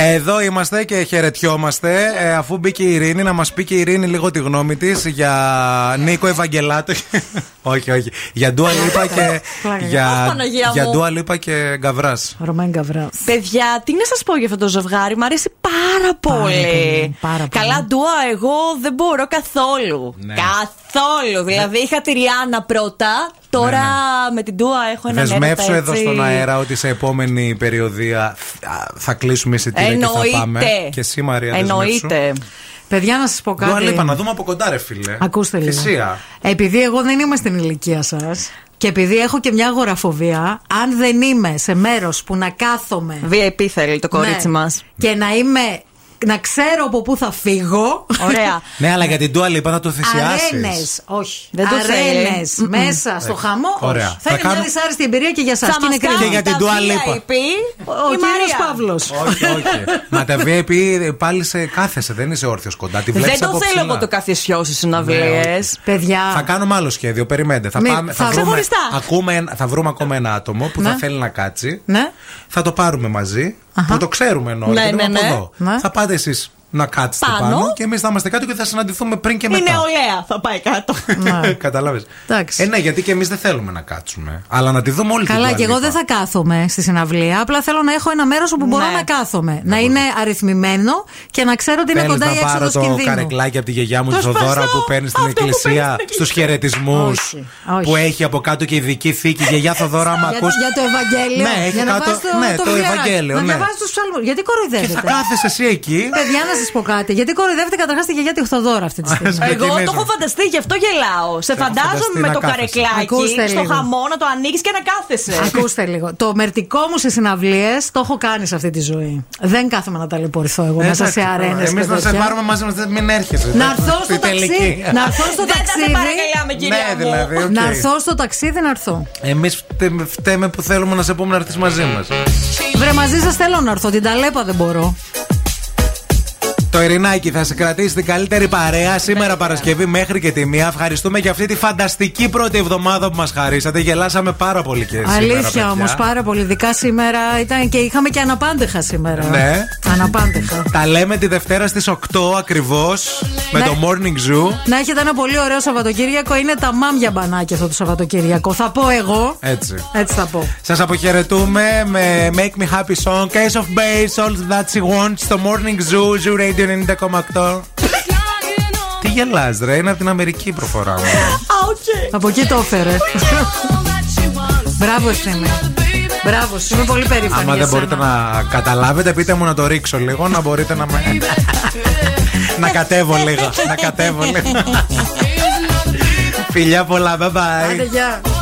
Εδώ είμαστε και χαιρετιόμαστε. Ε, αφού μπήκε η Ειρήνη, να μας πει και η Ειρήνη λίγο τη γνώμη της για Νίκο Ευαγγελάτο. όχι, όχι. Για Ντούα Λίπα και. Πλάκα. Αχ, για Παναγία για μου. Ντούα Λίπα και Γκαβράς. Ρωμέν Γκαβράς. Παιδιά, τι να σας πω για αυτό το ζευγάρι, μου αρέσει πάρα πολύ. πολύ, πάρα πολύ. Καλά, ντουα, εγώ δεν μπορώ καθόλου. Ναι. Καθόλου. Δηλαδή, είχα τη Ριάννα πρώτα, τώρα με την ντουα έχω έναν Δεσμεύσω έρωτα, εδώ έτσι. στον αέρα ότι σε επόμενη περιοδία α, θα κλείσουμε εισιτήρια και θα Εννοείται. πάμε. Και εσύ, Μαρία, Εννοείται. Παιδιά, να σας πω κάτι. Ντούα Λίπα, να δούμε από κοντά, ρε φίλε. Ακούστε λίγο. Θυσία. Επειδή εγώ δεν είμαι στην ηλικία σας και επειδή έχω και μια αγοραφοβία, αν δεν είμαι σε μέρος που να κάθομαι. VIP θέλει το κορίτσι Ναι. μας. Και να είμαι. Να ξέρω από πού θα φύγω. Ωραία. Ναι, αλλά για την Ντούα Λίπα θα το θυσιάσεις. Αρένες. Όχι. Δεν το Αρένες. θέλει. Μμμ. Μέσα στο χαμό. Ωραία. Όχι. Θα Θα είναι κάνω- μια δυσάρεστη εμπειρία και για εσά. Θα Και είναι μας κρίμα. κάνει Και για την τα Dua Lipa. VIP, Ο η κύριος Μαρία. Παύλος. όχι, όχι. Μα τα VIP πάλι σε κάθεσαι, δεν είσαι όρθιος κοντά. Τη βλέπεις Δεν το από θέλω ψηλά. εγώ το καθισιό στι Ναι, συναυλίες. όχι. Παιδιά. Θα κάνουμε άλλο σχέδιο, περιμένετε. Θα, Μη- πάμε, θα, θα- βρούμε, Ξεχωριστά. ακούμε, ένα- θα βρούμε ακόμα ένα άτομο που θα Ναι. θέλει να κάτσει. Ναι. Θα το πάρουμε μαζί. Που το ξέρουμε εννοώ. Ναι, γιατί ναι, είναι από ναι. εδώ. Ναι. Θα πάτε εσείς να κάτσετε Πάνω. πάνω. και εμείς θα είμαστε κάτω και θα συναντηθούμε πριν και Η μετά. νεολαία θα πάει κάτω. Κατάλαβε. Εντάξει. Ε, ναι, γιατί και εμείς δεν θέλουμε να κάτσουμε. Αλλά να τη δούμε όλη Καλά, την και εγώ Dua δεν Lipa. θα κάθομαι στη συναυλία. Απλά θέλω να έχω ένα μέρος όπου μπορώ Ναι. να κάθομαι. Να είναι αριθμημένο και να ξέρω ότι είναι Θέλεις κοντά η να πάρω έξοδο το κινδύνου. καρεκλάκι από τη γιαγιά μου τη Το Θοδώρα σπαστό, που παίρνει στην αυτό που παίρνει εκκλησία στην στους εκκλησία. χαιρετισμούς. Όχι, όχι. Που έχει από κάτω και ειδική θήκη. Γιαγιά Θοδώρα, άμα Για, ακούς για το Ευαγγέλιο. Ναι, έχει για να κάτω- βάζεις το, ναι, το, το βιβλιαράκι. Ευαγγέλιο, Να ναι. διαβάζεις τους ψαλμούς. Γιατί Και κοροϊδεύετε. θα κάθεσαι εσύ εκεί. Παιδιά, να σας πω κάτι. Γιατί κοροϊδεύετε καταρχάς τη γιαγιά τη Χθοδόρα αυτή τη στιγμή. Εγώ το έχω φανταστεί, γι' αυτό γελάω. Σε φαντάζομαι φανταστεί με να το κάθεσαι. καρεκλάκι Ακούστε στο λίγο. χαμό να το ανοίξεις και να κάθεσαι. Ακούστε λίγο. Το μερτικό μου σε συναυλίες το έχω κάνει σε αυτή τη ζωή. Δεν κάθομαι να ταλαιπωρηθώ εγώ μέσα σε αρένες. Εμείς να σε πάρουμε μαζί μας, μην έρχεσαι. Να έρθω στο Στη τελική. ταξίδι. Να έρθω στο Δεν θα σε ταξίδι. παρακαλάμε, κυρία Ναι, μου. δηλαδή. οκ. Να έρθω στο ταξίδι να έρθω. Εμείς φταίμε που θέλουμε να σε πούμε να έρθεις μαζί μας. Βρε μαζί σας θέλω να έρθω. Την ταλέπα δεν μπορώ. Το Ειρηνάκι θα σε κρατήσει την καλύτερη παρέα σήμερα Παρασκευή μέχρι και τη μία. Ευχαριστούμε για αυτή τη φανταστική πρώτη εβδομάδα που μας χαρίσατε. Γελάσαμε πάρα πολύ και σήμερα. Αλήθεια παιδιά. όμως, πάρα πολύ. Ειδικά σήμερα ήταν και είχαμε και αναπάντεχα σήμερα. Ναι. Αναπάντεχα. Τα λέμε τη Δευτέρα στις 8 ακριβώς με Ναι. το Morning Zoo. Να έχετε ένα πολύ ωραίο Σαββατοκύριακο. Είναι τα μάμια μπανάκια αυτό το Σαββατοκύριακο. Θα πω εγώ. Έτσι. Έτσι θα πω. Σας αποχαιρετούμε με Make Me Happy Song, Case of Base, All That She Wants, στο Morning Zoo, Zoo Radio 90,8. Τι γελάς ρε, είναι από την Αμερική η προφορά μου. Από εκεί το έφερε. Μπράβο, ευθύνη. Μπράβο, σου είμαι πολύ περήφανη. Άμα για δεν μπορείτε σένα. να καταλάβετε, πείτε μου να το ρίξω λίγο, να μπορείτε να με... να κατέβω λίγο, να κατέβω λίγο. Φιλιά πολλά, bye bye.